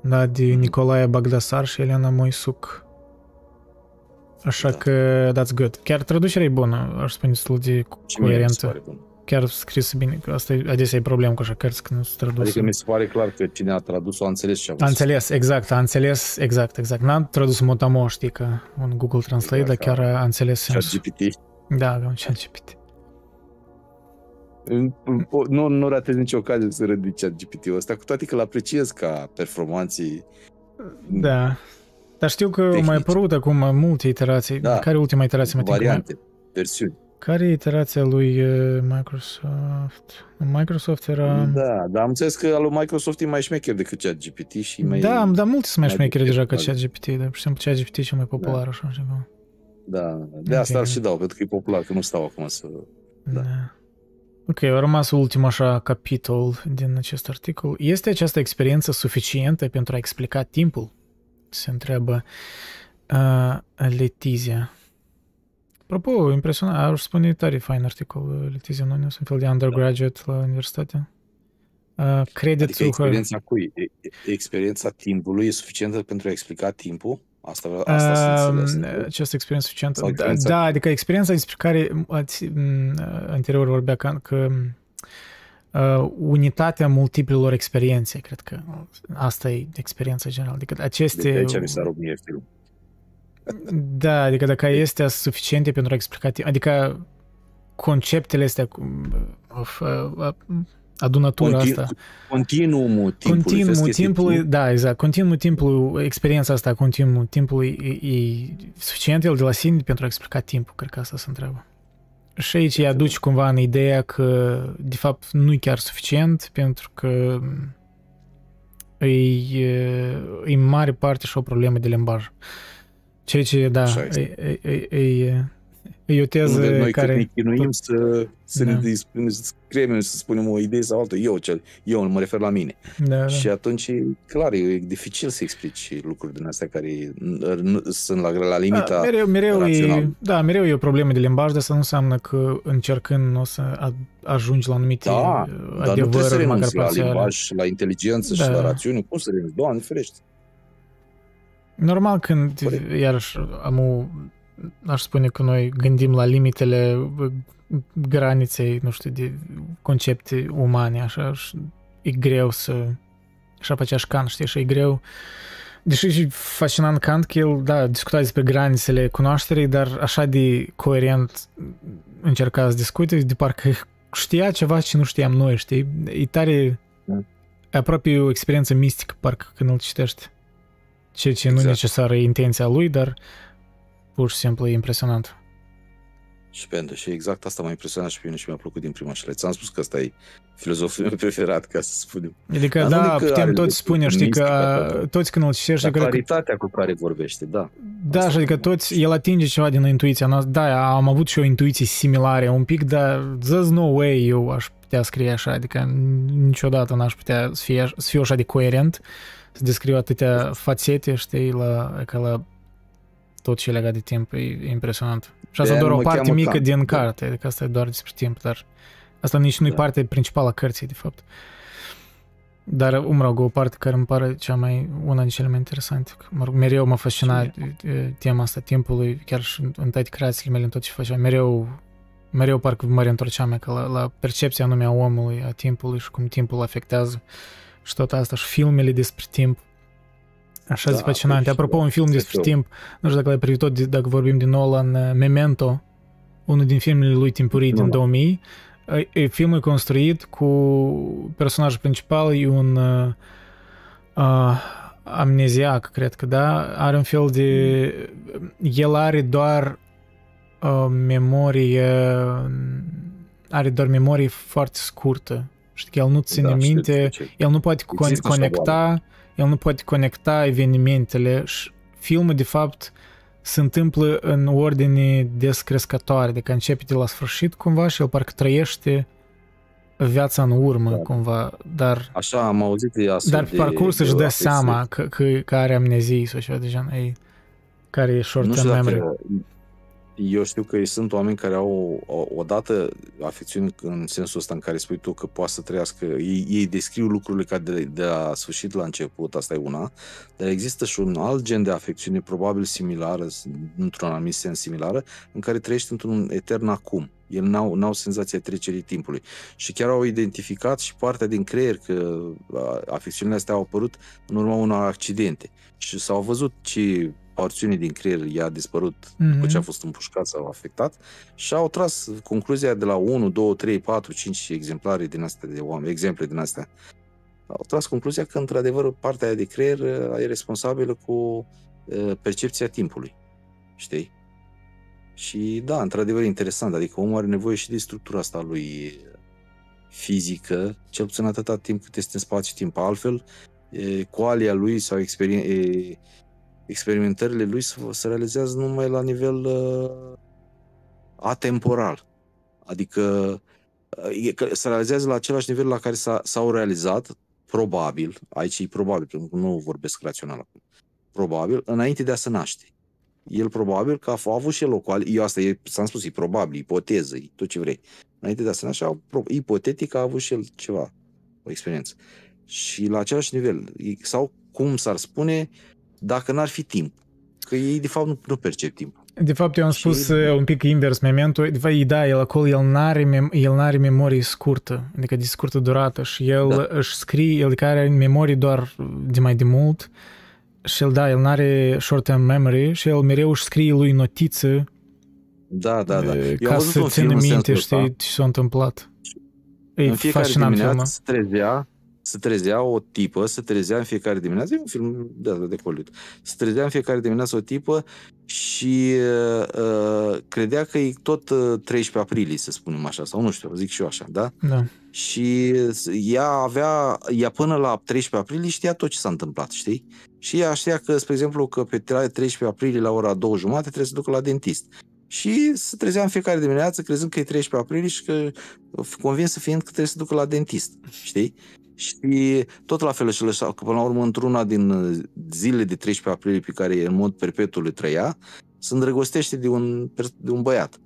Da, de Mhm. Nicolae Bagdasar și Elena Moisuc. Așa Da. că that's good. Chiar traducerea e bună, aș spune destul de și mie mi se coerentă. pare bun. Chiar scris bine, că asta e, adesea e problemă cu așa cărți când nu sunt traduse. Adică mi se pare clar că cine a tradus-o a înțeles ce a A vrut. să înțeles, exact, a înțeles, exact, exact. N-a tradus motamo, știi, că un Google Translate, Exact, dar chiar a înțeles spună. sensul. ChatGPT. Da, ca un ChatGPT. O- Nu, nu ratez nicio ocazie să râd de ChatGPT-ul ăsta, cu toate că îl apreciez ca performanții. Da. Dar știu că au mai Tehnici. apărut acum multe iterații. Da. Care e ultima iterație? Mă, variante, versiuni. Care e iterația lui uh, Microsoft? Microsoft era... Da, dar am înțeles că al lui Microsoft e mai șmecher decât ChatGPT și mai... Da, dar multe sunt mai mai șmecheri deja ca dificil. ChatGPT, dar, pur și simplu, ChatGPT e cel mai popular, așa, ceva. Da, de asta Ok. îl și dau, pentru că e popular, că nu stau acum să... Da. Da. Ok, a rămas ultimul așa capitol din acest articol. Este această experiență suficientă pentru a explica timpul? Se întreabă uh, Letizia. Apropo, impresionant, aș spune tare fain articol, Letizia nu sunt un fel de undergraduate la universitate. Uh, credit Adică to her. experiența cui? E- e- Experiența timpului e suficientă pentru a explica timpul? Asta, asta să Um, înțeles. această experiență suficientă. Sau Da, experiența- da, adică experiența despre care ați, m, anterior vorbea că, că uh, unitatea multiplelor experiențe, cred că asta e experiența generală. Adică aceste... De aici mi s-a rupt mie film. Da, adică dacă este suficiente pentru a explica, ti- adică conceptele astea, cum, of, uh, adunătura Continu- asta. Continuumul timpului. vezi Continuul că este timpului, timp. da, exact, continuul timpului, experiența asta continuul timpului e, e suficient el de la sine pentru a explica timpul, cred că asta se întreabă. Și aici îi aduci cumva în ideea că, de fapt, nu e chiar suficient, pentru că e, e în mare parte și o problemă de limbaj. Ceea ce, da, Așa e, este. e, e, e, e o Nu teză vedem noi care... cât ne chinuim să, să Da. ne dispunem, să scriem, să spunem o idee sau altă. Eu, cel, eu mă refer la mine. Da, da. Și atunci, e clar, e dificil să explici lucruri din astea care nu, nu, sunt la, la limita... Da, mereu, mereu e, rațional. da, mereu e o problemă de limbaj, dar asta nu înseamnă că încercând nu o să a- ajungi la anumite Da, uh, dar nu trebuie să adevăruri, măcar renunți la parțiale. limbaj, la inteligență Da. și la rațiune. Cum să renunți? Doamne ferește. Normal când, Corect. iarăși, am o, aș spune că noi gândim la limitele uh, graniței, nu știu, de concepte umane, așa, și e greu să, așa făcea și Kant, știi, și e greu Deși e fascinant Kant că el, da, discuta despre granițele cunoașterii, dar așa de coerent încerca să discute, de parcă știa ceva ce nu știam noi, știi? E tare, Da. e aproape o experiență mistică, parcă când îl citești. Ceea ce nu Exact. necesară e intenția lui, dar pur și simplu e impresionant. Și pentru și exact asta m-a impresionat și pe mine și mi-a plăcut din prima și Ți-am spus că ăsta e filozoful [LAUGHS] meu preferat, ca să spunem. Adică, Dar da, putem toți spune, știi că toți când îl citești... Dar claritatea că... cu care vorbește, da. Da, și adică toți, el atinge ceva din intuiția noastră. Da, am avut și o intuiție similare un pic, dar there's no way eu aș putea scrie așa, adică niciodată n-aș putea să, fie, să fiu așa de coerent, să descriu atâtea fațete, știi, la, ca la tot ce legat de timp, e impresionant. Și asta doar o parte mică Kant, din da. carte, adică asta e doar despre timp, dar asta nici nu e da. partea principală a cărții, de fapt. Dar, mă rog, o parte care îmi pare cea mai, una din cele mai interesante. Mă rog, mereu mă fascina tema asta timpului, chiar și în toate creațiile mele, în tot ce făceam, mereu, mereu parcă mă reîntorceam că la, la percepția anume a omului, a timpului și cum timpul afectează și tot asta și filmele despre timp Așa da, fascinante. Deci, Apropo, un film despre timp, nu știu dacă l-ai privit tot, dacă vorbim din Nolan, uh, Memento, unul din filmele lui timpurii din 2000. E, filmul e construit cu personajul principal, e un uh, uh, amneziac, cred că, da? Are un fel de... El are doar uh, memorie... Are doar memorie foarte scurtă. Știi că el nu ține da, minte, el nu poate Există conecta el nu poate conecta evenimentele și filmul de fapt se întâmplă în ordine descrescătoare, adică începe de la sfârșit cumva și el parcă trăiește viața în urmă da. cumva, dar... Așa am auzit de asta. Dar pe parcurs își dă seama că, că, că are amnezie sau ceva de gen, care e short-term memory. Dacă, eu știu că sunt oameni care au odată afecțiuni în sensul ăsta în care spui tu că poate să trăiască, ei, ei descriu lucrurile ca de, de la sfârșit la început, asta e una, dar există și un alt gen de afecțiune probabil similară, într-un anumit sens similară, în care trăiești într-un etern acum. El n-au, n-au senzația trecerii timpului. Și chiar au identificat și partea din creier că afecțiunile astea au apărut în urma unor accidente. Și s-au văzut ce porțiunii din creier i-a dispărut mm-hmm. după ce a fost împușcat sau afectat și au tras concluzia de la 1, 2, 3, 4, 5 exemplare din astea de oameni, exemple din astea. Au tras concluzia că, într-adevăr, partea aia de creier uh, e responsabilă cu uh, percepția timpului. Știi? Și da, într-adevăr, interesant. Adică omul are nevoie și de structura asta lui fizică, cel puțin atâta timp cât este în spațiu-timp. Altfel, coalia lui sau experien- experimentările lui se, se realizează numai la nivel uh, atemporal. Adică uh, se realizează la același nivel la care s-a, s-au realizat, probabil, aici e probabil, pentru că nu vorbesc rațional acum, probabil, înainte de a se naște. El probabil că a, a avut și el o coală, eu asta e, s-am spus, e probabil, ipoteză, e tot ce vrei. Înainte de a se naște, ipotetic a avut și el ceva, o experiență. Și la același nivel, sau cum s-ar spune, uh, dacă n-ar fi timp. Că ei, de fapt, nu, nu percep timp. De fapt, eu am spus și... Uh, un pic invers momentul. De fapt, da, el acolo, el n-are, mem- el n-are memorie scurtă, adică de scurtă durată și el da. își scrie, el care are memorie doar de mai de mult și el, da, el n-are short-term memory și el mereu își scrie lui notiță da, da, da. Eu ca să țină minte, știi, ce s-a întâmplat. E în fiecare fascinant dimineață se trezea se trezea o tipă, se trezea în fiecare dimineață, e un film de, de colit, se trezea în fiecare dimineață o tipă și uh, credea că e tot 13 uh, aprilie, să spunem așa, sau nu știu, zic și eu așa, da? Da. Și ea avea, ea până la 13 aprilie știa tot ce s-a întâmplat, știi? Și ea știa că, spre exemplu, că pe 13 aprilie la ora 2 jumate trebuie să ducă la dentist. Și se trezea în fiecare dimineață crezând că e 13 aprilie și că convins fiind că trebuie să ducă la dentist, știi? Și tot la fel și lăsa, că până la urmă într-una din uh, zile de 13 aprilie pe care în mod perpetu le trăia, se îndrăgostește de un, de un băiat.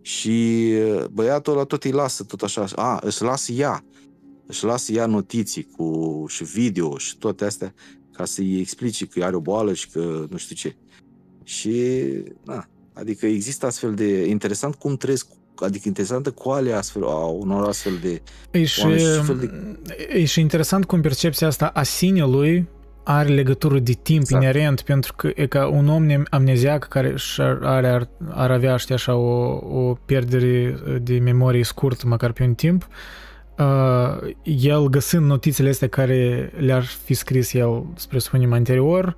Și uh, băiatul ăla tot îi lasă tot așa, a, își lasă ea, își lasă ea notiții cu și video și toate astea ca să-i explice că are o boală și că nu știu ce. Și, na, adică există astfel de interesant cum trăiesc adică interesantă coalea astfel, a unor astfel de e și, și de... E și interesant cum percepția asta a sinelui are legătură de timp exact. inerent, pentru că e ca un om amneziac care are, ar, ar avea, știi așa, o, o pierdere de memorie scurtă, măcar pe un timp, uh, el găsând notițele astea care le-ar fi scris el, spre spunem, anterior,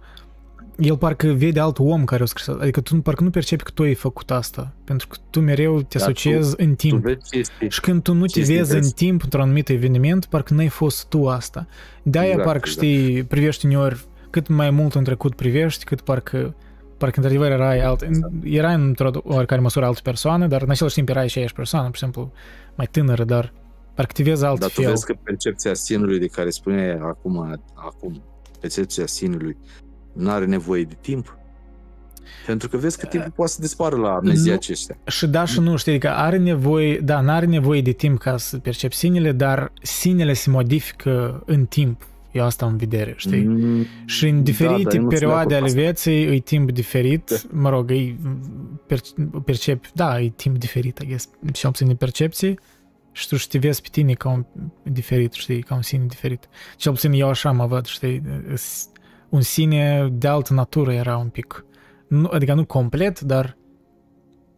el parcă vede alt om care o scris Adică tu parcă nu percepi că tu ai făcut asta. Pentru că tu mereu te Dar asociezi în timp. Tu vezi ce este, Și când tu nu ce te este vezi în interes- timp într-un anumit eveniment, parcă n-ai fost tu asta. De-aia Exact, parcă, exact. știi, privești uneori, cât mai mult în trecut privești, cât parcă parcă într-adevăr erai alt, Exact. erai într-o oarecare măsură altă persoană, dar în același timp erai aceeași persoană, pur și simplu mai tânără, dar parcă te vezi Dar tu altfel. vezi că percepția sinului de care spuneai acum, acum percepția sinului nu are nevoie de timp? Pentru că vezi că timpul poate să dispară la amnezia Nu. aceștia. Și da și nu, știi, adică are nevoie, da, n-are nevoie de timp ca să percepi sinele, dar sinele se modifică în timp. Eu asta am în vedere, știi? Mm, Și în da, diferite dar eu nu sunt de perioade acord ale cu asta. vieții e timp diferit, mă rog, e per- percepi, da, e timp diferit, I guess, și puțin de percepție și tu și te vezi pe tine ca un diferit, știi, ca un sine diferit. Cel puțin eu așa mă văd, știi, s- un sine de altă natură era un pic. Nu, adică nu complet, dar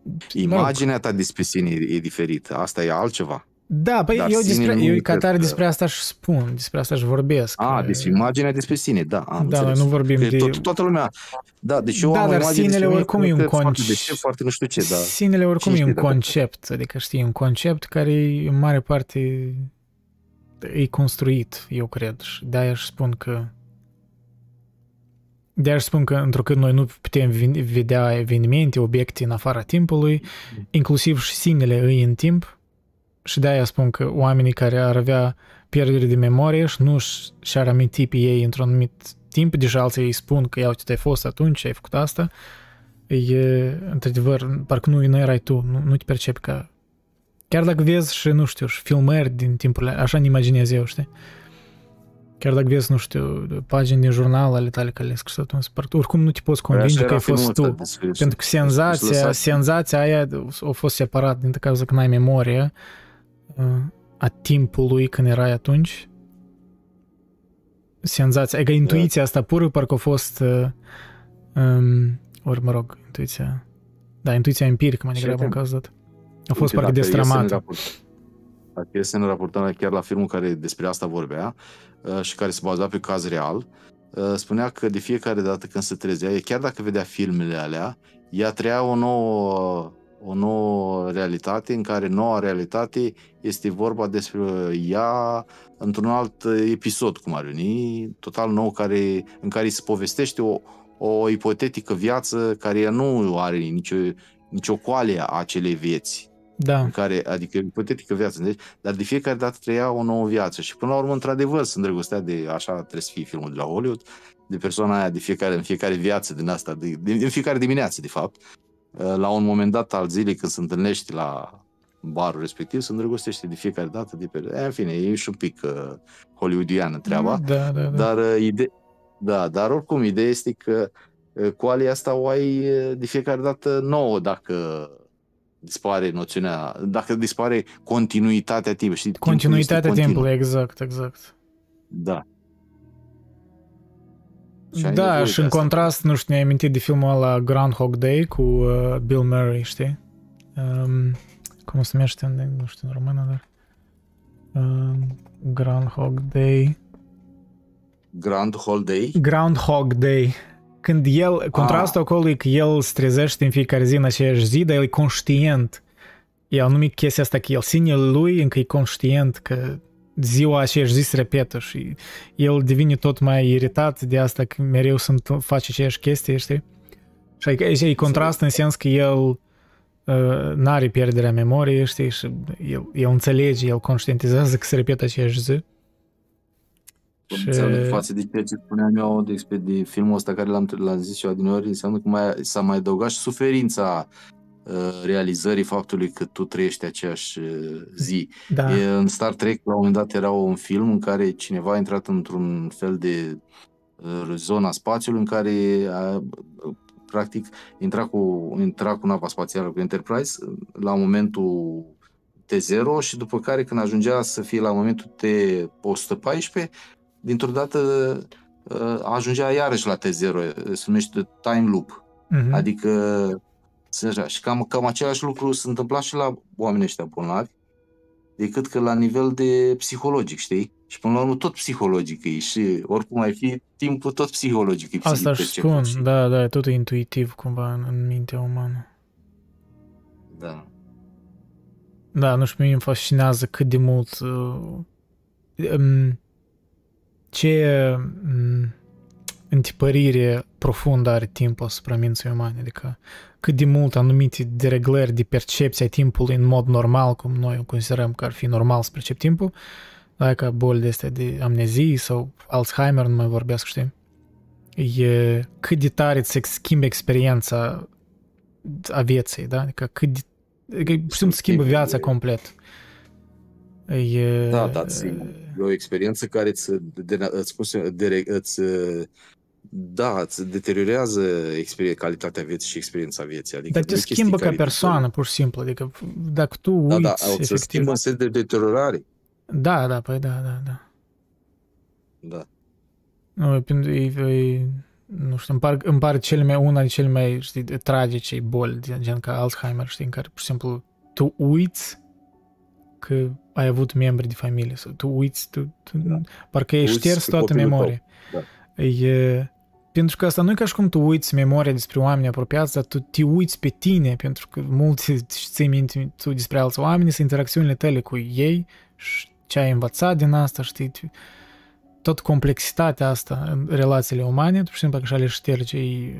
mă rog, Imaginea ta despre sine e, e diferită. Asta e altceva. Da, păi Dar eu, sinele despre, nu eu cred ca tare că- despre asta și spun, despre asta și vorbesc. A, că- despre imaginea despre sine, da, am da, noi înțeles. nu vorbim Că de... tot, toată lumea, da, deci eu Da, am o dar imagine sinele despre mine, oricum e un cred, foarte conci- deștept, foarte nu știu ce, da. Sinele oricum Cine e un știe dacă- concept, adică știi, un concept care e în mare parte e construit, eu cred, și de-aia își spun că de-aia își spun că întrucât noi nu putem vin- vedea evenimente, obiecte în afara timpului, inclusiv și sinele îi în timp, și de-aia spun că oamenii care ar avea pierdere de memorie și nu și- și-ar aminti pe ei într-un anumit timp, deja alții îi spun că iau tu ai fost atunci, ai făcut asta, e, într-adevăr, parcă nu, nu erai tu, nu, nu te percepi ca... Chiar dacă vezi și, nu știu, și filmări din timpurile, așa ne imaginez eu, știi? Chiar dacă vezi, nu știu, pagini din jurnal ale tale care le-ai scris atunci, parcă oricum nu te poți Păi convinge așa că era ai fost filmul tu. ăsta despre- Pentru că senzația, lăsat. senzația aia a fost separat din cauza că n-ai memorie uh, a timpului când erai atunci. Senzația, adică intuiția asta pură parcă a fost uh, um, ori mă rog, intuiția da, intuiția empirică mai Și degrabă în atent. cazul dat. A fost Uite, parcă dacă e să ne destramată. raport- Dacă e să ne raportăm chiar la filmul care despre asta vorbea uh, și care se baza pe caz real, uh, spunea că de fiecare dată când se trezea, e chiar dacă vedea filmele alea, ea trăia o nouă, o nouă realitate în care noua realitate este vorba despre ea într-un alt episod, cum ar veni, total nou, care, în care se povestește o, o ipotetică viață care ea nu are nicio, nicio coale a acelei vieți Da, în care, adică ipotetică viață, deci, dar de fiecare dată trăia o nouă viață și până la urmă, într-adevăr, se îndrăgostea de, așa trebuie să fie filmul de la Hollywood, de persoana aia de fiecare, în fiecare viață din asta, de, de, în fiecare dimineață, de fapt, la un moment dat al zilei când se întâlnește la barul respectiv, se îndrăgostește de fiecare dată de pe... În fine, e și un pic uh, hollywoodiană treaba, da, da, da. dar uh, ide... da, dar oricum, ideea este că uh, coalia asta o ai uh, de fiecare dată nouă dacă dispare noțiunea, dacă dispare continuitatea timpului. Știi, timpul Continuitatea este continuu. timpului, exact, exact. Da. Și ai Da, nevoie și de în asta. contrast, nu știu, ne-ai amintit de filmul ăla Groundhog Day cu uh, Bill Murray, știi? Um, cum se numește, în, nu știu, în română, dar... Um, Groundhog Day... Grand Hall Day. Groundhog Day. Când el, contrastul acolo e că el se trezește în fiecare zi în aceeași zi, dar el e conștient. El numit chestia asta că el, sinele lui încă e conștient că ziua aceeași zi se repetă și el devine tot mai iritat de asta că mereu sunt, face aceeași chestie, știi? Și adică aici e contrast în sens că el uh, n-are pierderea memoriei, știi? Și el, el înțelege, el conștientizează că se repetă aceeași zi. Și- Înseamnă că față de ceea ce spuneam eu de, de filmul ăsta care l-am, l-am zis eu adineori, înseamnă că mai, s-a mai adăugat și suferința uh, realizării faptului că tu trăiești aceeași uh, zi. Da. E, în Star Trek, la un moment dat, era un film în care cineva a intrat într-un fel de uh, zona spațiului în care a, practic intra cu, intra cu nava spațială cu Enterprise la momentul T0 și după care când ajungea să fie la momentul T114 dintr-o dată uh, ajungea iarăși la T0 se numește time loop Mhm. Adică, să așa, și cam, cam același lucru se întâmpla și la oamenii ăștia bolnavi, decât că la nivel de psihologic, știi? Și până la urmă tot psihologic e și oricum ai fi, timpul tot psihologic e Asta își spun, și... da, da, e tot intuitiv cumva în, în mintea umană. Da. Da, nu știu, mie îmi fascinează cât de mult uh, um, ce um, întipărire profundă are timpul asupra minții umane, adică cât de mult anumite dereglări de percepție a timpului în mod normal, cum noi o considerăm că ar fi normal să percep timpul, da, ca boli de astea de amnezie sau Alzheimer, nu mai vorbesc, știi? E cât de tare îți schimbe experiența a vieții, da? Adică cât de... Adică, știu, schimbă viața complet. E... Da, da, e o experiență care îți, de, îți, de, îți da, îți deteriorează calitatea vieții și experiența vieții. Adică Dar te schimbă ca persoană, pur și simplu. Adică dacă tu uiți... Da, da, efectiv... schimbă în sens de deteriorare. Da, da, păi da, da, da. Da. Nu, pentru e, e, nu știu, îmi par, îmi pare cele mai, una de cele mai, știi, tragice boli, gen ca Alzheimer, știi, în care, pur și simplu, tu uiți că ai avut membri de familie, sau tu uiți, tu, tu da. parcă ai șters toată memoria. Da. E, pentru că asta nu e ca și cum tu uiți memoria despre oameni apropiați, dar tu te uiți pe tine, pentru că mulți ții minte tu despre alți oameni, sunt interacțiunile tale cu ei și ce ai învățat din asta, știi, tot complexitatea asta în relațiile umane, tu știi, că le șterge, e,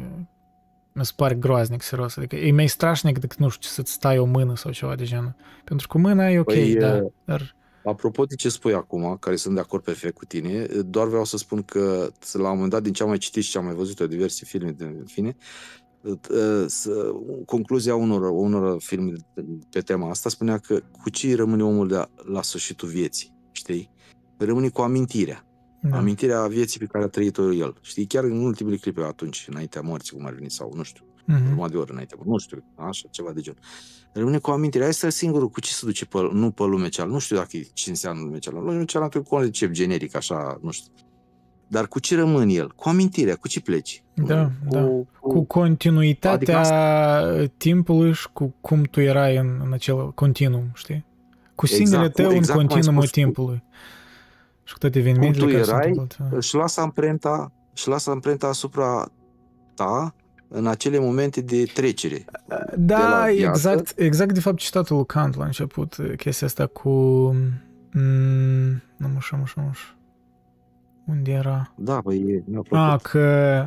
mi se pare groaznic, serios. Adică e mai strașnic decât, nu știu, să-ți stai o mână sau ceva de genul. Pentru că cu mâna e ok, păi, da, dar... Apropo de ce spui acum, care sunt de acord perfect cu tine, doar vreau să spun că la un moment dat, din ce am mai citit și ce am mai văzut eu diverse filme, în fine, concluzia unor, unor filme pe tema asta spunea că cu ce rămâne omul de la sfârșitul vieții, știi? Rămâne cu amintirea. Da. Amintirea vieții pe care a trăit-o el. Știi, chiar în ultimele clipe atunci, înaintea morții, cum ar veni, sau nu știu, uh-huh. urma de ori înainte, nu știu, așa, ceva de genul. Rămâne cu amintirea. Asta e singurul cu ce se duce pe, nu pe lume cealaltă. Nu știu dacă e ce înseamnă lume cealaltă. Lume cealaltă cu un concept generic, așa, nu știu. Dar cu ce rămân el? Cu amintirea, cu ce pleci? Da, cu, da. Cu, cu continuitatea adică timpului și cu cum tu erai în, în acel continuum, știi? Cu exact, sinele tău exact în continuumul timpului. Și cu toate evenimentele care erai, sunt își lasă amprenta, își lasă amprenta asupra ta în acele momente de trecere. Da, de exact, exact de fapt citatul lui Kant la început, chestia asta cu... Mm, nu mă știu, nu știu, nu știu. Unde era? Da, băi, e A, că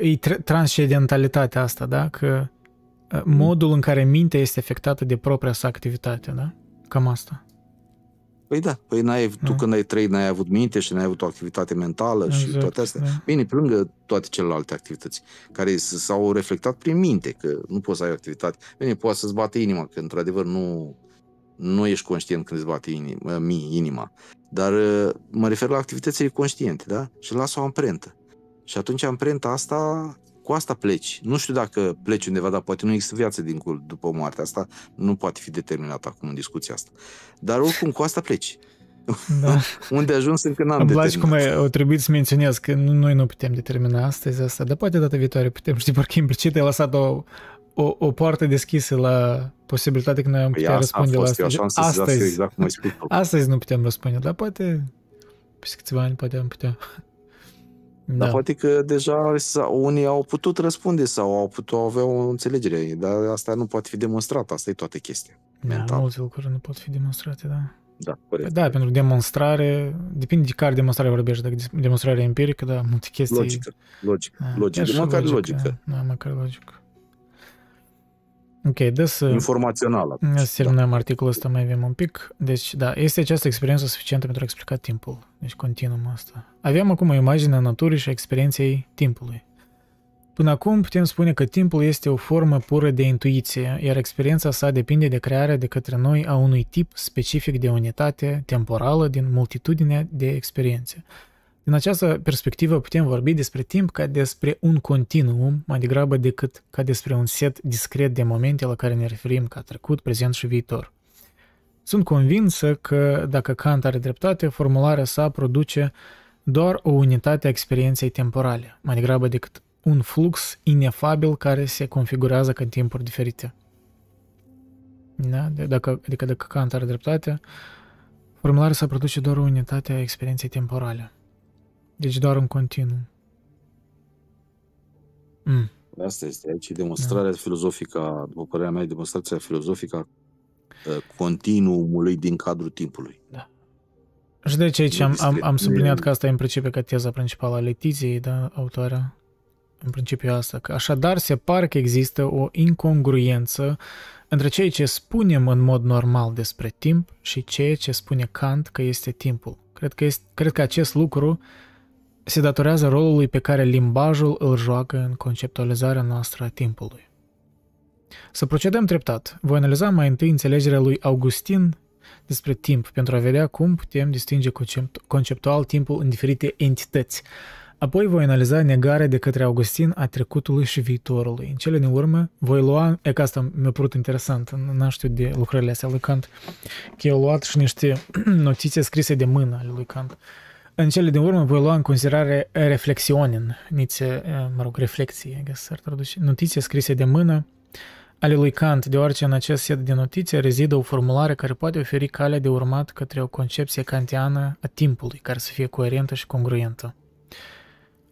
e transcendentalitatea asta, da? Că mm. modul în care mintea este afectată de propria sa activitate, da? Cam asta. Păi da, păi n-ai, da. tu când ai trăit n-ai avut minte și n-ai avut o activitate mentală exact, și toate astea. Da. Bine, pe lângă toate celelalte activități care s-au reflectat prin minte, că nu poți să ai o activitate. Bine, poate să-ți bate inima, că într-adevăr nu, nu ești conștient când îți bate inima, inima. Dar uh, mă refer la activitățile conștiente, da? Și lasă o amprentă. Și atunci amprenta asta, cu asta pleci. Nu știu dacă pleci undeva, dar poate nu există viață dincolo după moarte. Asta nu poate fi determinat acum în discuția asta. Dar oricum, cu asta pleci. Da. [LAUGHS] Unde ajuns încă n-am Îmi place cum ai, o trebuie să menționez că noi nu putem determina astăzi asta, dar poate data viitoare putem. Știi, parcă implicit ai lăsat o, o, o poartă deschisă la posibilitatea că noi am păi putea păi răspunde la asta. Astăzi, exact cum ai spus. astăzi nu putem răspunde, dar poate peste câțiva ani poate am putea. Da. Dar poate că deja unii au putut răspunde sau au putut avea o înțelegere, dar asta nu poate fi demonstrat, asta e toată chestia. Da, mental. multe lucruri nu pot fi demonstrate, da. Da, corect. Da, pentru demonstrare, depinde de care demonstrare vorbești, dacă demonstrare empirică, da, multe chestii... Logică, logică, da, logică, măcar logică. logică. Da, măcar logică. Ok, dă să... Informațională. Să terminăm da. articolul ăsta, mai avem un pic. Deci, da, este această experiență suficientă pentru a explica timpul. Deci, continuăm asta. Avem acum o imagine a naturii și a experienței timpului. Până acum putem spune că timpul este o formă pură de intuiție, iar experiența sa depinde de crearea de către noi a unui tip specific de unitate temporală din multitudinea de experiențe. Din această perspectivă putem vorbi despre timp ca despre un continuum, mai degrabă decât ca despre un set discret de momente la care ne referim ca trecut, prezent și viitor. Sunt convinsă că, dacă Kant are dreptate, formularea sa produce doar o unitate a experienței temporale, mai degrabă decât un flux inefabil care se configurează ca timpuri diferite. Da? De, dacă, adică dacă Kant are dreptate, formularea să produce doar o unitate a experienței temporale. Deci doar un continuu. Mm. Asta este aici demonstrarea da. filozofică, după părerea mea, demonstrația filozofică a continuumului din cadrul timpului. Da. Și de ce aici am, am, am subliniat că asta e în principiu ca teza principală a Letiției, da, autoarea? În principiu asta, că așadar se pare că există o incongruență între ceea ce spunem în mod normal despre timp și ceea ce spune Kant că este timpul. Cred că, este, cred că acest lucru se datorează rolului pe care limbajul îl joacă în conceptualizarea noastră a timpului. Să procedăm treptat. Voi analiza mai întâi înțelegerea lui Augustin despre timp pentru a vedea cum putem distinge conceptual timpul în diferite entități. Apoi voi analiza negarea de către Augustin a trecutului și viitorului. În cele din urmă voi lua, e că asta mi-a părut interesant, n-am știut de lucrările astea lui Kant, că eu luat și niște [CLEARS THROAT] notițe scrise de mână ale lui Kant. În cele din urmă voi lua în considerare reflexionin, nițe, mă rog, reflexie, s ar traduce, notițe scrise de mână, ale lui Kant, deoarece în acest set de notițe rezidă o formulare care poate oferi calea de urmat către o concepție kantiană a timpului, care să fie coerentă și congruentă.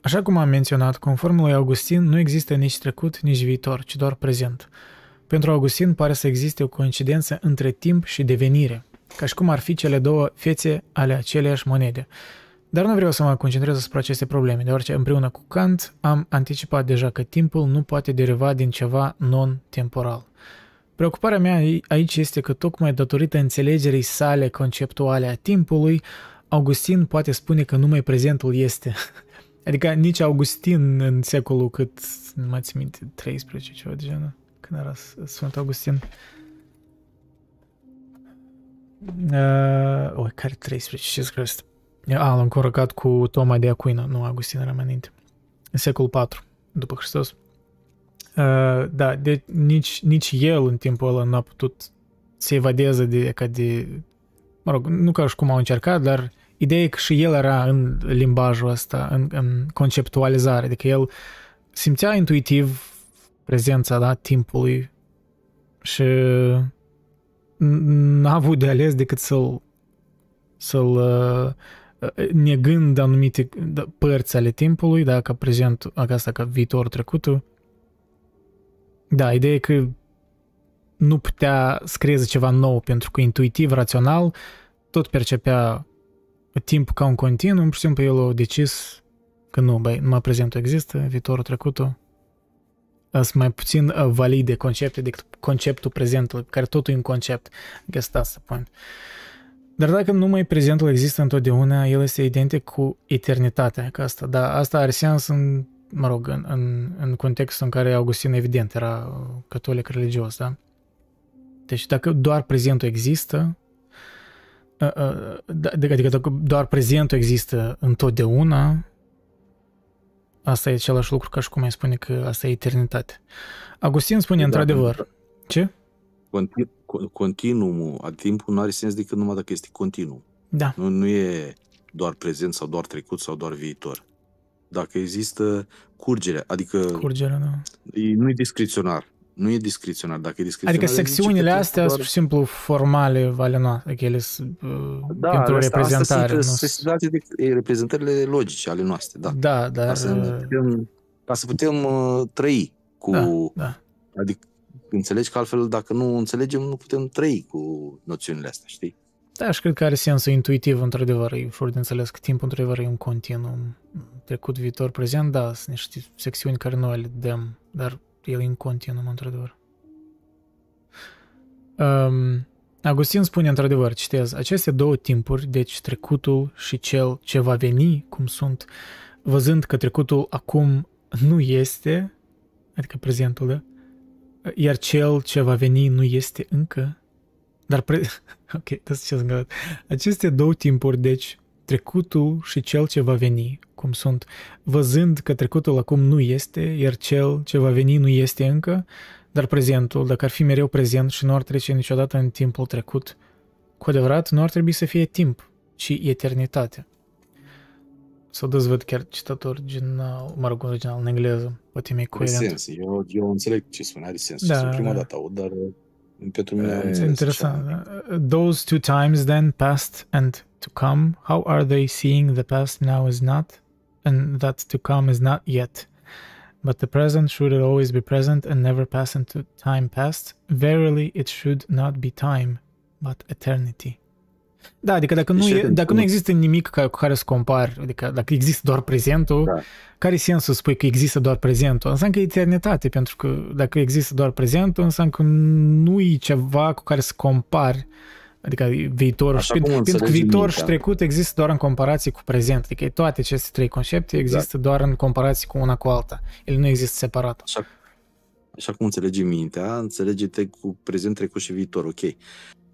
Așa cum am menționat, conform lui Augustin, nu există nici trecut, nici viitor, ci doar prezent. Pentru Augustin pare să existe o coincidență între timp și devenire, ca și cum ar fi cele două fețe ale aceleiași monede. Dar nu vreau să mă concentrez asupra acestei probleme, deoarece împreună cu Kant am anticipat deja că timpul nu poate deriva din ceva non-temporal. Preocuparea mea aici este că tocmai datorită înțelegerii sale conceptuale a timpului, Augustin poate spune că numai prezentul este. [LAUGHS] Adică nici Augustin în secolul cât, nu mai țin minte, 13, ceva de genul, când era Sfânt Augustin. Uh, oi, care 13, ce scrie asta? A, l-am încorocat cu Toma de Aquina, nu Agustin era mai înainte. În secolul 4 după Hristos. Uh, da, de, nici, nici el în timpul ăla n-a putut să evadeze de, ca de, mă rog, nu ca și cum au încercat, dar ideea e că și el era în limbajul ăsta, în, în conceptualizare, adică el simțea intuitiv prezența, da, timpului și n-a avut de ales decât să-l să-l uh, negând anumite da, părți ale timpului, da, ca prezent, asta ca viitor trecutul. Da, ideea e că nu putea scrie ceva nou pentru că intuitiv, rațional, tot percepea timp ca un continuu, pur și simplu el a decis că nu, băi, numai prezentul există, viitorul trecutul sunt mai puțin uh, valide concepte decât conceptul prezentului, care totul e un concept. Guess that's the point. Uh, dar dacă numai prezentul există întotdeauna, el este identic cu eternitatea, că asta, da, asta are sens în, mă rog, în, în, în contextul în care Augustin, evident, era catolic religios, da? Deci dacă doar prezentul există, da, adică dacă doar prezentul există întotdeauna, asta e același lucru ca și cum ai spune că asta e eternitate. Augustin spune da, într-adevăr, ce? Continu, continuumul a timpului nu are sens decât numai dacă este continuu. Da. Nu, nu e doar prezent sau doar trecut sau doar viitor. Dacă există curgere, adică... Curgerea, da. Nu e discreționar. Nu e discreționar. Dacă e discreționar... Adică secțiunile astea doar... sunt simplu formale vale noastre, adică ele sunt uh, da, pentru asta, reprezentare. Asta sunt nu... de reprezentările logice ale noastre, da. Da, dar... Ca să uh, putem, ca să putem uh, trăi cu... Da, da. Adică înțelegi că altfel dacă nu înțelegem, nu putem trăi cu noțiunile astea, știi? Da, și cred că are sensul intuitiv, într-adevăr, e ușor de înțeles că timpul, într-adevăr, e un continuum. Trecut, viitor, prezent, da, sunt niște secțiuni care noi le dăm, dar el e un continuum, într-adevăr. Um, Agustin spune, într-adevăr, citez, aceste două timpuri, deci trecutul și cel ce va veni, cum sunt, văzând că trecutul acum nu este, adică prezentul, da? Iar cel ce va veni nu este încă. Dar, pre... [LAUGHS] ok, that's just good. Aceste două timpuri, deci, trecutul și cel ce va veni, cum sunt, văzând că trecutul acum nu este, iar cel ce va veni nu este încă, dar prezentul, dacă ar fi mereu prezent și nu ar trece niciodată în timpul trecut, cu adevărat nu ar trebui să fie timp, ci eternitate. Să dezvăd chiar citatul original, mă rog, original în engleză, poate mi-e coerent. Are sens, eu, eu înțeleg ce spune, are sens. Da, prima da. dată aud, dar Pentru mine am Uh, înțeles Interesant. așa. Uh, Those two times then, past and to come, how are they seeing the past now is not, and that to come is not yet? But the present should always be present and never pass into time past. Verily, it should not be time, but eternity. Da, adică dacă nu, Deci, e, atent, dacă nu cum- există nimic ca, cu care să compari, adică dacă există doar prezentul, Da. care e sensul să spui că există doar prezentul? Înseamnă că e eternitate, pentru că dacă există doar prezentul, înseamnă că nu e ceva cu care să compari, adică viitorul. Așa și cum pentru, pentru că înțelegi viitor și mintea. trecut există doar în comparație cu prezent. Adică toate aceste trei concepte Exact. există doar în comparație cu una cu alta. Ele nu există separat. Așa, așa cum înțelegi mintea, înțelege-te cu prezent, trecut și viitor, ok.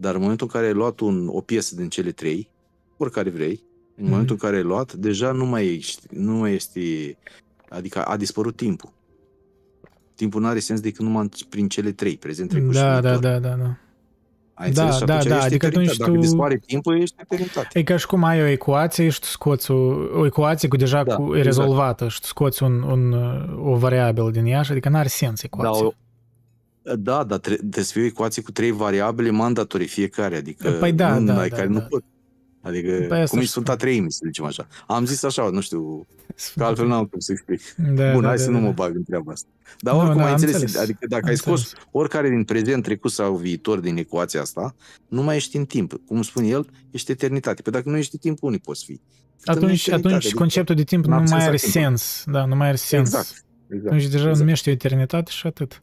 Dar în momentul în care ai luat un, o piesă din cele trei, oricare vrei, în Mhm. momentul în care ai luat, deja nu mai, ești, nu mai este, adică a dispărut timpul. Timpul nu are sens decât numai prin cele trei, prezent, trecut și Da, da, viitor. da, da, da. Ai Da, înțeles? Și da, atunci da, ești adică eternitate. atunci Dacă tu- dispare timpul, ești eternitate. E ca și cum ai o ecuație și tu scoți o, o ecuație cu deja Da, cu, e exact. rezolvată și tu scoți un, un, o variabilă din ea și adică n-are sens Da, ecuația. o, da, dar tre- trebuie să fie o ecuație cu trei variabile mandatorii fiecare, adică Păi da, nu, da, numai da, care da. nu pot. Adică, Păi asta cum e și Sfânta spun. Treime, să zicem așa. Am zis așa, nu știu, că altfel n-am cum să explic. Da, Bun, da, hai da, să da, nu mă da. bag în treaba asta. Dar Nu, oricum da, ai am înțeles, înțeles. adică dacă Am ai scos înțeles. oricare din prezent, trecut sau viitor din ecuația asta, nu mai ești în timp. Cum spune el, ești eternitate. Păi dacă nu ești în timp, unii poți fi? Suntem în Atunci, eternitate, atunci adică conceptul de timp în nu mai absența are timpului. sens. Da, nu mai are sens. Exact. exact. Atunci deja exact. numește o eternitate și atât.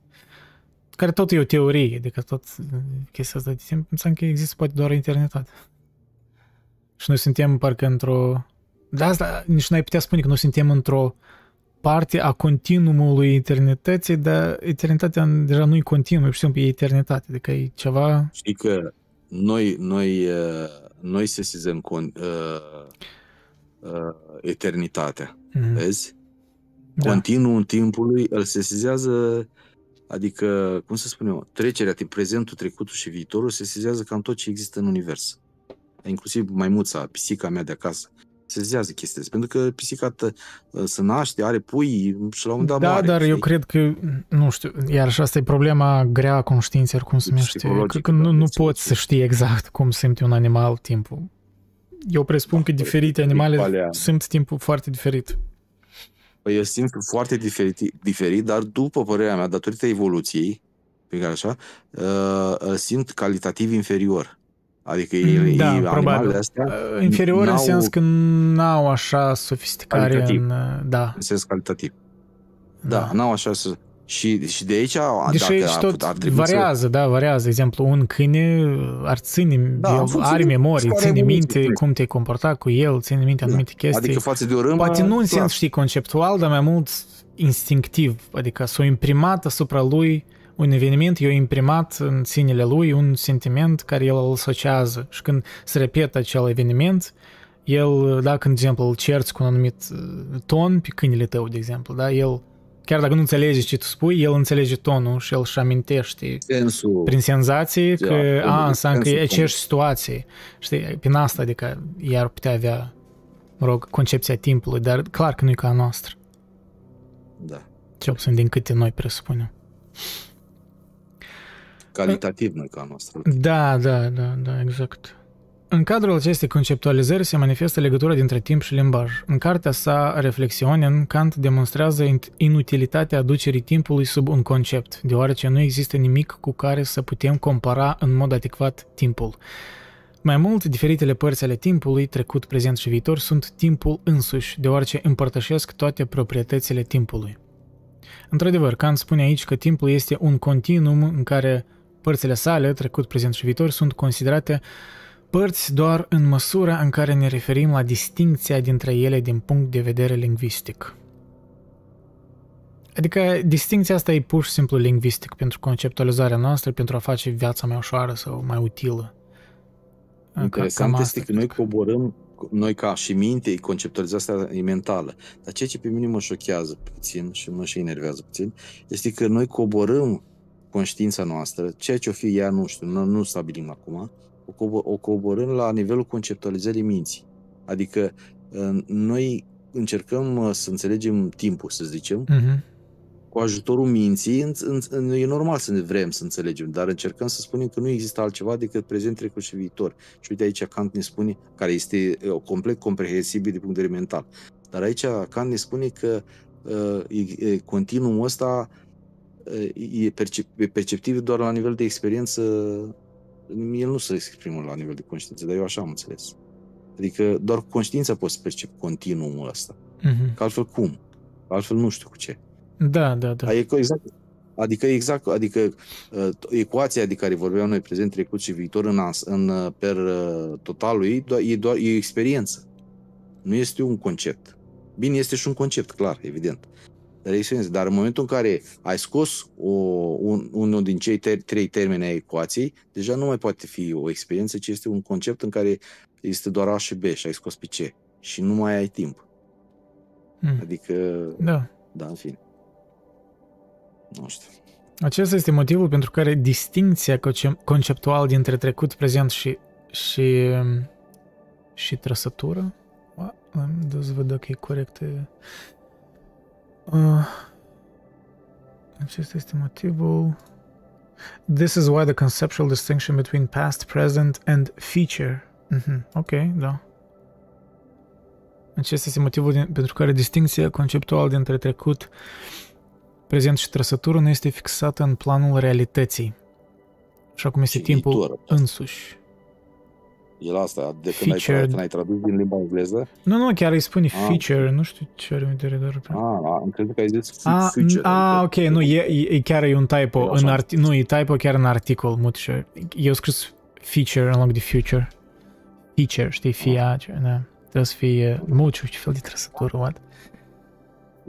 Care tot e o teorie, adică tot chestia asta de timp înseamnă că există poate doar eternitate. Și noi suntem parcă într-o... De asta nici n-ai putea spune că noi suntem într-o parte a continuumului eternității, dar eternitatea deja nu e continuă, e pur și simplu e eternitate, adică e ceva... Știi că noi, noi, uh, noi sesizăm con, uh, uh, eternitatea, Mhm. vezi? Da. Continuul timpului îl sesizează, adică, cum să spun eu, trecerea din prezentul, trecutul și viitorul sesizează cam tot ce există în univers. Inclusiv maimuța, pisica mea de acasă, sesizează chestia asta. Pentru că pisica tă, se naște, are pui și la un moment dat Da, moare, dar eu știi? cred că, nu știu, iar și asta e problema grea a conștiinței, cum se numește, că, Psihologică, că nu, da, nu este poți să știi exact cum simte un animal timpul. Eu presupun Da, că păi, diferite e animale valea. simt timpul foarte diferit. Păi eu simt foarte diferit, diferit, dar după părerea mea, datorită evoluției, pe care așa, uh, îl simt calitativ inferior. Adică ei, da, ei, probabil. animalele astea, Uh, Inferior în n-au- sens că n-au așa sofisticare Calitativ. în... uh, Da, în sens calitativ. Da, n-au așa să... Și, și de aici, Deși dacă și ar, tot ar trebui variază, da, variază. De exemplu, un câine ar ține, Da, în el funcție are de memorie, care ține evoluție minte trece. cum te-ai comportat cu el, ține minte să... anumite chestii. Adică față de o râmbă... Poate nu în clar. sens, știi, conceptual, dar mai mult instinctiv. Adică s-a imprimat asupra lui un eveniment, i-a imprimat în sinele lui un sentiment care el îl asociază. Și când se repetă acel eveniment, el, dacă, de exemplu, îl cerți cu un anumit uh, ton pe câinele tău, de exemplu, da, el, chiar dacă nu înțelege ce tu spui, el înțelege tonul și el își amintește Sensul... prin senzație că, Da, a, înseamnă că e sensul aceeași situație. Știi, prin asta, adică iar putea avea, mă rog, concepția timpului, dar clar că nu e ca a noastră. Da. Cel puțin din câte noi presupunem. Calitativ noi ca a noastră. Da, da, da, da, exact. În cadrul acestei conceptualizări se manifestă legătura dintre timp și limbaj. În cartea sa Reflexionen, Kant demonstrează int- inutilitatea aducerii timpului sub un concept, deoarece nu există nimic cu care să putem compara în mod adecvat timpul. Mai mult, diferitele părți ale timpului, trecut, prezent și viitor, sunt timpul însuși, deoarece împărtășesc toate proprietățile timpului. Într-adevăr, Kant spune aici că timpul este un continuum în care părțile sale, trecut, prezent și viitor, sunt considerate părți doar în măsura în care ne referim la distincția dintre ele din punct de vedere lingvistic. Adică distincția asta e pur și simplu lingvistic pentru conceptualizarea noastră, pentru a face viața mai ușoară sau mai utilă. Ca- Interesant cam este asta că noi cred. coborâm, noi ca și minte, conceptualizarea asta e mentală. Dar ceea ce pe mine mă șochează puțin și mă și enervează puțin, este că noi coborâm conștiința noastră, ceea ce o fi ea, nu știu, nu, nu stabilim acum, o, cobo- o coborâm la nivelul conceptualizării minții. Adică uh, noi încercăm uh, să înțelegem timpul, să zicem, Mhm. cu ajutorul minții, în, în, în, e normal să ne vrem să înțelegem, dar încercăm să spunem că nu există altceva decât prezent, trecut și viitor. Și uite aici Kant ne spune, care este uh, complet comprehensibil din punct de vedere mental, dar aici Kant ne spune că uh, e, e, continuumul ăsta uh, e, percep, e perceptiv doar la nivel de experiență, el nu se exprimă la nivel de conștiință, dar eu așa am înțeles. Adică doar cu conștiința poți să percepi continuumul ăsta. Mm-hmm. Că altfel cum? Altfel nu știu cu ce. Da, da, da. Adică exact, adică exact, adică uh, ecuația de care vorbeam noi, prezent, trecut și viitor în, ans, în uh, per uh, totalul ei, doar, e doar e o experiență. Nu este un concept. Bine, este și un concept, clar, evident. Dar, e experiență. Dar în momentul în care ai scos o, un, unul din cei ter- trei termeni ai ecuației, deja nu mai poate fi o experiență, ci este un concept în care este doar A și B și ai scos pe C. Și nu mai ai timp. Mm. Adică, da. da, în fine. Nu știu. Acesta este motivul pentru care distinția conceptuală dintre trecut, prezent și, și, și trăsătură, am să văd dacă e corect. Uh, acesta este motivul. This is why the conceptual distinction between past, present and future. Mm-hmm. Ok, da. Acesta este motivul din, pentru care distinția conceptuală dintre trecut, prezent și trăsătură nu este fixată în planul realității, așa cum este și timpul viitor, însuși. El asta, de când ai, când ai tradus din limba engleză? Nu, nu, chiar îi spune ah. feature, nu știu ce are vedere doar. Ah, am crezut că ai zis ah, feature. Ah, adică ok, nu, e, e, chiar e un typo, în arti- nu, e typo chiar în articol, mutșe. Eu scris feature în loc de future. Feature, știi, fia, ah. da. Trebuie să fie muciu, ce fel de trăsătură, what?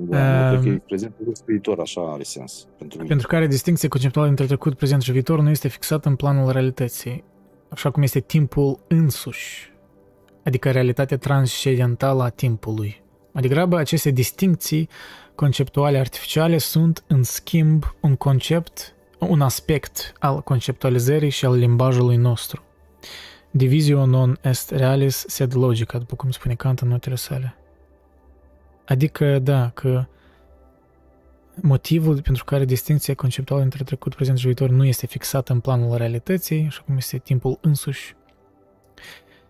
Da, um, cred că prezent viitor, așa are sens. Pentru, pentru care distinția conceptuală între trecut, prezent și viitor nu este fixată în planul realității, așa cum este timpul însuși, adică realitatea transcendentală a timpului. Mai degrabă, aceste distinții conceptuale artificiale sunt, în schimb, un concept, un aspect al conceptualizării și al limbajului nostru. Divisio non est realis sed logica, după cum spune Kant în notele sale. Adică, da, că motivul pentru care distinția conceptuală între trecut, prezent și viitor nu este fixată în planul realității, așa cum este timpul însuși.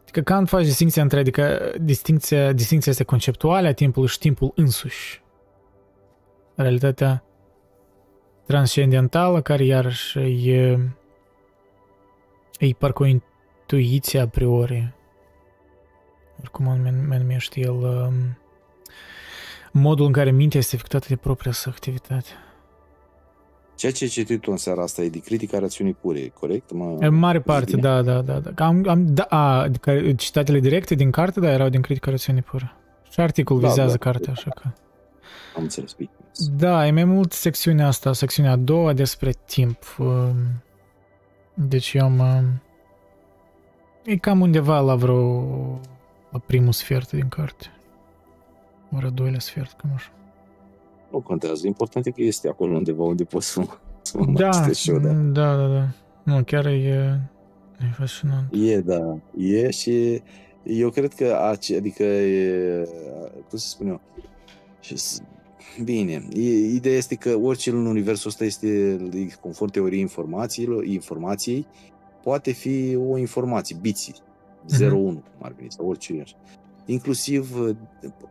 Adică Kant face distinția între, adică distinția, distinția este conceptuală a timpului și timpul însuși. Realitatea transcendentală, care iarăși e, e parcă o intuiție a priori. Oricum anume numește el... Um, modul în care mintea este afectată de propria sa activitate. Ceea ce ai citit tu în seara asta e de critica rațiunii pure, corect? Mă... În mare parte, da, da, da. da. Am, am, da a, adică citatele directe din carte, da, erau din critica rațiunii pure. Și articol da, vizează da, cartea, așa că... Am înțeles, bine. Da, e mai mult secțiunea asta, secțiunea a doua despre timp. Um, deci eu am... Um, e cam undeva la vreo... la primul sfert din carte. Ora doilea sfert, cam așa. Nu contează. Important e că este acolo undeva unde poți să, să mă da, și eu, da. Da, da, da. Nu, chiar e, e fascinant. E, da. E și eu cred că, adică, e, cum să spun eu, și, bine, ideea este că orice în universul ăsta este, conform teoriei informațiilor, informației, poate fi o informație, biții, 0-1, mm-hmm. cum ar veni, sau orice așa inclusiv uh,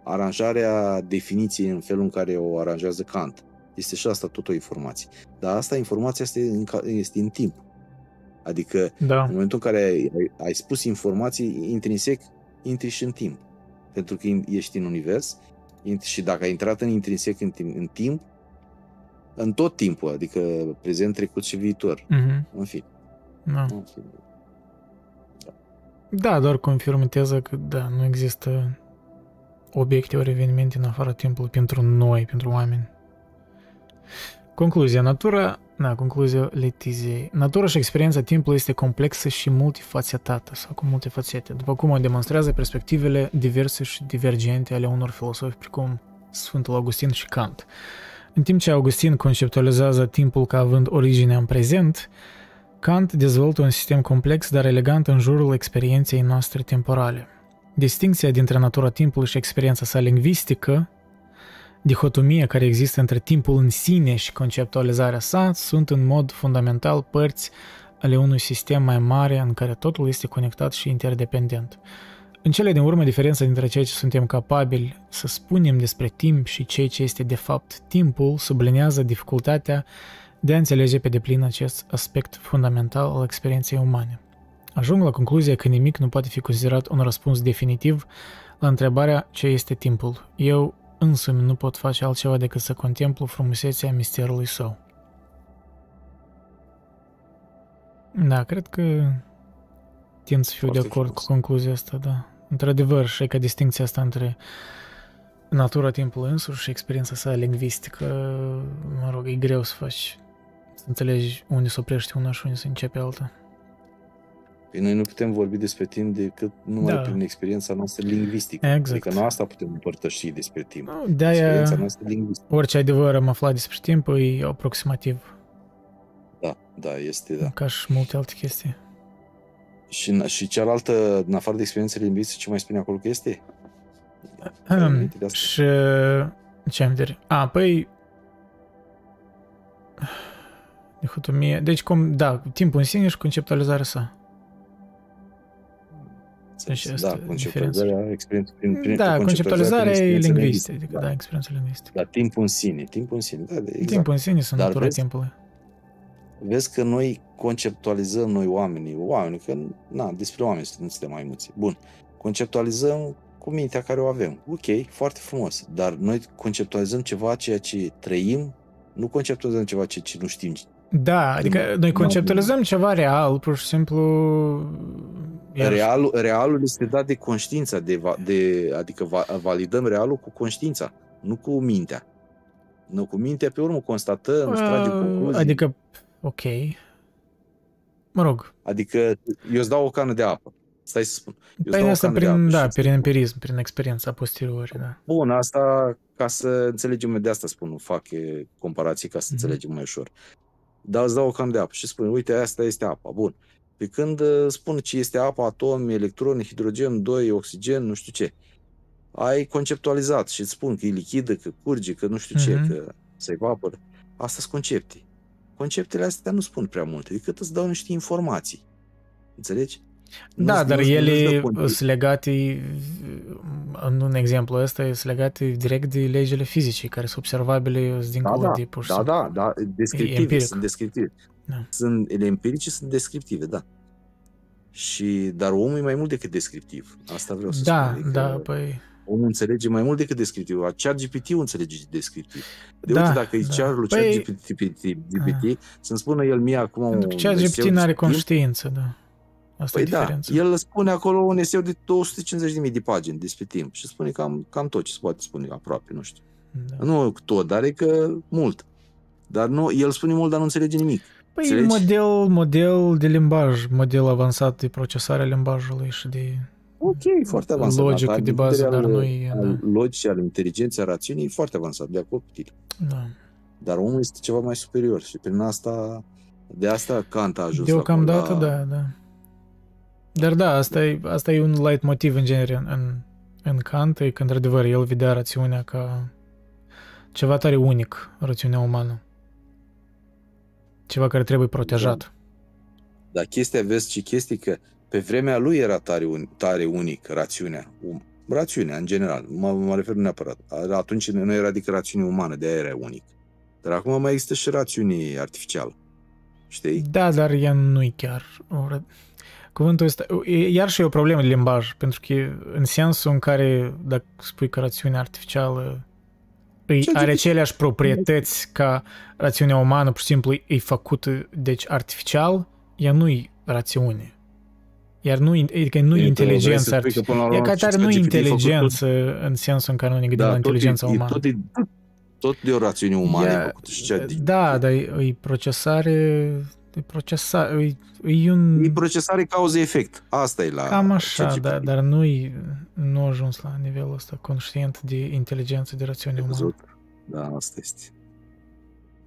aranjarea definiției în felul în care o aranjează Kant. Este și asta tot o informație. Dar asta, informația este în, este în timp. Adică, da. în momentul în care ai, ai spus informații, intrinsec, intri și în timp. Pentru că ești în univers și dacă ai intrat în intrinsec în, în timp, în tot timpul, adică prezent, trecut și viitor. Mm-hmm. În fine. Da. În fine. Da, doar confirmează că da, nu există obiecte ori evenimente în afara timpului pentru noi, pentru oameni. Concluzia. Natura, da, concluzia Letiziei. Natura și experiența timpului este complexă și multifacetată sau cu multe fațete, după cum o demonstrează perspectivele diverse și divergente ale unor filosofi precum Sfântul Augustin și Kant. În timp ce Augustin conceptualizează timpul ca având originea în prezent, Kant dezvoltă un sistem complex, dar elegant în jurul experienței noastre temporale. Distinția dintre natura timpului și experiența sa lingvistică dihotomia care există între timpul în sine și conceptualizarea sa sunt în mod fundamental părți ale unui sistem mai mare în care totul este conectat și interdependent. În cele din urmă, diferența dintre ceea ce suntem capabili să spunem despre timp și ceea ce este de fapt timpul sublinează dificultatea de a înțelege pe deplin acest aspect fundamental al experienței umane. Ajung la concluzia că nimic nu poate fi considerat un răspuns definitiv la întrebarea ce este timpul. Eu însumi nu pot face altceva decât să contemplu frumusețea misterului său. Da, cred că tind să fiu Foarte de acord frumos. cu concluzia asta, da. Într-adevăr, și că distinția asta între natura timpului însuși și experiența sa lingvistică, mă rog, e greu să faci, să înțelegi unde se oprește una și unde se începe alta. Păi noi nu putem vorbi despre timp decât numai da. prin experiența noastră lingvistică. Exact. Adică nu asta putem împărtăși despre timp. De-aia experiența noastră lingvistică. orice adevăr am aflat despre timp e aproximativ. Da, da, este, da. Ca și multe alte chestii. Și, și cealaltă, în afară de experiențele lingvistice, ce mai spune acolo că este? Um, și ce am vedere? A, păi dihotomie. Deci, cum, da, timpul în sine și conceptualizarea sa. Deci da, conceptualizarea, experiență, prin, prin da, conceptualizarea e lingvistică, adică, da, da, experiența lingvistică. Da, timpul în sine, timpul în sine, da, exact. Timpul în sine sunt natura timpului. Vezi că noi conceptualizăm noi oamenii, oamenii, că, na, despre oameni nu suntem mai mulți. Bun, conceptualizăm cu mintea care o avem. Ok, foarte frumos, dar noi conceptualizăm ceva ceea ce trăim, nu conceptualizăm ceva ceea ce nu știm da, adică noi conceptualizăm ceva real, pur și simplu... Realul, realul este dat de conștiința, de, de, adică va, validăm realul cu conștiința, nu cu mintea. Nu cu mintea, pe urmă constatăm, uh, tragem concluzii. Adică, ok. Mă rog. Adică eu îți dau o cană de apă. Stai să spun. Eu păi asta prin, da, prin empirism, prin experiența posterioră, da. Bun, asta ca să înțelegem, de asta spun, fac comparații ca să mm-hmm. înțelegem mai ușor dar îți dau o cam de apă și spune, uite, asta este apa. Bun. Pe când uh, spun ce este apa, atomi, electroni, hidrogen, 2, oxigen, nu știu ce. Ai conceptualizat și îți spun că e lichidă, că curge, că nu știu mm-hmm. ce, mhm. că se evaporă. Asta sunt concepte. Conceptele astea nu spun prea multe, decât îți dau niște informații. Înțelegi? Da, dar ele sunt legate, în un exemplu ăsta, sunt legate direct de legile fizice, care sunt observabile dincolo da, da, de pur și Da, da, da, descriptive, empiric. sunt descriptive. Da. Sunt, ele empirice sunt descriptive, da. Și, dar omul e mai mult decât descriptiv. Asta vreau să da, spun. Da, da, păi... Omul înțelege mai mult decât descriptiv. Chiar GPT-ul înțelege descriptiv. De da, uite, dacă da. îi cer lui păi... GPT, GPT, să-mi spună el mie acum... Pentru că GPT nu are conștiință, da. Asta păi e da, el spune acolo un eseu de 250.000 de pagini despre timp și spune cam, cam tot ce se poate spune aproape, nu știu. Da. Nu tot, dar e că mult. Dar nu, el spune mult, dar nu înțelege nimic. Păi Înțelegi? model, model de limbaj, model avansat de procesare a limbajului și de Ok, foarte avansat. Logică de bază, dar nu e... Da. Logice, al inteligenței, a rațiunii, e foarte avansat, de acord cu tine. Da. Dar omul este ceva mai superior și prin asta, de asta Kant a ajuns Deocamdată, la... da, da. Dar da, asta e, asta e un light motiv în genere în, în Kant, e că într-adevăr el vedea rațiunea ca ceva tare unic, rațiunea umană. Ceva care trebuie protejat. Da. Dar chestia, vezi ce chestii că pe vremea lui era tare, un, tare unic rațiunea. Um, rațiunea, în general. Mă, mă refer neapărat. Atunci nu era adică rațiune umană, de aia era unic. Dar acum mai există și rațiune artificială. Știi? Da, dar ea nu e chiar o Cuvântul ăsta, iar și e o problemă de limbaj, pentru că în sensul în care, dacă spui că rațiunea artificială îi are aceleași proprietăți ca rațiunea umană, pur și simplu e făcută, deci artificial, ea nu-i rațiune. Iar nu, adică nu e inteligență artificială. E ca tare nu inteligență în sensul în care nu ne gândim da, la inteligența e, umană. Tot, e, tot de o rațiune umană e făcută și cea Da, dar e, e procesare E procesare, e, e un... E procesare cauză-efect. Asta e la... Cam așa, da, dar nu nu a ajuns la nivelul ăsta conștient de inteligență, de rațiune umană. Da, asta este.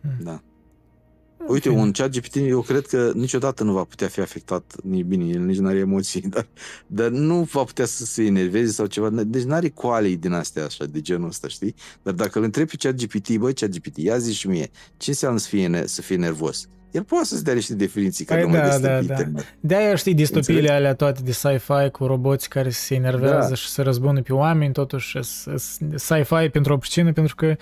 Hmm. Da. Uite, un chat GPT, eu cred că niciodată nu va putea fi afectat, nici bine, el nici nu are emoții, [LAUGHS] dar, dar nu va putea să se enerveze sau ceva. Deci nu are coalei din astea așa, de genul ăsta, știi? Dar dacă îl întrebi pe chat GPT, băi, chat GPT, ia zi și mie, ce înseamnă să fie, să fie nervos? El poate să-ți dea niște definiții care păi, da, da, da. De-aia știi distopiile Înțeleg? alea toate de sci-fi cu roboți care se enervează da. și se răzbună pe oameni, totuși sci-fi pentru o pricină, pentru că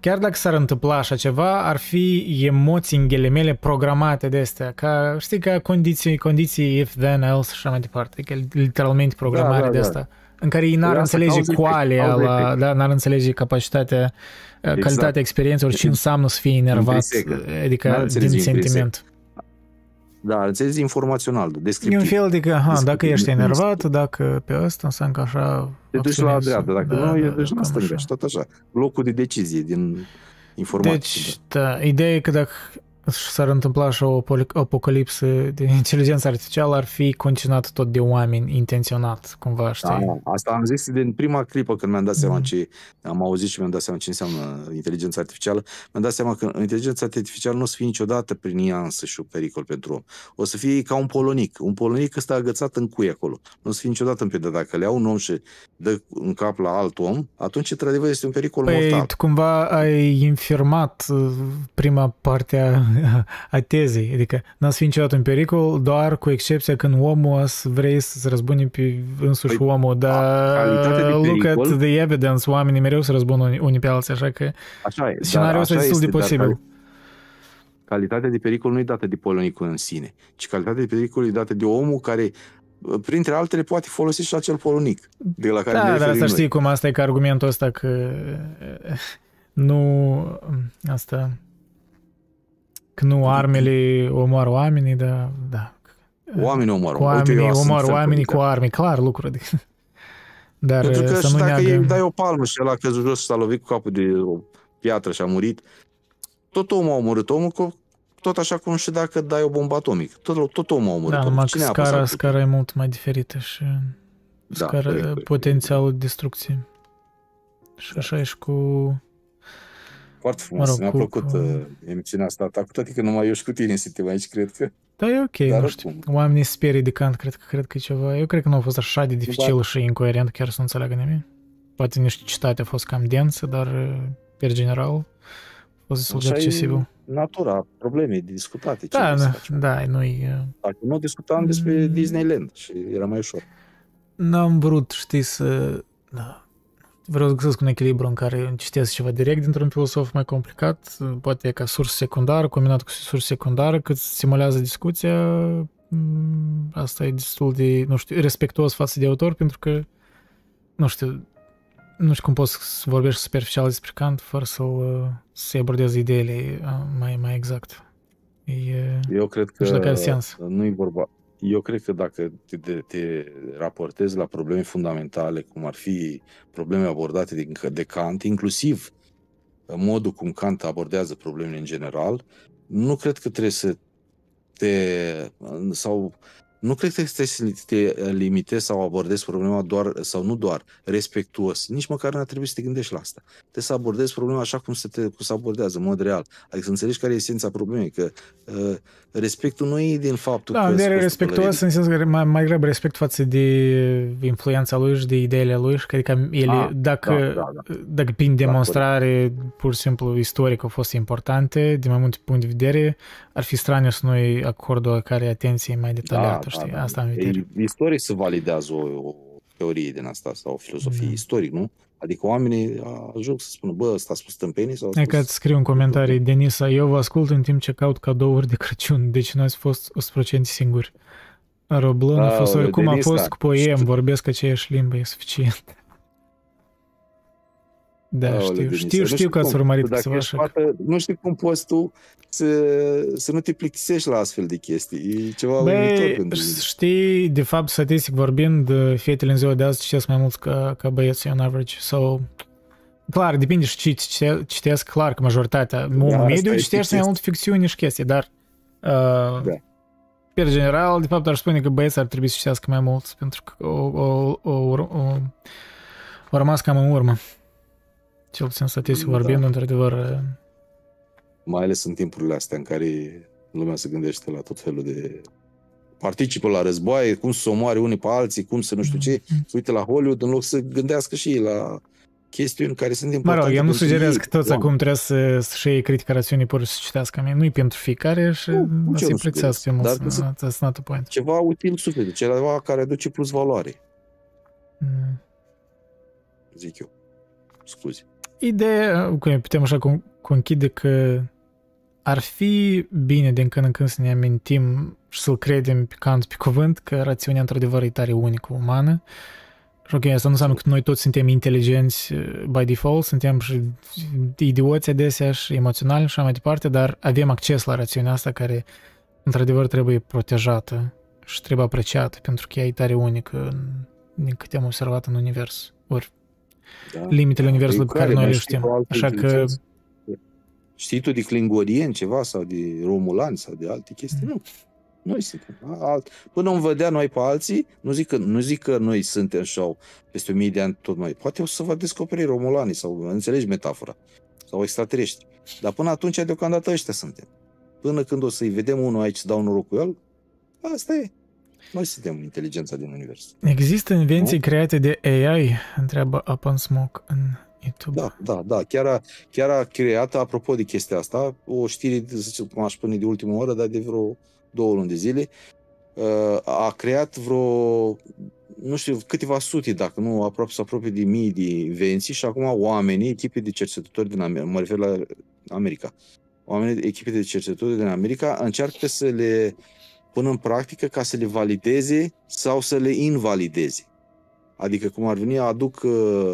chiar dacă s-ar întâmpla așa ceva, ar fi emoții în ghilimele programate de astea, ca, știi, ca condiții, condiții if, then, else și așa mai departe, adică literalmente programare da, da, de asta. Da în care ei n-ar păi înțelege coalea, la, da, n-ar înțelege capacitatea, exact. calitatea experiențelor, ce înseamnă să fie enervat, adică din sentiment. Da, înțelegi informațional, descriptiv. E un fel de că, aha, dacă ești enervat, dacă pe ăsta înseamnă că așa... Te duci la dreapta, dacă da, nu, da, ești da, la stânga și tot așa. Locul de decizie din informație. Deci, da, ideea e că dacă s-ar întâmpla așa o apocalipsă de [LAUGHS] inteligență artificială, ar fi continuat tot de oameni intenționat, cumva, știi? Da, asta am zis din prima clipă când mi-am dat seama mm. ce, am auzit și mi-am dat seama ce înseamnă inteligența artificială, mi-am dat seama că inteligența artificială nu o să fie niciodată prin ea însăși un pericol pentru om. O să fie ca un polonic, un polonic ăsta agățat în cui acolo. Nu o să fie niciodată în piedă. Dacă le ia un om și dă în cap la alt om, atunci, într-adevăr, este un pericol păi, mortal. tu cumva ai infirmat uh, prima parte a [LAUGHS] a tezei. Adică n-ați fi niciodată în pericol, doar cu excepția când omul să vrei să se răzbuni pe însuși păi, omul, dar look at the evidence, oamenii mereu se răzbună unii pe alții, așa că așa e, scenariul ăsta este destul de posibil. Calitatea de pericol nu e dată de polonicul în sine, ci calitatea de pericol e dată de omul care printre altele poate folosi și acel polonic de la care Da, dar asta știi cum asta e ca argumentul ăsta că nu asta Că nu armele omoară oamenii, dar da. Oamenii omoară. Cu oamenii omoară oamenii cu arme, clar lucru. Adică. [LAUGHS] Dar Pentru că să nu dacă neagă... îi dai o palmă și ăla a căzut jos și s-a lovit cu capul de o piatră și a murit, tot omul a omorât omul, tot așa cum și dacă dai o bombă atomică. Tot, tot omul a omorât da, omul. Cine scara, scara e mult mai diferită și da, scara, potențialul de destrucție. Și da. așa e și cu foarte frumos, mă rog, mi-a cu, plăcut cu... Uh, emisiunea asta ta, cu toate că numai eu și cu tine suntem aici, cred că. Da, e ok, Dar nu știu. Cum? Oamenii sperie de cant, cred că, cred că e ceva. Eu cred că nu a fost așa de dificil da. și incoerent chiar să înțeleagă nimic. Poate niște citate a fost cam densă, dar uh, per general a fost destul de accesibil. natura problemei de discutate. Da, da, da, noi... Uh, Dacă nu discutam despre mm. Disneyland și era mai ușor. N-am vrut, știi, să... Da vreau să găsesc un echilibru în care citesc ceva direct dintr-un filosof mai complicat, poate ca sursă secundară, combinat cu sursă secundară, cât stimulează discuția, mm, asta e destul de, nu știu, respectuos față de autor, pentru că, nu știu, nu știu cum poți să vorbești superficial despre Kant fără să-l, să abordezi ideile mai, mai exact. E, Eu cred că nu e vorba, eu cred că dacă te, te, te raportezi la probleme fundamentale, cum ar fi probleme abordate de, de Kant, inclusiv modul cum Kant abordează problemele în general, nu cred că trebuie să te sau nu cred că trebuie să te limitezi sau abordezi problema doar, sau nu doar, respectuos. Nici măcar nu ar trebui să te gândești la asta. Trebuie să abordezi problema așa cum se, te, cum se abordează, în mod real. Adică să înțelegi care e esența problemei, că uh, respectul nu e din faptul da, că... Da, respectuos în sensul că mai, mai greu respect față de influența lui și de ideile lui și adică ele, A, dacă, da, da, da. dacă prin da, demonstrare da, pur și simplu istoric au fost importante, din mai multe puncte de vedere, ar fi straniu să noi acordă care atenție mai detaliată, da, știi? Da, da. Asta am vedere. Istoric se validează o, o teorie din asta sau o filozofie da. istoric, nu? Adică oamenii ajung să spună, bă, ăsta a spus tâmpenii sau... E că îți scriu în comentarii, Denisa, eu vă ascult în timp ce caut cadouri de Crăciun, deci nu ați fost 100% singuri. Roblon a fost oricum a fost cu poem, vorbesc aceeași limbă, e suficient. Da, Aole, știu, Denise, știu, știu că ați urmărit câțiva așa. Fată, nu știu cum poți tu să, să nu te plictisești la astfel de chestii. E ceva Băi, uimitor știi, de fapt, statistic vorbind, fetele în ziua de azi citesc mai mult ca, ca băieții în average. So, clar, depinde și ce citesc, clar că majoritatea. Da, mediu citește mai mult ficțiune și chestii, dar uh, da. per general, de fapt, ar spune că băieții ar trebui să citească mai mult, pentru că o, o, o, o, o, o rămas cam în urmă. Cel puțin statistic da. vorbind, într-adevăr, Mai ales în timpurile astea în care lumea se gândește la tot felul de participă la războaie, cum să omoare unii pe alții, cum să nu știu ce. Mm. Uite la Hollywood în loc să gândească și ei la chestiuni care sunt Mă importante. rog, eu nu pentru sugerez ei. că toți Da. acum trebuie să, să-și iei critica rațiunii pur și să citească. Mie Nu-i pentru fiecare și Nu, nici eu să-i nu prețească pe sugerez. mulți. Dar că That's not the point. Ceva util sufletul, ceva care aduce plus valoare, Mm. zic eu. Scuze. Ideea, cum putem așa con- conchide că ar fi bine din când în când să ne amintim și să-l credem pe Kant pe cuvânt că rațiunea într-adevăr e tare unică umană. Și ok, asta nu înseamnă că noi toți suntem inteligenți uh, by default, suntem și idioți adesea și emoționali și așa mai departe, dar avem acces la rațiunea asta care într-adevăr trebuie protejată și trebuie apreciată pentru că ea e tare unică în, din câte am observat în univers. Ori Da? limitele universului pe care noi mai le știi știm. o altă Așa că inteligență? Știi tu de klingorieni ceva sau de romulani sau de alte chestii? Nu. Noi suntem. Alt. Până vom vedea noi pe alții, nu zic, că, nu zic că noi suntem și au peste o mie de ani tot noi. Poate o să vă descoperi romulanii sau înțelegi metafora. Sau extraterestri. Dar până atunci, deocamdată ăștia suntem. Până când o să-i vedem unul aici să dau noroc cu el, asta e. Noi suntem inteligența din univers. Există invenții create de AI? Întreabă Up on Smoke în YouTube. Da, da, da. Chiar a, chiar a creat, apropo de chestia asta, o știre, să zic, cum aș spune, de ultimă oră, dar de vreo două luni de zile, uh, a creat vreo, nu știu, câteva sute, dacă nu aproape, să apropie de mii de invenții și acum oamenii, echipe de cercetători din America, mă refer la America, oamenii, echipe de cercetători din America încearcă să le pună în practică ca să le valideze sau să le invalideze. Adică, cum ar veni, aduc uh,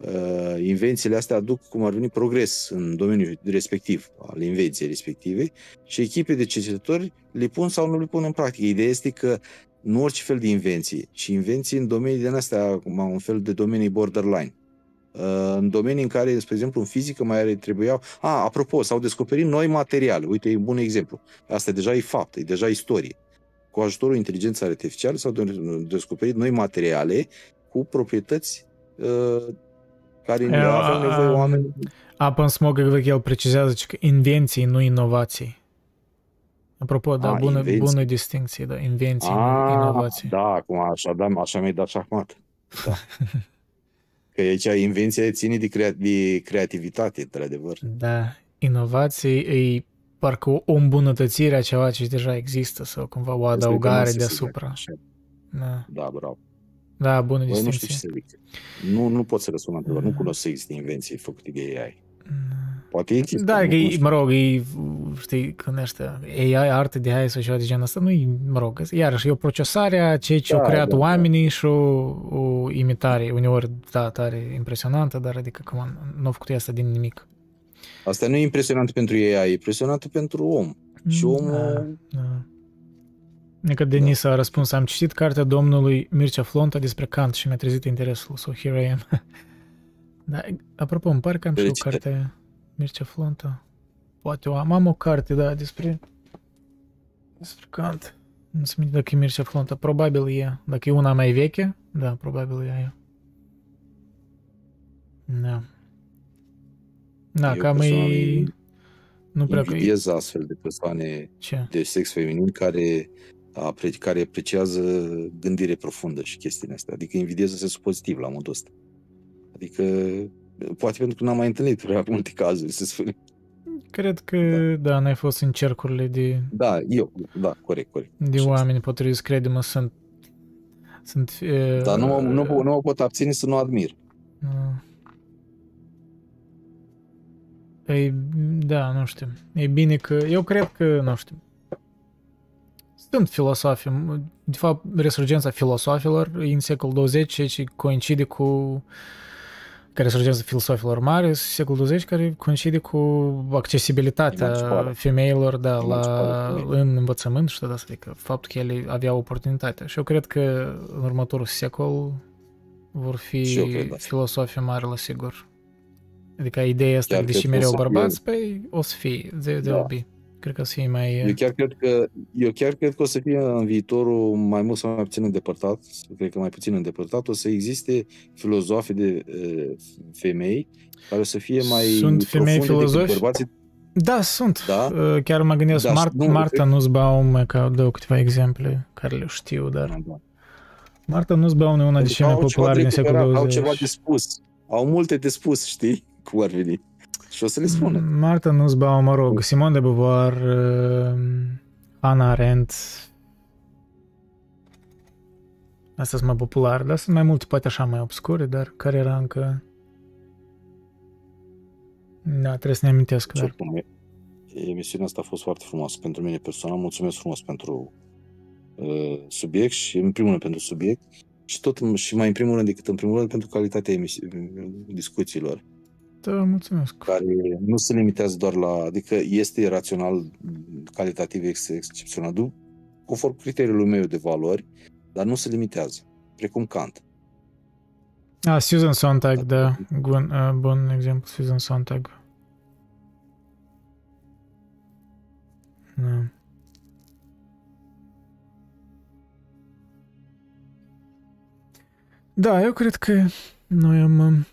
uh, invențiile astea aduc cum ar veni progres în domeniul respectiv, al invenției respective și echipe de cercetători le pun sau nu le pun în practică. Ideea este că nu orice fel de invenție, ci invenții în domenii din astea, cum un fel de domenii borderline. Uh, în domenii în care, spre exemplu, în fizică mai are, trebuiau... A, apropo, s-au descoperit noi materiale. Uite, e un bun exemplu. Asta deja e fapt, e deja istorie. Cu ajutorul inteligenței artificiale s-au de- descoperit noi materiale cu proprietăți uh, care Eu, aveau nevoie a- oameni. Up on Smoke, cred că el precizează că invenții, nu inovații. Apropo, da, A, bună, invenții. bună distinție, da, invenții, nu Ah, inovații. da, acum așa, da, așa mi-ai dat șahmat. Da. [LAUGHS] Că aici invenția ține de, crea- de creativitate, într-adevăr. Da, inovații e parcă o îmbunătățire a ceva ce deja există sau cumva o Asta e adăugare că nu se deasupra. Așa. Da, Da, bravo. Da bună Băi, nu știu ce distinție. să zic. Nu, nu pot să răspund la întrebare. Nu Mm. cunosc să existe invenții făcute de AI. Mm. Poate există. Da, nu că e, cunosc. mă rog, e, știi, când ăștia, AI, arte de AI sau ceva de genul ăsta, nu e, mă rog, iarăși e o procesare a ceea ce Da, au creat da, da. oamenii și o, o imitare, uneori, da, tare impresionantă, dar adică, cum nu au făcut asta din nimic. Asta nu e impresionant pentru AI, e impresionant pentru om. Și omul... Da, da. Adică Denis a răspuns, am citit cartea domnului Mircea Flonta despre Kant și mi-a trezit interesul, so here I am. [LAUGHS] da, apropo, îmi pare că am și o Deci- carte Mircea Flonta. Poate o am, am o carte, da, despre despre Kant. Nu se minte dacă e Mircea Flonta, probabil e. Dacă e una mai veche, da, probabil e aia. Da. Da, Eu cam e... personal Nu prea că e... Invidiez astfel de persoane Ce? de sex feminin care, apre- care apreciază gândire profundă și chestiile astea. Adică invidiez în sensul pozitiv la modul ăsta. Adică, poate pentru că n-am mai întâlnit prea multe cazuri, să spun. Cred că, da, n-ai fost în cercurile de, Da, eu, da, corect, corect. de Așa oameni potriviți, crede-mă, sunt... Sunt... Uh, Dar nu, mă- nu, mă- nu mă pot abține să nu admir. uh, E, da, nu știu. E bine că... Eu cred că, nu știu, sunt filosofi. De fapt, resurgența filosofilor în secolul 20, ceea ce coincide cu care resurgența filosofilor mari, în secolul 20, care coincide cu accesibilitatea Emanciparea. femeilor da, la, Emanciparea femeii. în învățământ și tot asta, adică faptul că ele aveau oportunitatea. Și eu cred că în următorul secol vor fi Și eu cred asta. filosofi mari la sigur. Adică ideea asta, Chiar deși cred că o mereu să fie- bărbați, păi o să fie, they, they Da. will be. Cred că o să fie mai... Eu chiar cred că eu chiar cred că o să fie în viitorul mai mult sau mai puțin îndepărtat, cred că mai puțin îndepărtat, o să existe filozofi de uh, femei care o să fie mai Sunt femei profunde decât filozofi? bărbații. Da, sunt. Da? Uh, Chiar mă gândesc, Da, Mar- nu, Marta Nussbaum, că dau câteva exemple care le știu, dar Da. Marta Nussbaum e una Pentru dintre că cele mai au ceva populare de din secolul recuperat, 20. Au ceva de spus. Au multe de spus, știi? Cum ar veni. Și o să le spună. Marta Nussbaum, mă rog, Simone de Beauvoir, uh, Hannah Arendt. Astea sunt mai populare, dar sunt mai multe, poate așa mai obscure, dar care era încă... Da, trebuie să ne amintesc, Și dar... oricum, e- emisiunea asta a fost foarte frumoasă pentru mine personal. Mulțumesc frumos pentru uh, subiect și în primul rând pentru subiect. Și tot și mai în primul rând decât în primul rând pentru calitatea emisi- discuțiilor Da, mulțumesc. care nu se limitează doar la, adică este rațional, calitativ ex- excepțional, du- conform criteriului meu de valori, dar nu se limitează, precum Kant. Ah, Susan Sontag, da, bun, uh, bun exemplu, Susan Sontag. Da. Da, eu cred că noi am, um,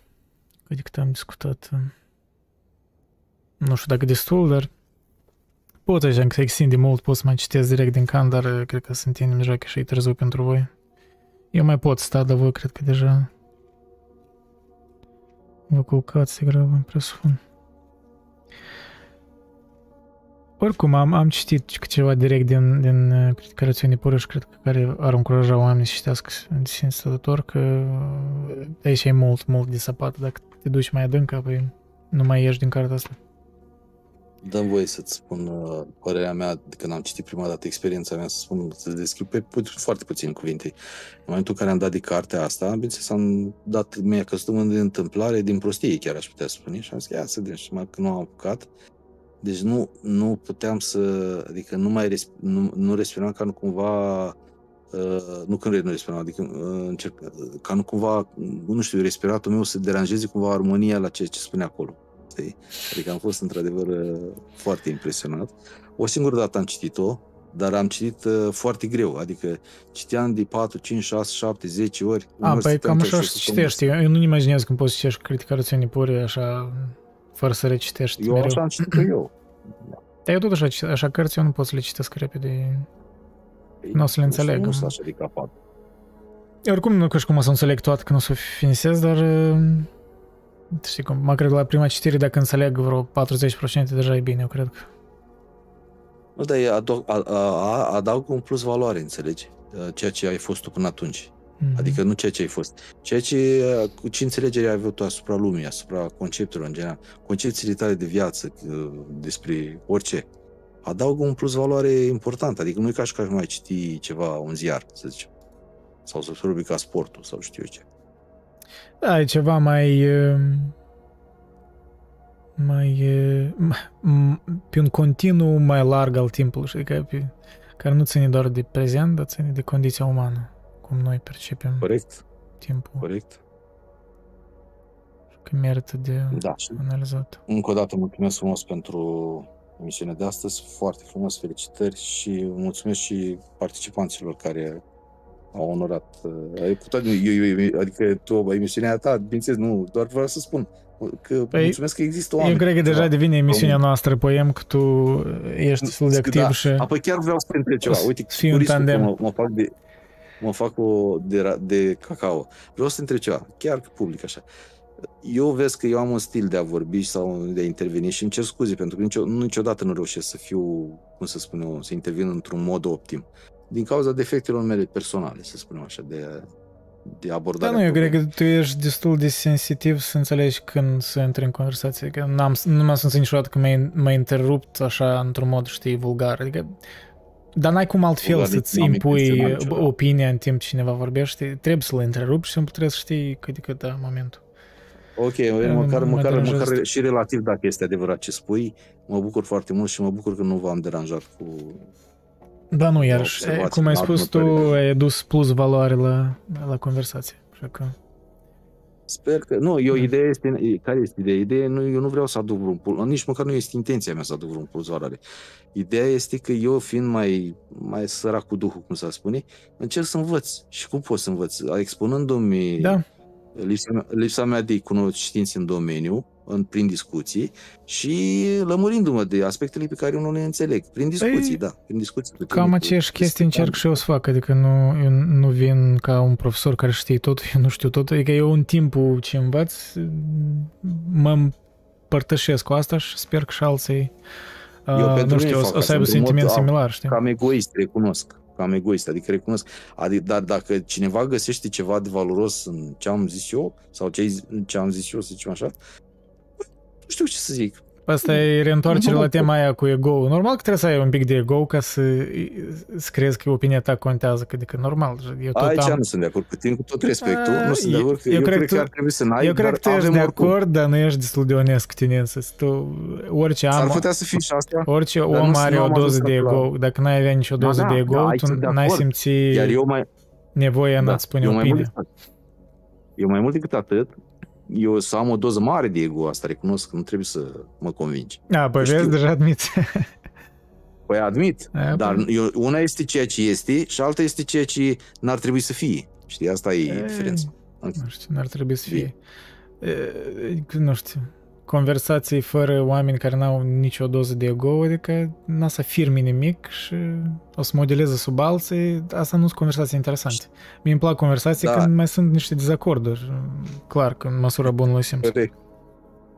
adică am discutat, um, nu știu dacă destul, dar pot așa că se extinde mult, pot să mai citesc direct din can, dar uh, cred că se întinde deja că și e târziu pentru voi. Eu mai pot sta, dar voi cred că deja vă culcați greu, îmi presupun. Oricum, am, am citit ceva direct din, din uh, criticațiunii Purăș, cred că care ar încuraja oamenii să citească de sine stătător, că uh, aici e mult, mult de săpat. Dacă te duci mai adânc, apoi nu mai ieși din cartea asta. Dăm voie să-ți spun uh, părerea mea de când am citit prima dată experiența mea, să spun, să descriu pe pu- foarte puțin cuvinte. În momentul în care am dat de cartea asta, bineînțeles, am dat, mi-a căzut în de întâmplare din prostie, chiar aș putea spune, și am zis, ia să vedem, și mai că nu am apucat. Deci nu, nu puteam să, adică nu mai resp- nu, nu respiram ca nu cumva, uh, nu când nu respiram, adică uh, încerc, ca nu cumva, nu știu, respiratul meu să deranjeze cumva armonia la ceea ce spune acolo. Știi? Adică am fost într-adevăr uh, foarte impresionat. O singură dată am citit-o, dar am citit uh, foarte greu, adică citeam de 4, 5, 6, 7, 10 ori. A, Uneori păi stăteam cam chiar așa și și să citești. Eu nu imaginez cum poți să citești critica rațiunii pure așa, fără să recitești Eu mereu. așa am citit eu. Dar eu tot așa, cit- așa cărți eu nu pot să le citesc repede. Nu o să le înțeleg. Nu sunt așa de capabil. Oricum nu că și cum o să înțeleg toate că nu o să finisez, dar uh, știi cum, mă cred la prima citire dacă înțeleg vreo 40% deja e bine, eu cred că. Nu, dar e ado- a, a, a, adaugă un plus valoare, înțelegi? Uh, Ceea ce ai fost tu până atunci. Mhm. Adică nu ceea ce ai fost. Ceea ce, uh, cu ce înțelegere ai avut tu asupra lumii, asupra conceptelor în general, concepțiile tale de viață, uh, despre orice. Adaugă un plus valoare important. Adică nu e ca și cum ai citi ceva, un ziar, să zicem. Sau să rubrica sportul, sau știu eu ce. Da, e ceva mai... uh, mai... uh, m- pe un continuu mai larg al timpului, știi, că pe, care nu ține doar de prezent, dar ține de condiția umană, cum noi percepem Corect? timpul, Corect? că merită de Da. Și analizat. Încă o dată mulțumesc frumos pentru emisiunea de astăzi, foarte frumos, felicitări și mulțumesc și participanților care au onorat. uh, Cu toate, eu, eu, eu, adică tu, emisiunea ta, bineînțeles, nu, doar vreau să spun că Păi, mulțumesc că există oameni. Eu cred că deja Da. devine emisiunea noastră poem, că tu ești destul de Da. activ și... Apoi chiar vreau să te întreb ceva. O să Uite, [LAUGHS] fii cu un riscul că tandem. mă, mă fac de mă fac o de, ra- de cacao. Vreau să te întreb ceva, chiar că public așa. Eu vezi că eu am un stil de a vorbi sau de a interveni și îmi cer scuze pentru că nicio, niciodată nu reușesc să fiu, cum să spun eu, să intervin într-un mod optim. Din cauza defectelor mele personale, să spunem așa, de, de Da, abordare. nu, eu cred că tu ești destul de sensitiv să înțelegi când să intri în conversație. Că n-am, nu m-am simțit niciodată că m-ai, m-ai întrerupt așa într-un mod, știi, vulgar. Adică, dar n-ai cum altfel Vulgar, să-ți n-am impui intenționat niciodată. opinia în timp ce cineva vorbește. Trebuie să-l întrerupi și trebuie să știi cât de cât da momentul. Ok, mă măcar, măcar, deranjează. măcar și relativ dacă este adevărat ce spui, mă bucur foarte mult și mă bucur că nu v-am deranjat cu Da, nu, iarăși, observații cum ai în spus tu, următoarele. ai adus plus valoare la, la conversație. Așa că... Sper că... Nu, eu Da. ideea este... e- Care este ideea? Ideea nu, eu nu vreau să aduc vreun pul... Nici măcar nu este intenția mea să aduc vreun plus valoare. Ideea este că eu, fiind mai, mai sărac cu duhul, cum să spune, încerc să învăț. Și cum pot să învăț? Expunându-mi Da, lipsa, mea, lipsa mea de cunoștințe în domeniu, în, prin discuții și lămurindu-mă de aspectele pe care eu nu le înțeleg. Prin discuții, păi, da. Prin discuții. Cam aceeași chestii încerc și eu să fac, adică nu, eu nu vin ca un profesor care știe tot, [LAUGHS] eu nu știu tot, adică eu în timpul ce învăț mă împărtășesc cu asta și sper că și alții eu, uh, nu știu, o, o să aibă sentiment similar, știi? Cam egoist, recunosc cam egoist, adică recunosc. Adică, dar dacă cineva găsește ceva de valoros în ce am zis eu, sau ce, ce am zis eu, să zicem așa, nu știu ce să zic. Asta e reîntoarcere la tema aia cu ego. Normal că trebuie să ai un pic de ego ca să, să crezi că opinia ta contează, că adică normal. Eu tot Aici am... nu sunt de acord cu tine, cu tot respectul. A, nu sunt de acord, eu, eu cred, cred că ar trebui să n-ai, Eu cred că tu ești de acord, dar nu ești destul de onest cu tine. Să tu, orice am, S-ar putea să fii și asta. Orice om are o doză de ego. Dacă n-ai avea nicio doză da, de ego, da, tu n-ai simți Iar eu mai... nevoia da, în a-ți spune opinia. Eu mai mult decât atât, eu să am o doză mare de ego, asta recunosc că nu trebuie să mă convingi. A, păi vezi, deja admiți. [LAUGHS] Păi admit, A, dar păi... eu, una este ceea ce este și alta este ceea ce n-ar trebui să fie. Știi, asta e, e diferența. Nu știu, n-ar trebui să fie. E, nu știu, conversații fără oameni care n-au nicio doză de ego, adică n-a să afirmi nimic și o să modeleze sub alții, asta nu sunt conversații interesante. Mie îmi plac conversații da. când mai sunt niște dezacorduri, clar, că în măsura bunului simț.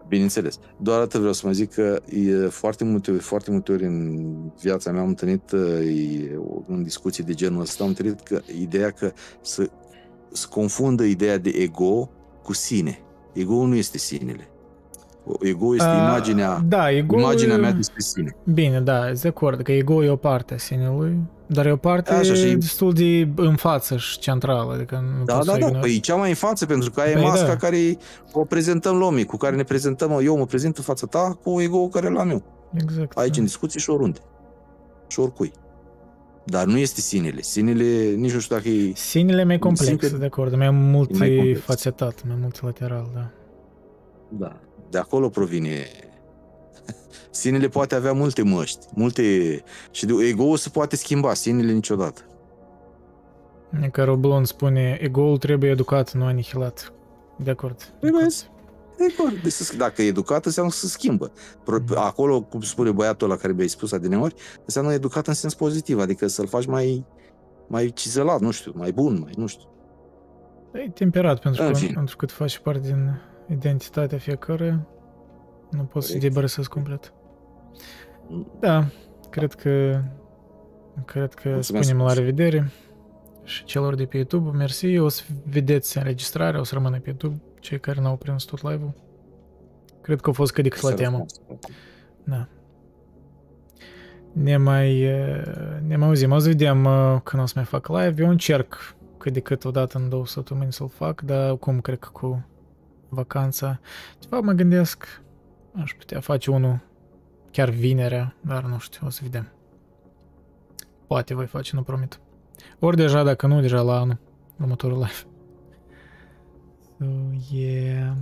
Bineînțeles. Doar atât vreau să mă zic că e foarte multe, foarte multe ori în viața mea am întâlnit e, în discuții de genul ăsta, am întâlnit că ideea că să, să confundă ideea de ego cu sine. Ego nu este sinele. Ego este imaginea, da, ego imaginea mea despre sine. Bine, da, sunt de acord că ego e o parte a sinelui, dar e o parte Așa, și... destul de în față și centrală. Adică nu da, da, da, păi cea mai în față, pentru că aia păi, e masca da. care o prezentăm lumii, cu care ne prezentăm, eu mă prezint în fața ta cu ego care l-am eu. Exact. Aici da. în discuții și oriunde. Și oricui. Dar nu este sinele. Sinele, nici nu știu dacă e... Sinele mai complex, simple... de acord, mai multifacetat, mai multilateral, da. Da de acolo provine Sinele poate avea multe măști, multe... Și ego-ul se poate schimba, sinele niciodată. Ca Roblon spune, ego-ul trebuie educat, nu anihilat. De acord. De acord. Deci, dacă e educat, înseamnă să se schimbă. Acolo, cum spune băiatul la care mi-ai spus adineori, înseamnă educat în sens pozitiv, adică să-l faci mai, mai cizelat, nu știu, mai bun, mai nu știu. E temperat, pentru că, pentru că tu faci parte din identitatea fiecare nu pot să debarasez complet. Da, cred că cred că Mulțumesc. spunem la revedere și celor de pe YouTube. Mersi, o să vedeți înregistrarea, o să rămână pe YouTube, cei care n-au prins tot live-ul. Cred că a fost cât de cât la temă. Da. Ne mai, ne mai auzim. O să vedem când o să mai fac live. Eu încerc cât de cât odată în două săptămâni să-l fac, dar cum cred că cu vacanța. Ceva mă gândesc, aș putea face unul chiar vinerea, dar nu știu, o să vedem. Poate voi face, nu promit. Ori deja, dacă nu, deja la anul, următorul live. So, yeah.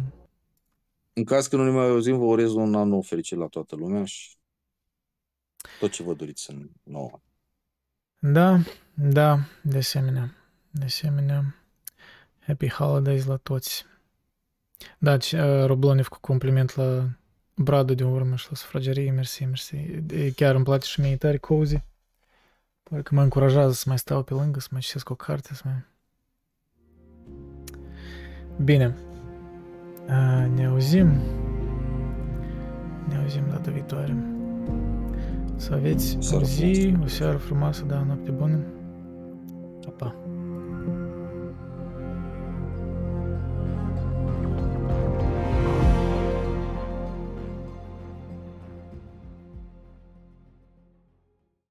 În caz că nu ne mai auzim, vă urez un an nou fericit la toată lumea și tot ce vă doriți în nouă. Da, da, de asemenea. De asemenea, happy holidays la toți. Da, uh, Roblonev cu compliment la Bradu de urmă și la sufragerie, mersi, mersi. Chiar îmi place și mie tare cozy. Parcă mă încurajează să mai stau pe lângă, să mai citesc o carte, să mai... Bine. Ne auzim. Ne auzim data viitoare. Să aveți o zi, o seară frumoasă, da, noapte bună. Pa, pa.